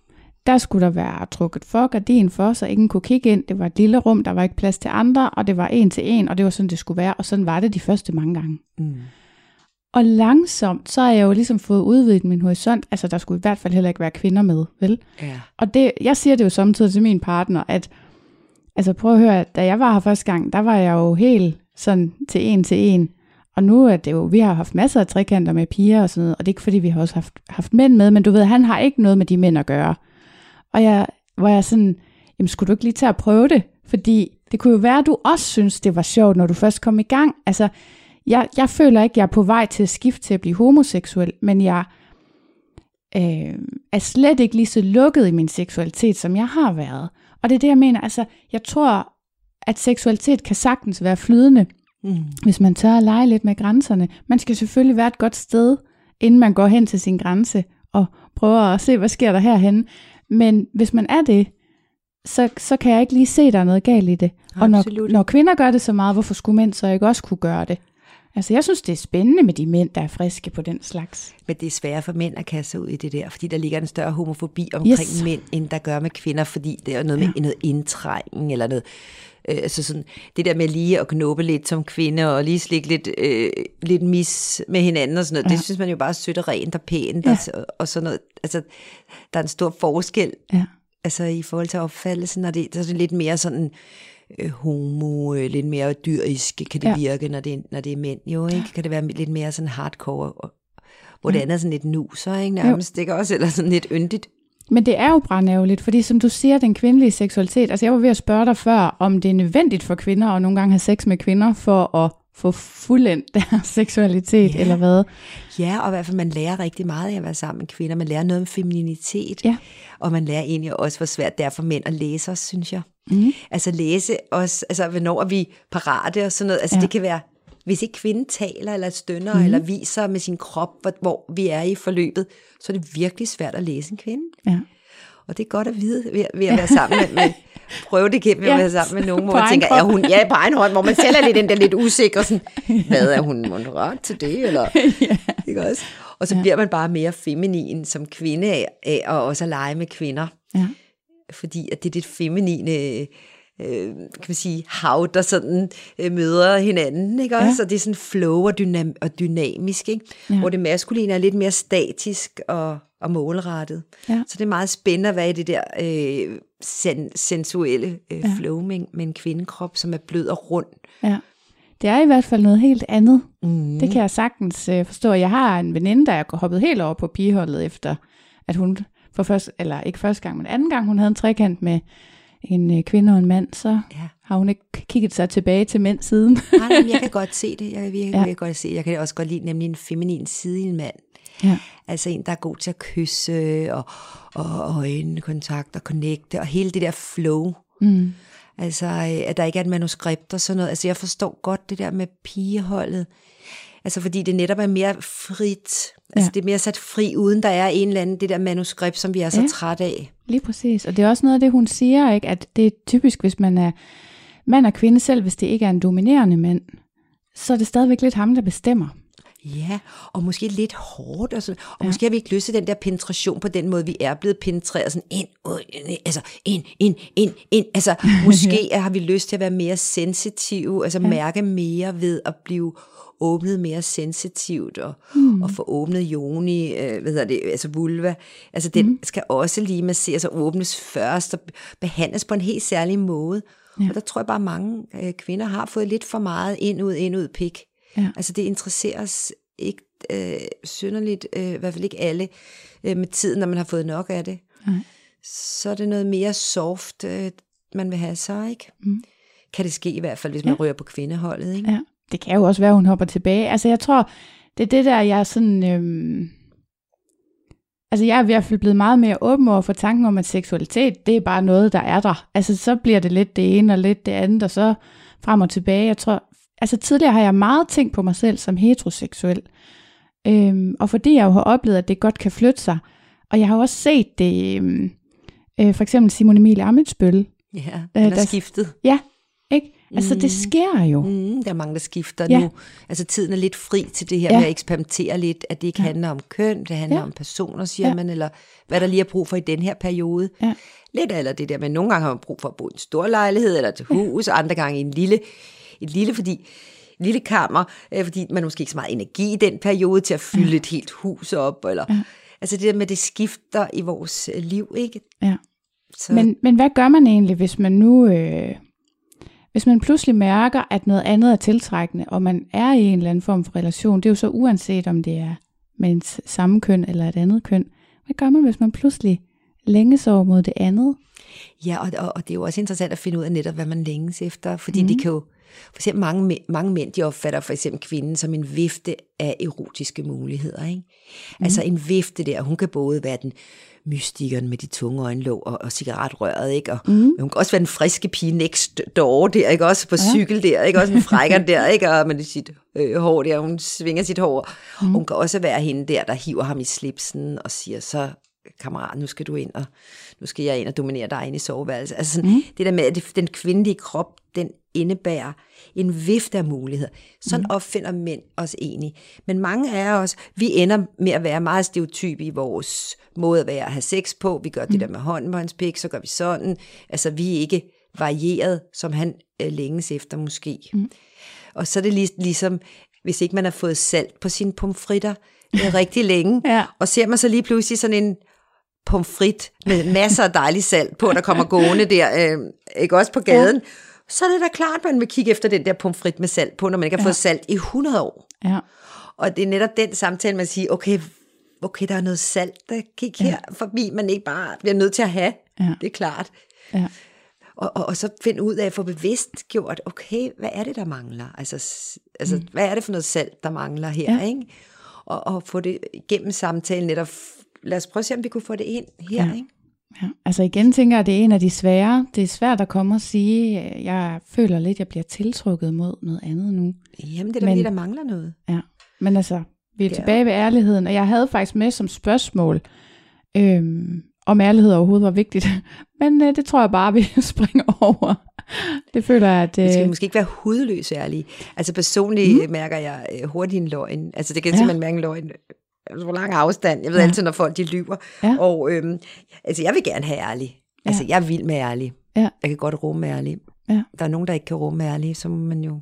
Der skulle der være trukket for gardin for, så ingen kunne kigge ind. Det var et lille rum, der var ikke plads til andre, og det var en til en, og det var sådan, det skulle være. Og sådan var det de første mange gange. mm. Og langsomt, så har jeg jo ligesom fået udvidet min horisont. Altså, der skulle i hvert fald heller ikke være kvinder med, vel? ja. Og det, jeg siger det jo samtidig til min partner, at altså prøv at høre, da jeg var her første gang, der var jeg jo helt sådan til en til en. Og nu er det jo, vi har haft masser af trekanter med piger og sådan noget, og det er ikke fordi, vi har også haft, haft mænd med, men du ved, han har ikke noget med de mænd at gøre. Og jeg, hvor jeg sådan, jamen skulle du ikke lige tage at prøve det? Fordi det kunne jo være, at du også synes, det var sjovt, når du først kom i gang. Altså, jeg, jeg føler ikke, jeg er på vej til at skifte til at blive homoseksuel, men jeg øh, er slet ikke lige så lukket i min seksualitet, som jeg har været. Og det er det, jeg mener. Altså, jeg tror, at seksualitet kan sagtens være flydende, Mm. hvis man tør at lege lidt med grænserne. Man skal selvfølgelig være et godt sted, inden man går hen til sin grænse og prøver at se, hvad sker der herhen. Men hvis man er det, så, så kan jeg ikke lige se, at der er noget galt i det. Og når, når kvinder gør det så meget, hvorfor skulle mænd så ikke også kunne gøre det? Altså, jeg synes, det er spændende med de mænd, der er friske på den slags. Men det er sværere for mænd at kaste sig ud i det der, fordi der ligger en større homofobi omkring Yes. mænd, end der gør med kvinder, fordi det er noget med noget indtrængen, eller noget, øh, altså sådan, det der med lige at knuppe lidt som kvinde, og lige slikke lidt, øh, lidt mis med hinanden og sådan noget, ja. det synes man jo bare er sødt og rent og pænt, Ja. og, og sådan noget, altså, der er en stor forskel, Ja. altså i forhold til opfattelsen, når det, så er det lidt mere sådan, øh, homo, øh, lidt mere dyrisk kan det Ja. virke, når det, når det er mænd jo, ikke? Kan det være lidt mere sådan hardcore, hvor det andet er sådan lidt nuser, ikke? Nærmest, det kan også, eller sådan lidt yndigt. Men det er jo brandærgerligt, fordi som du siger, den kvindelige seksualitet, altså jeg var ved at spørge dig før, om det er nødvendigt for kvinder at nogle gange have sex med kvinder for at få fuldendt deres seksualitet, Ja. eller hvad? Ja, og i hvert fald, man lærer rigtig meget af at være sammen med kvinder. Man lærer noget om femininitet. Ja. Og man lærer egentlig også, hvor svært det er for mænd at læse os, synes jeg. Mm. Altså læse os, altså hvornår er vi parate og sådan noget. Altså ja. det kan være, hvis ikke kvinden taler eller stønner mm. eller viser med sin krop, hvor, hvor vi er i forløbet, så er det virkelig svært at læse en kvinde. Ja. Og det er godt at vide ved, ved at være sammen med, med prøve det gennem Ja, at være sammen med nogen, hvor man tænker, er hun, ja, på egen hånd, hvor man selv er lidt den der lidt usikker, sådan, hvad er hun moderat til det, eller, ja. ikke også? Og så ja. bliver man bare mere feminin som kvinde af, af at også at lege med kvinder, ja. fordi at det er det feminine, øh, kan man sige, hav, der sådan øh, møder hinanden, ikke også? Ja. Og det er sådan flow og, dynam- og dynamisk, ikke? Ja. Hvor det maskuline er lidt mere statisk og, og målrettet. Ja. Så det er meget spændende at være i det der øh, sen- sensuelle øh, Ja. flow med, med en kvindekrop, som er blød og rund. ja. Det er i hvert fald noget helt andet. Mm. Det kan jeg sagtens øh, forstå. Jeg har en veninde, der er hoppet helt over på pigeholdet efter, at hun for første, eller ikke første gang, men anden gang, hun havde en trekant med en øh, kvinde og en mand, så Ja. har hun ikke kigget sig tilbage til mænd siden. Nej, men jeg kan godt se det. Jeg kan virkelig Ja. godt se Jeg kan også godt lide nemlig en feminin side i en mand. ja. Altså en, der er god til at kysse og, og øjenkontakt og connecte og hele det der flow. Mm. Altså, øh, at der ikke er et manuskript og sådan noget. Altså, jeg forstår godt det der med pigeholdet. Altså, fordi det netop er mere frit. Altså, Ja. det er mere sat fri, uden der er en eller anden, det der manuskript, som vi er så Ja. ja. træt af. Lige præcis. Og det er også noget af det, hun siger, ikke? at det er typisk, hvis man er mand og kvinde selv, hvis det ikke er en dominerende mand, så er det stadigvæk lidt ham, der bestemmer. Ja, og måske lidt hårdt, og, sådan, og ja. måske har vi ikke lyst til den der penetration på den måde, vi er blevet penetreret, sådan ind, ud, altså ind, ind, ind, ind, altså måske har vi lyst til at være mere sensitive, altså ja. mærke mere ved at blive åbnet mere sensitivt, og, mm. og få åbnet joni, øh, hvad hedder det, altså vulva, altså den mm. skal også lige masseres og åbnes først, og behandles på en helt særlig måde, ja. og der tror jeg bare, mange øh, kvinder har fået lidt for meget ind, ud, ind, ud, pik, Ja. Altså det interesserer os ikke øh, synderligt, øh, i hvert fald ikke alle, øh, med tiden, når man har fået nok af det. Nej. Så er det noget mere soft, øh, man vil have så, ikke? Mm. Kan det ske i hvert fald, hvis ja. man rører på kvindeholdet, ikke? Ja, det kan jo også være, at hun hopper tilbage. Altså jeg tror, det er det der, jeg er sådan... Øh... Altså jeg er i hvert fald blevet meget mere åben over for tanken om, at seksualitet, det er bare noget, der er der. Altså så bliver det lidt det ene og lidt det andet, og så frem og tilbage. Jeg tror, altså tidligere har jeg meget tænkt på mig selv som heteroseksuel. Øhm, og fordi jeg jo har oplevet, at det godt kan flytte sig. Og jeg har også set det, øhm, øh, for eksempel Simon Emil Amitsbøl. Ja, den øh, er skiftet. Ja, ikke? Altså mm. det sker jo. Mm, der er mange, der skifter ja. nu. Altså tiden er lidt fri til det her ja. med at eksperimentere lidt, at det ikke ja. handler om køn, det handler ja. om personer, siger ja. man, eller hvad der lige er brug for i den her periode. Ja. Lidt eller det der, men nogle gange har man brug for at bo i en stor lejlighed, eller til hus, ja. og andre gange i en lille et lille, fordi lille kammer, øh, fordi man måske ikke så meget energi i den periode til at fylde ja. et helt hus op, eller, ja. altså det der med, det skifter i vores øh, liv, ikke? Ja. Så. Men, men hvad gør man egentlig, hvis man nu, øh, hvis man pludselig mærker, at noget andet er tiltrækkende, og man er i en eller anden form for relation, det er jo så uanset om det er med en samme køn eller et andet køn. Hvad gør man, hvis man pludselig længes over mod det andet? Ja, og, og, og det er jo også interessant at finde ud af netop, hvad man længes efter, fordi mm. det kan jo, for eksempel mange, mange mænd, de opfatter for eksempel kvinden som en vifte af erotiske muligheder. Ikke? Mm. Altså en vifte der, hun kan både være den mystikeren med de tunge øjenlåg og, og cigaretrøret, ikke? Og mm. hun kan også være den friske pige next door der, ikke? Også på ja. cykel der, ikke? Også en frækker der, ikke? Og med sit øh, hår der, hun svinger sit hår. Mm. Hun kan også være hende der, der hiver ham i slipsen og siger, så kammerat, nu skal du ind, og nu skal jeg ind og dominere dig ind i soveværelset. Altså sådan, mm. det der med, at den kvindelige krop, den indebærer en vifte af muligheder. Sådan mm. opfinder mænd os egentlig. Men mange af os, vi ender med at være meget stereotype i vores måde at være at have sex på. Vi gør mm. det der med hånden på hans pik, så gør vi sådan. Altså, vi er ikke varieret, som han øh, længes efter måske. Mm. Og så er det lig, ligesom, hvis ikke man har fået salt på sine pomfritter øh, rigtig længe, ja. og ser man så lige pludselig sådan en pomfrit med masser af dejlig salt på, der kommer gående der, øh, ikke også på gaden, ja. Så er det da klart, at man vil kigge efter den der pomfrit med salt på, når man ikke har ja. fået salt i 100 år. Ja. Og det er netop den samtale, man siger, okay, okay, der er noget salt, der kigger ja. her forbi, man ikke bare bliver nødt til at have. Ja. Det er klart. Ja. Og, og, og så finde ud af at få bevidst gjort, okay, hvad er det, der mangler? Altså, altså mm. hvad er det for noget salt, der mangler her? Ja. Ikke? Og, og få det gennem samtalen netop lad os prøve at se, om vi kunne få det ind her. Ja. Ikke? Ja, altså igen tænker jeg, at det er en af de svære. Det er svært at komme og sige, at jeg føler lidt, at jeg bliver tiltrukket mod noget andet nu. Jamen, det er da fordi, der mangler noget. Ja, men altså, vi er ja. tilbage ved ærligheden, og jeg havde faktisk med som spørgsmål, øhm, om ærlighed overhovedet var vigtigt. Men øh, det tror jeg bare, vi springer over. Det føler jeg, at... Øh... Vi skal måske ikke være hudløs ærlige. Altså personligt mm. mærker jeg øh, hurtigt en løgn. Altså det kan ja. simpelthen mærke en løgn Altså, hvor lang afstand. Jeg ved ja. altid, når folk de lyver. Ja. Og øhm, altså, jeg vil gerne have ærlig. Altså, jeg er vild med ærlig. Ja. Jeg kan godt rumme ærlig. Ja. Der er nogen, der ikke kan rumme ærlig, så man jo,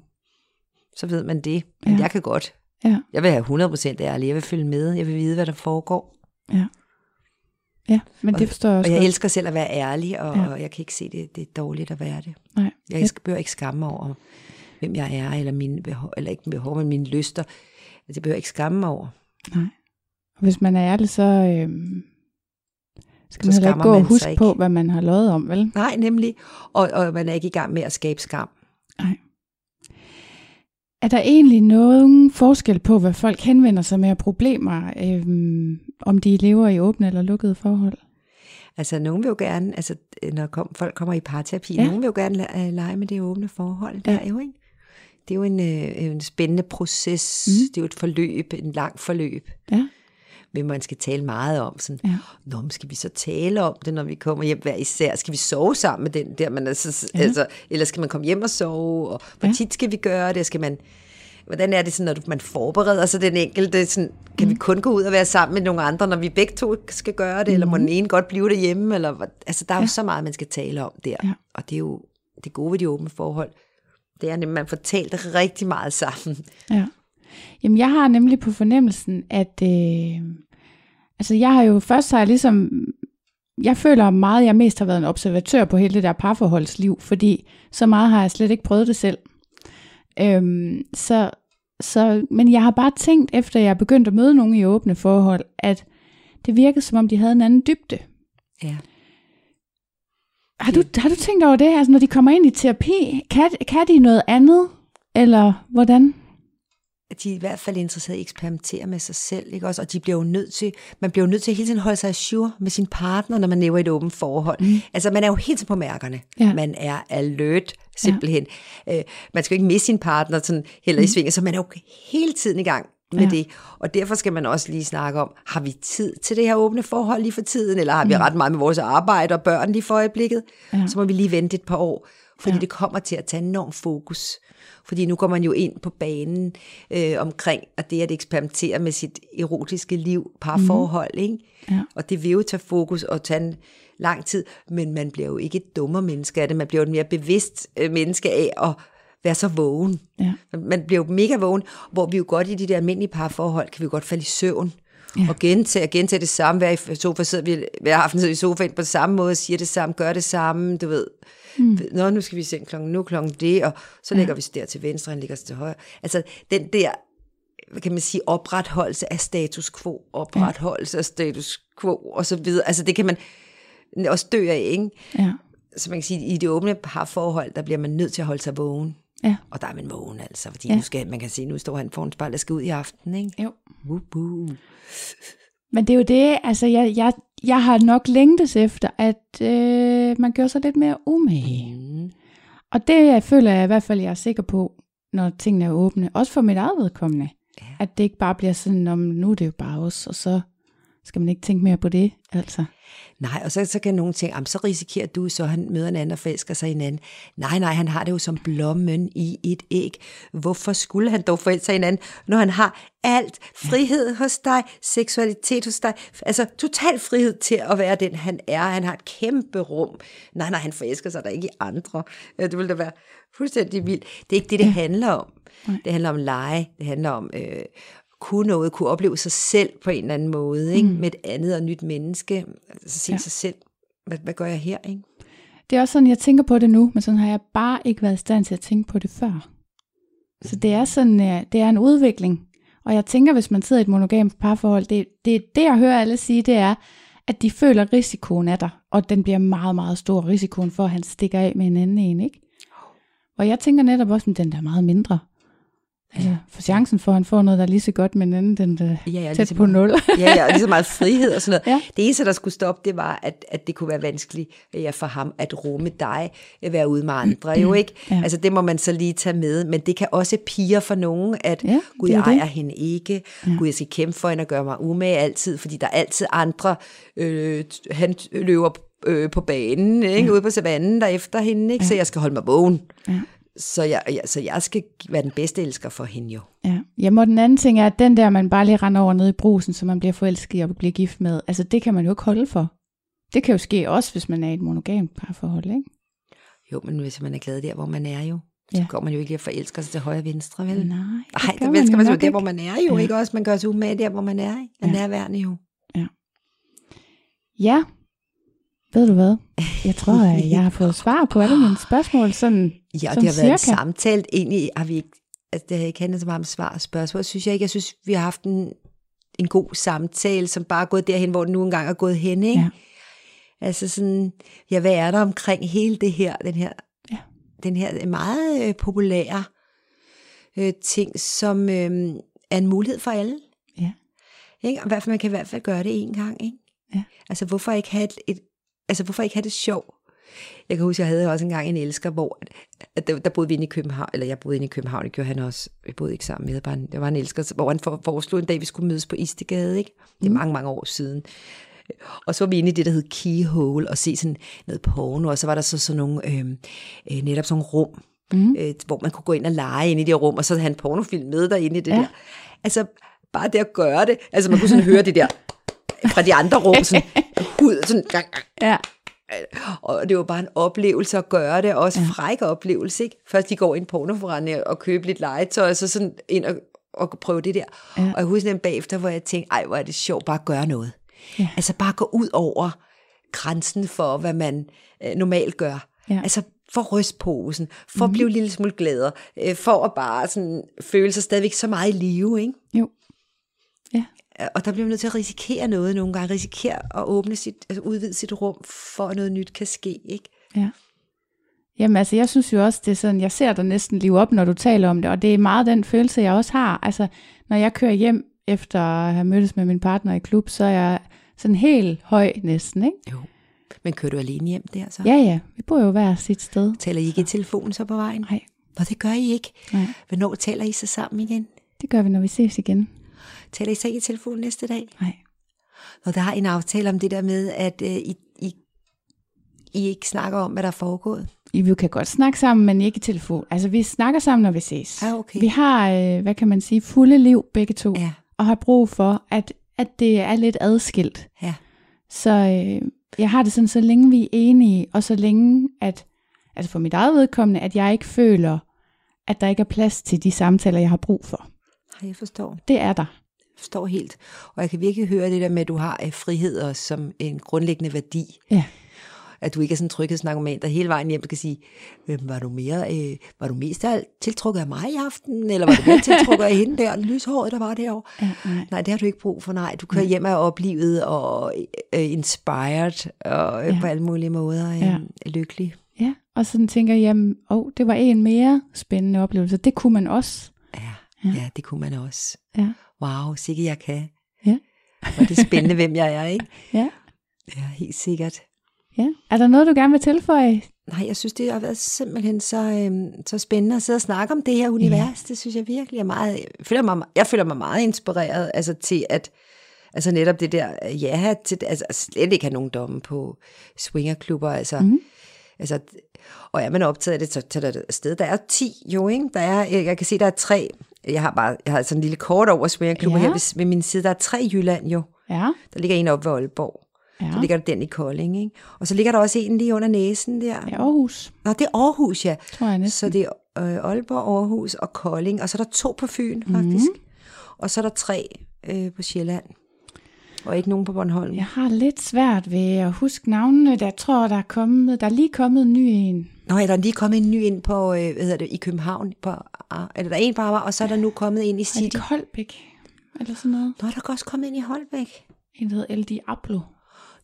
så ved man det. Men ja. jeg kan godt. Ja. Jeg vil have 100% ærlig. Jeg vil følge med. Jeg vil vide, hvad der foregår. Ja. Ja, men det forstår jeg også. Og jeg godt. elsker selv at være ærlig, og, ja. og jeg kan ikke se, det, det er dårligt at være det. Nej. Jeg jeg behøver ikke skamme over, hvem jeg er, eller mine behov, eller ikke behov, men mine lyster. Det behøver jeg ikke skamme mig over. Nej. Og hvis man er ærlig, så øh, skal man heller ikke gå og huske på, hvad man har lovet om, vel? Nej, nemlig. Og, og man er ikke i gang med at skabe skam. Nej. Er der egentlig nogen forskel på, hvad folk henvender sig med af problemer, øh, om de lever i åbne eller lukkede forhold? Altså, nogen vil jo gerne, altså, når kom, folk kommer i parterapi, ja. nogen vil jo gerne øh, lege med det åbne forhold der, ja. jo, ikke? Det er jo en, øh, en spændende proces, mm. det er jo et forløb, en lang forløb. Ja hvem man skal tale meget om. Sådan, ja. Nå, men skal vi så tale om det, når vi kommer hjem hver især? Skal vi sove sammen med den der? Man altså, ja. altså, eller skal man komme hjem og sove? Og hvor ja. tit skal vi gøre det? Skal man hvordan er det sådan, når du, man forbereder sig den enkelte? Sådan, kan mm. vi kun gå ud og være sammen med nogle andre, når vi begge to skal gøre det, mm. eller må den ene godt blive derhjemme? Eller, altså, der er ja. jo så meget, man skal tale om der. Ja. Og det er jo det gode ved de åbne forhold. Det er nemlig, man får talt rigtig meget sammen. Ja. Jamen, jeg har nemlig på fornemmelsen, at... Øh, altså, jeg har jo først har jeg ligesom jeg føler meget, at jeg mest har været en observatør på hele det der parforholdsliv, fordi så meget har jeg slet ikke prøvet det selv. Øhm, så, så, men jeg har bare tænkt, efter jeg begyndte at møde nogen i åbne forhold, at det virkede som om, de havde en anden dybde. Ja. Har du, har du tænkt over det? Altså, når de kommer ind i terapi, kan, kan de noget andet? Eller hvordan? At de er i hvert fald interesseret i at eksperimentere med sig selv, ikke også? Og de bliver jo nødt til, man bliver jo nødt til at hele tiden holde sig sure med sin partner, når man lever i et åbent forhold. Mm. Altså, man er jo helt på mærkerne. Ja. Man er alert, simpelthen. Ja. Øh, man skal jo ikke miste sin partner sådan heller mm. i svinget, så man er jo hele tiden i gang med ja. det. Og derfor skal man også lige snakke om, har vi tid til det her åbne forhold lige for tiden, eller har vi mm. ret meget med vores arbejde og børn lige for øjeblikket? Ja. Så må vi lige vente et par år, fordi ja. det kommer til at tage enorm fokus. Fordi nu går man jo ind på banen øh, omkring, at det at eksperimentere med sit erotiske liv, parforhold, mm. ikke? Ja. Og det vil jo tage fokus og tage en lang tid, men man bliver jo ikke et dummer menneske af det, man bliver jo et mere bevidst øh, menneske af at være så vågen. Ja. Man bliver jo mega vågen, hvor vi jo godt i de der almindelige parforhold, kan vi jo godt falde i søvn. Ja. Og gentage og gentage det samme. Hver, i sofa sidder vi, hver aften sidder vi i sofaen på samme måde, siger det samme, gør det samme, du ved. Mm. Nå, nu skal vi se klokken, nu klokken det, og så lægger ja. vi os der til venstre, han ligger sig til højre. Altså, den der, hvad kan man sige, opretholdelse af status quo, opretholdelse ja. af status quo, og så videre. Altså, det kan man også dø af, ikke? Ja. Så man kan sige, i det åbne parforhold, der bliver man nødt til at holde sig vågen. Ja. Og der er man vågen, altså, fordi ja. nu skal, man kan sige, nu står han foran spejlet og skal ud i aften, ikke? Jo. Uh-huh. Men det er jo det, altså jeg, jeg, jeg har nok længtes efter, at øh, man gør sig lidt mere umage. Mm. Og det jeg føler jeg i hvert fald, jeg er sikker på, når tingene er åbne, også for mit eget vedkommende. Ja. At det ikke bare bliver sådan, om nu er det jo bare os, og så skal man ikke tænke mere på det, altså. Nej, og så, så kan nogen tænke, så risikerer du, så han møder en anden og forelsker sig i en anden. Nej, nej, han har det jo som blommen i et æg. Hvorfor skulle han dog forelske sig i en anden, når han har alt frihed hos dig, seksualitet hos dig, altså total frihed til at være den, han er. Han har et kæmpe rum. Nej, nej, han forelsker sig der ikke i andre. Det ville da være fuldstændig vildt. Det er ikke det, det handler om. Det handler om lege, det handler om øh, kunne noget, kunne opleve sig selv på en eller anden måde, ikke? Mm. med et andet og nyt menneske. Altså se ja. sig selv, hvad, hvad gør jeg her? Ikke? Det er også sådan, jeg tænker på det nu, men sådan har jeg bare ikke været i stand til at tænke på det før. Så det er sådan, det er en udvikling. Og jeg tænker, hvis man sidder i et monogamt parforhold, det, det, det jeg hører alle sige, det er, at de føler risikoen af dig, og den bliver meget, meget stor, risikoen for, at han stikker af med en anden en, ikke? Og jeg tænker netop også, at den der er meget mindre. Altså, for chancen for, at han får noget, der er lige så godt, men anden den der ja, ja, tæt på meget, nul. ja, ja, og lige så meget frihed og sådan noget. Ja. Det eneste, der skulle stoppe, det var, at, at det kunne være vanskeligt ja, for ham at rumme dig, at være ude med andre, jo ikke? Ja. Altså, det må man så lige tage med, men det kan også piger for nogen, at ja, gud, jeg ejer det. hende ikke, ja. gud, jeg skal kæmpe for hende og gøre mig umage altid, fordi der er altid andre, øh, han løber øh, på banen, ikke? Ja. ude på savannen der efter hende, ikke? Ja. så jeg skal holde mig vågen. Ja. Så jeg, ja, så jeg skal være den bedste elsker for hende jo. Ja. Jamen, og den anden ting er, at den der, man bare lige render over ned i brusen, så man bliver forelsket og bliver gift med, altså det kan man jo ikke holde for. Det kan jo ske også, hvis man er i et monogamt parforhold, ikke? Jo, men hvis man er glad der, hvor man er jo, så ja. går man jo ikke lige at forelske sig til højre og venstre, vel? Nej, det Ej, det elsker man, man der, hvor man er jo, ja. ikke også? Man gør sig umage der, hvor man er, ikke? Er ja. nærværende jo. Ja. Ja, ved du hvad? Jeg tror, at jeg har fået svar på alle mine spørgsmål. Sådan, ja, det har cirka. været samtalt. Egentlig har vi ikke, altså det har ikke handlet så meget om svar og spørgsmål, synes jeg ikke. Jeg synes, vi har haft en, en god samtale, som bare er gået derhen, hvor den nu engang er gået hen, ikke? Ja. Altså sådan, ja, hvad er der omkring hele det her, den her, ja. den her meget øh, populære øh, ting, som øh, er en mulighed for alle. Ja. Ikke? Og i hvert fald, man kan i hvert fald gøre det en gang, ikke? Ja. Altså, hvorfor ikke have et, et, altså hvorfor ikke have det sjov? Jeg kan huske, jeg havde også engang en elsker, hvor at der, der boede vi inde i København, eller jeg boede inde i København, det gjorde han også. Vi boede ikke sammen med, bare en, det var en elsker, hvor han foreslog en dag, vi skulle mødes på Istegade, ikke? Det er mm. mange, mange år siden. Og så var vi inde i det, der hed Keyhole, og se sådan noget porno, og så var der så sådan nogle, øh, øh, netop sådan nogle rum, mm. øh, hvor man kunne gå ind og lege ind i det rum, og så havde han pornofilm med derinde i det ja. der. Altså, bare det at gøre det. Altså, man kunne sådan høre det der fra de andre rum, sådan, hud, sådan, gang, Ja. Og det var bare en oplevelse at gøre det, og også ja. fræk oplevelse, ikke? Først de går ind på pornoforretning og køber lidt legetøj, og så sådan ind og, og prøve det der. Ja. Og jeg husker den bagefter, hvor jeg tænkte, ej, hvor er det sjovt, bare at gøre noget. Ja. Altså bare gå ud over grænsen for, hvad man øh, normalt gør. Ja. Altså for rystposen, for mm. at blive en lille smule gladere, øh, for at bare sådan, føle sig stadigvæk så meget i live, ikke? Jo. Ja. Og der bliver man nødt til at risikere noget nogle gange, risikere at åbne sit, altså udvide sit rum, for at noget nyt kan ske, ikke? Ja. Jamen altså, jeg synes jo også, det er sådan, jeg ser dig næsten live op, når du taler om det, og det er meget den følelse, jeg også har. Altså, når jeg kører hjem efter at have mødtes med min partner i klub, så er jeg sådan helt høj næsten, ikke? Jo. Men kører du alene hjem der så? Ja, ja. Vi bor jo hver sit sted. Taler I ikke i telefonen så på vejen? Nej. Nå, det gør I ikke. Nej. Hvornår taler I så sammen igen? Det gør vi, når vi ses igen. Taler I så ikke i telefonen næste dag? Nej. Når der har I en aftale om det der med, at øh, I, I, I ikke snakker om, hvad der er foregået? Vi kan godt snakke sammen, men ikke i telefon. Altså, vi snakker sammen, når vi ses. Ja, okay. Vi har, øh, hvad kan man sige, fulde liv begge to, Ja, og har brug for, at, at det er lidt adskilt. ja. Så øh, jeg har det sådan, så længe vi er enige, og så længe, at, altså for mit eget vedkommende, at jeg ikke føler, at der ikke er plads til de samtaler, jeg har brug for. Jeg forstår. Det er der. Forstår helt. Og jeg kan virkelig høre det der med, at du har øh, frihed også som en grundlæggende værdi. Ja. At du ikke er sådan en tryghedsnarkoman, der hele vejen hjem skal sige, "Øh, var du, mere, øh, var du mest tiltrukket af mig i aften, eller var du mere tiltrukket af hende der, lyshåret, der var derovre? Ja, nej. Nej, det har du ikke brug for, nej. Du kører hjem af oplevet og øh, inspired og øh, Ja. på alle mulige måder øh, Ja. lykkelig. Ja, og sådan tænker jeg, jamen, oh, det var en mere spændende oplevelse. Det kunne man også. Ja, Ja. ja, det kunne man også. Ja. Wow, sikkert jeg kan. Ja. Er det spændende, hvem jeg er, ikke? Ja. Ja, helt sikkert. ja. Er der noget, du gerne vil tilføje? Nej, jeg synes, det har været simpelthen så, øhm, så spændende at sidde og snakke om det her univers. Det synes jeg virkelig er meget... Jeg føler mig, jeg føler mig meget inspireret altså, til at... Altså netop det der, ja, til, altså slet ikke have nogen domme på swingerklubber, altså, mm. altså, og er man optaget af det, så tager det afsted. Der er 10 jo, ikke? Der er, jeg kan se, der er tre, jeg har bare, jeg har sådan en lille kort over swingerklubber Ja. her ved, ved min side, der er tre i Jylland jo. Ja. Der ligger en oppe ved Aalborg. Ja. Så ligger der den i Kolding, ikke? Og så ligger der også en lige under næsen der. Ja, Aarhus, Nå, det er Aarhus, ja. tror jeg næsten. Så det er øh, Aalborg, Aarhus og Kolding, og så er der to på Fyn, Mhm. faktisk. Mm. Og så er der tre øh, på Sjælland. Og ikke nogen på Bornholm. Jeg har lidt svært ved at huske navnene. Der tror, der er kommet, der er lige kommet en ny en. Nå, ja, der er lige kommet en ny ind på, øh, hvad hedder det, i København. På, ah, eller der er en på Amager, og så er der nu kommet ind i Er City. det Koldbæk? Eller sådan noget. Nå, der er også kommet ind i Holbæk. En, der hedder El Diablo,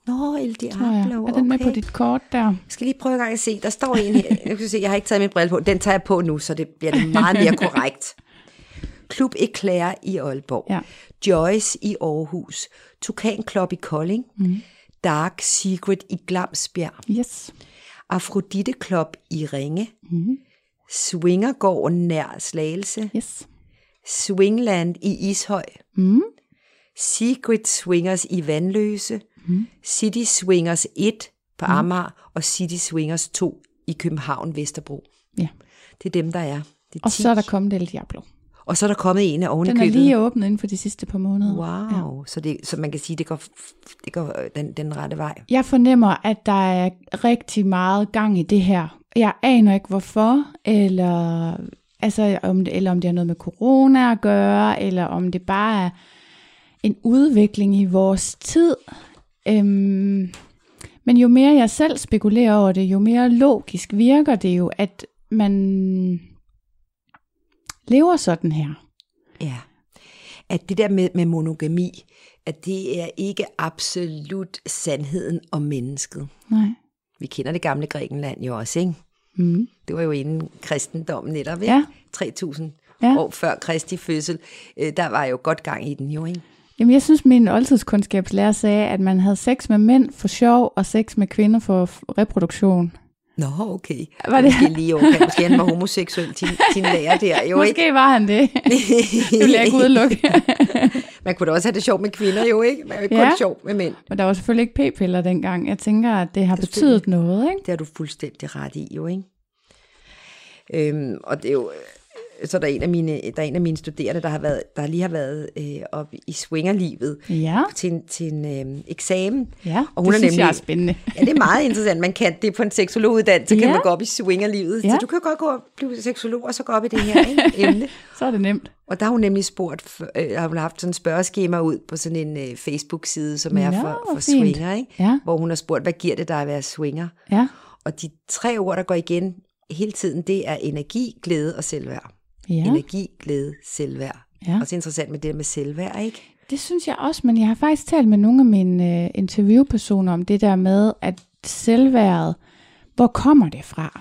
Nå, El. Diablo, Er den med okay. på dit kort der? Jeg skal lige prøve en gang at se. Der står en her. Jeg, kan se, jeg har ikke taget min brille på. Den tager jeg på nu, så det bliver det meget mere korrekt. Klub Eclair i Aalborg. Ja. Joyce i Aarhus. Tukan Club i Kolding. Mm. Dark Secret i Glamsbjerg. Yes. Afrodite Club i Ringe. Mm. Swingergård nær Slagelse. Yes. Swingland i Ishøj. Mm. Secret Swingers i Vandløse. Mm. City Swingers 1 på Amager. Og City Swingers 2 i København Vesterbro. Ja. Det er dem, der er. Det er Og 10. så er der kommet El Diablo. Og så er der kommet en af oven Den er lige åbnet inden for de sidste par måneder. Wow, ja. så, det, så man kan sige, det går, det går øh, den, den rette vej. Jeg fornemmer, at der er rigtig meget gang i det her. Jeg aner ikke hvorfor, eller, altså, om det, eller om det har noget med corona at gøre, eller om det bare er en udvikling i vores tid. Øhm, men jo mere jeg selv spekulerer over det, jo mere logisk virker det jo, at man lever sådan her. Ja. At det der med, med monogami, at det er ikke absolut sandheden om mennesket. Nej. Vi kender det gamle Grækenland jo også, ikke? Mm. Det var jo inden kristendommen netop, ikke? Ja. 3000 Ja. år før Kristi fødsel. Øh, Der var jo godt gang i den jo, ikke? Jamen, jeg synes, min oldtidskundskabslærer sagde, at man havde sex med mænd for sjov, og sex med kvinder for reproduktion. Nå, okay. Var det- Måske lige okay. Måske han var homoseksuel, din, din lærer der, jo ikke? Måske var han det. det vil jeg ikke udelukke. Man kunne da også have det sjovt med kvinder, jo ikke? Man er jo ikke Ja. kun sjov med mænd. Men der var selvfølgelig ikke p-piller dengang. Jeg tænker, at det har betydet noget, ikke? Det har du fuldstændig ret i, jo ikke? Øhm, og det er jo, så er der en af mine, der er en af mine studerende, der har været, der lige har været øh, op i swingerlivet Ja, til, en- til en øh, eksamen. ja Og hun det er synes nemlig, jeg er spændende. Ja, det er meget interessant. Man kan det på en seksologuddannelse, ja. kan Ja. man gå op i swingerlivet. Ja. Ja. Så du kan godt gå og blive seksolog, og så gå op i det her ikke, emne. Så er det nemt. Og der har hun nemlig spurgt, øh, har hun haft sådan en spørgeskema ud på sådan en øh, Facebook-side, som er Nå, for, for fint. swinger, ikke? Ja. hvor hun har spurgt, hvad giver det dig at være swinger? Ja, Og de tre ord, der går igen hele tiden, det er energi, glæde og selvværd. Ja. Energi, glæde, selvværd. Ja. Også interessant med det der med selvværd, ikke? Det synes jeg også, men jeg har faktisk talt med nogle af mine øh, interviewpersoner om det der med, at selvværdet, hvor kommer det fra?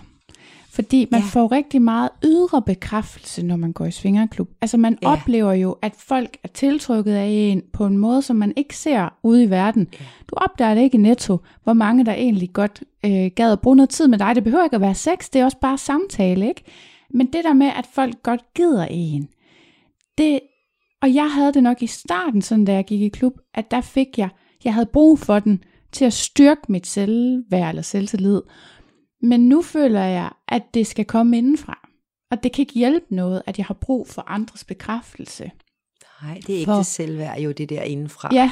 Fordi man Ja. får rigtig meget ydre bekræftelse, når man går i svingerklub. Altså man Ja. ja. oplever jo, at folk er tiltrykket af en på en måde, som man ikke ser ude i verden. Ja. Du opdager det ikke i netto, hvor mange der egentlig godt øh, gad at bruge noget tid med dig. Det behøver ikke at være sex, det er også bare samtale, ikke? Men det der med, at folk godt gider en, det, og jeg havde det nok i starten, sådan da jeg gik i klub, at der fik jeg, jeg havde brug for den til at styrke mit selvværd eller selvtillid. Men nu føler jeg, at det skal komme indenfra. Og det kan ikke hjælpe noget, at jeg har brug for andres bekræftelse. Nej, det er ikke For- det selvværd, jo det der indenfra. Ja,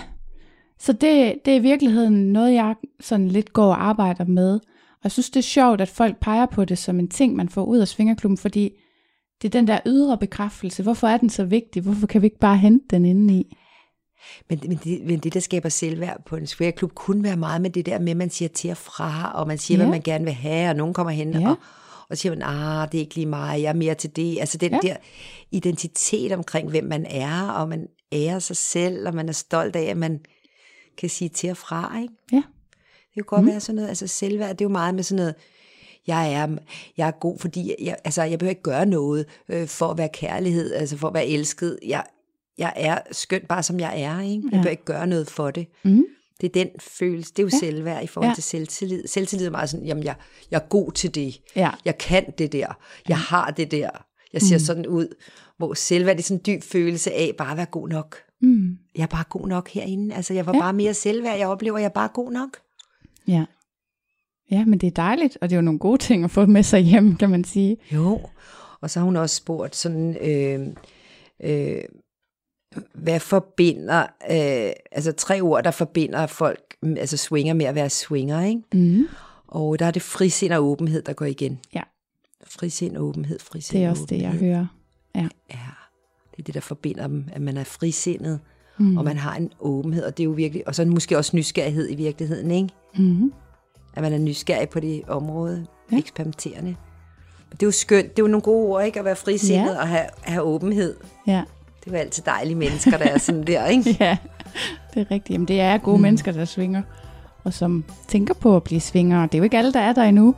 så det, det er i virkeligheden noget, jeg sådan lidt går og arbejder med. Og jeg synes, det er sjovt, at folk peger på det som en ting, man får ud af svingerklubben, fordi det er den der ydre bekræftelse. Hvorfor er den så vigtig? Hvorfor kan vi ikke bare hente den indeni? Men, men, det, men det, der skaber selvværd på en swingerklub, kunne være meget med det der med, at man siger til og fra, og man siger, ja. Hvad man gerne vil have, og nogen kommer hen Ja. og, og siger man, ah, det er ikke lige mig, jeg er mere til det. Altså den. Ja. der identitet omkring, hvem man er, og man ærer sig selv, og man er stolt af, at man kan sige til og fra, ikke? Ja. Det kan godt mm. være sådan noget, altså selvværd, det er jo meget med sådan noget, jeg er, jeg er god, fordi jeg, altså, jeg behøver ikke gøre noget øh, for at være kærlighed, altså for at være elsket. Jeg, jeg er skøn bare som jeg er, ikke? Jeg Ja. behøver ikke gøre noget for det. Mm. Det er den følelse, det er jo ja. Selvværd i forhold ja. Til selvtillid. Selvtillid er meget sådan, jamen jeg, jeg er god til det. Ja. Jeg kan det der. Jeg har det der. Jeg ser mm. sådan ud. Hvor selvværd det er sådan en dyb følelse af bare at være god nok. Mm. Jeg er bare god nok herinde. Altså jeg var. Ja. bare mere selvværd. Jeg oplever, at jeg er bare god nok. Ja. Ja, men det er dejligt, og det er jo nogle gode ting at få med sig hjem, kan man sige. Jo, og så har hun også spurgt sådan, øh, øh, hvad forbinder, øh, altså tre ord, der forbinder folk, altså swinger med at være swinger, ikke? Mm. Og der er det frisind og åbenhed, der går igen. Ja. Frisind og åbenhed, frisind Det er og også det, jeg åbenhed. hører. Ja. Ja, det er det, der forbinder dem, at man er frisindet, Mm. og man har en åbenhed, og det er jo virkelig, og så måske også nysgerrighed i virkeligheden, ikke? Mm. At man er nysgerrig på det område, Ja. eksperimenterende. Det er jo skønt, det er jo nogle gode ord, ikke? At være frisindet Ja. og have, have åbenhed. Ja. Det er jo altid dejlige mennesker, der er sådan der, ikke? ja, det er rigtigt. Jamen, det er gode mm. mennesker, der svinger, og som tænker på at blive svinger. Det er jo ikke alle, der er der endnu.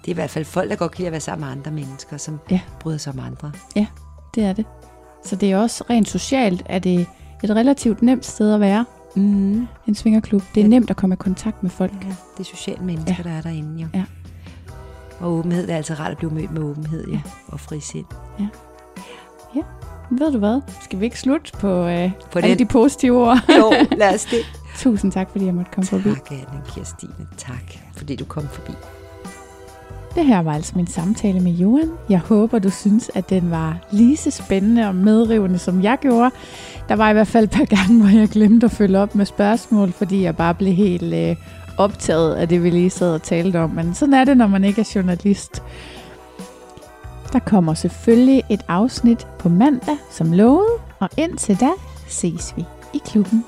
Det er i hvert fald folk, der godt kan lide at være sammen med andre mennesker, som Ja. bryder sig om andre. Ja, det er det. Så det er også rent socialt, er det et relativt nemt sted at være, Mm. en svingerklub. Det er Ja. nemt at komme i kontakt med folk. Ja, det er sociale mennesker, Ja. ja. der er derinde, jo. Ja. Og åbenhed, det er altid rart at blive mødt med åbenhed, ja. Ja. Og frisind. Ved du hvad? Skal vi ikke slutte på, øh, På alle den. de positive ord? Jo, lad os det. Tusind tak, fordi jeg måtte komme forbi. Tak, Anne Kirstine. Tak, fordi du kom forbi. Det her var altså min samtale med Johan. Jeg håber, du synes, at den var lige så spændende og medrivende, som jeg gjorde. Der var i hvert fald et par gange, hvor jeg glemte at følge op med spørgsmål, fordi jeg bare blev helt øh, optaget af det, vi lige sad og talte om. Men sådan er det, når man ikke er journalist. Der kommer selvfølgelig et afsnit på mandag, som lovet, og indtil da ses vi i klubben.